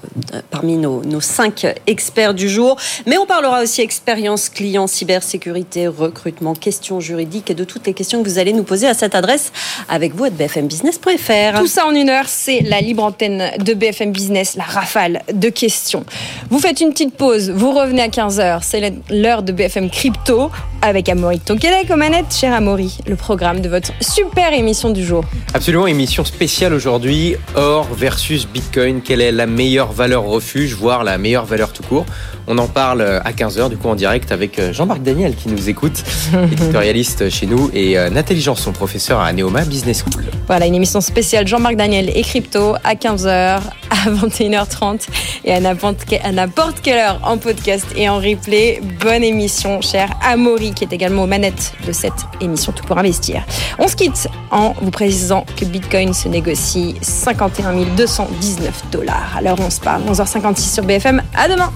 parmi nos, nos cinq experts du jour. Mais on parlera aussi expérience client, cybersécurité, recrutement, questions juridiques et de toutes les questions que vous allez nous poser à cette adresse avec vous à bfmbusiness.fr. Tout ça en une heure, c'est la libre antenne de BFM Business, la rafale de questions. Vous faites une petite pause, vous revenez à 15h, c'est l'heure de BFM Crypto avec Amaury Tokele comme manette. Cher Amaury, le programme de votre super émission du jour. Absolument, émission spéciale aujourd'hui, or versus Bitcoin. Quelle est la meilleure valeur refuge, voire la meilleure valeur tout court? On en parle à 15h, du coup en direct avec euh, Jean-Marc Daniel qui nous écoute, éditorialiste chez nous, et euh, Nathalie Janson, professeur à Neoma Business School. Voilà, une émission spéciale Jean-Marc Daniel et Crypto à 15h, à 21h30 et à n'importe quelle heure en podcast et en replay. Bonne émission, cher Amaury, qui est également aux manettes de cette émission Tout pour investir. On se quitte en vous précisant que Bitcoin se négocie 51 219 dollars. Alors on se parle, 11h56 sur BFM. À demain!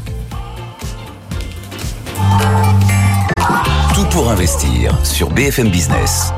Tout pour investir sur BFM Business.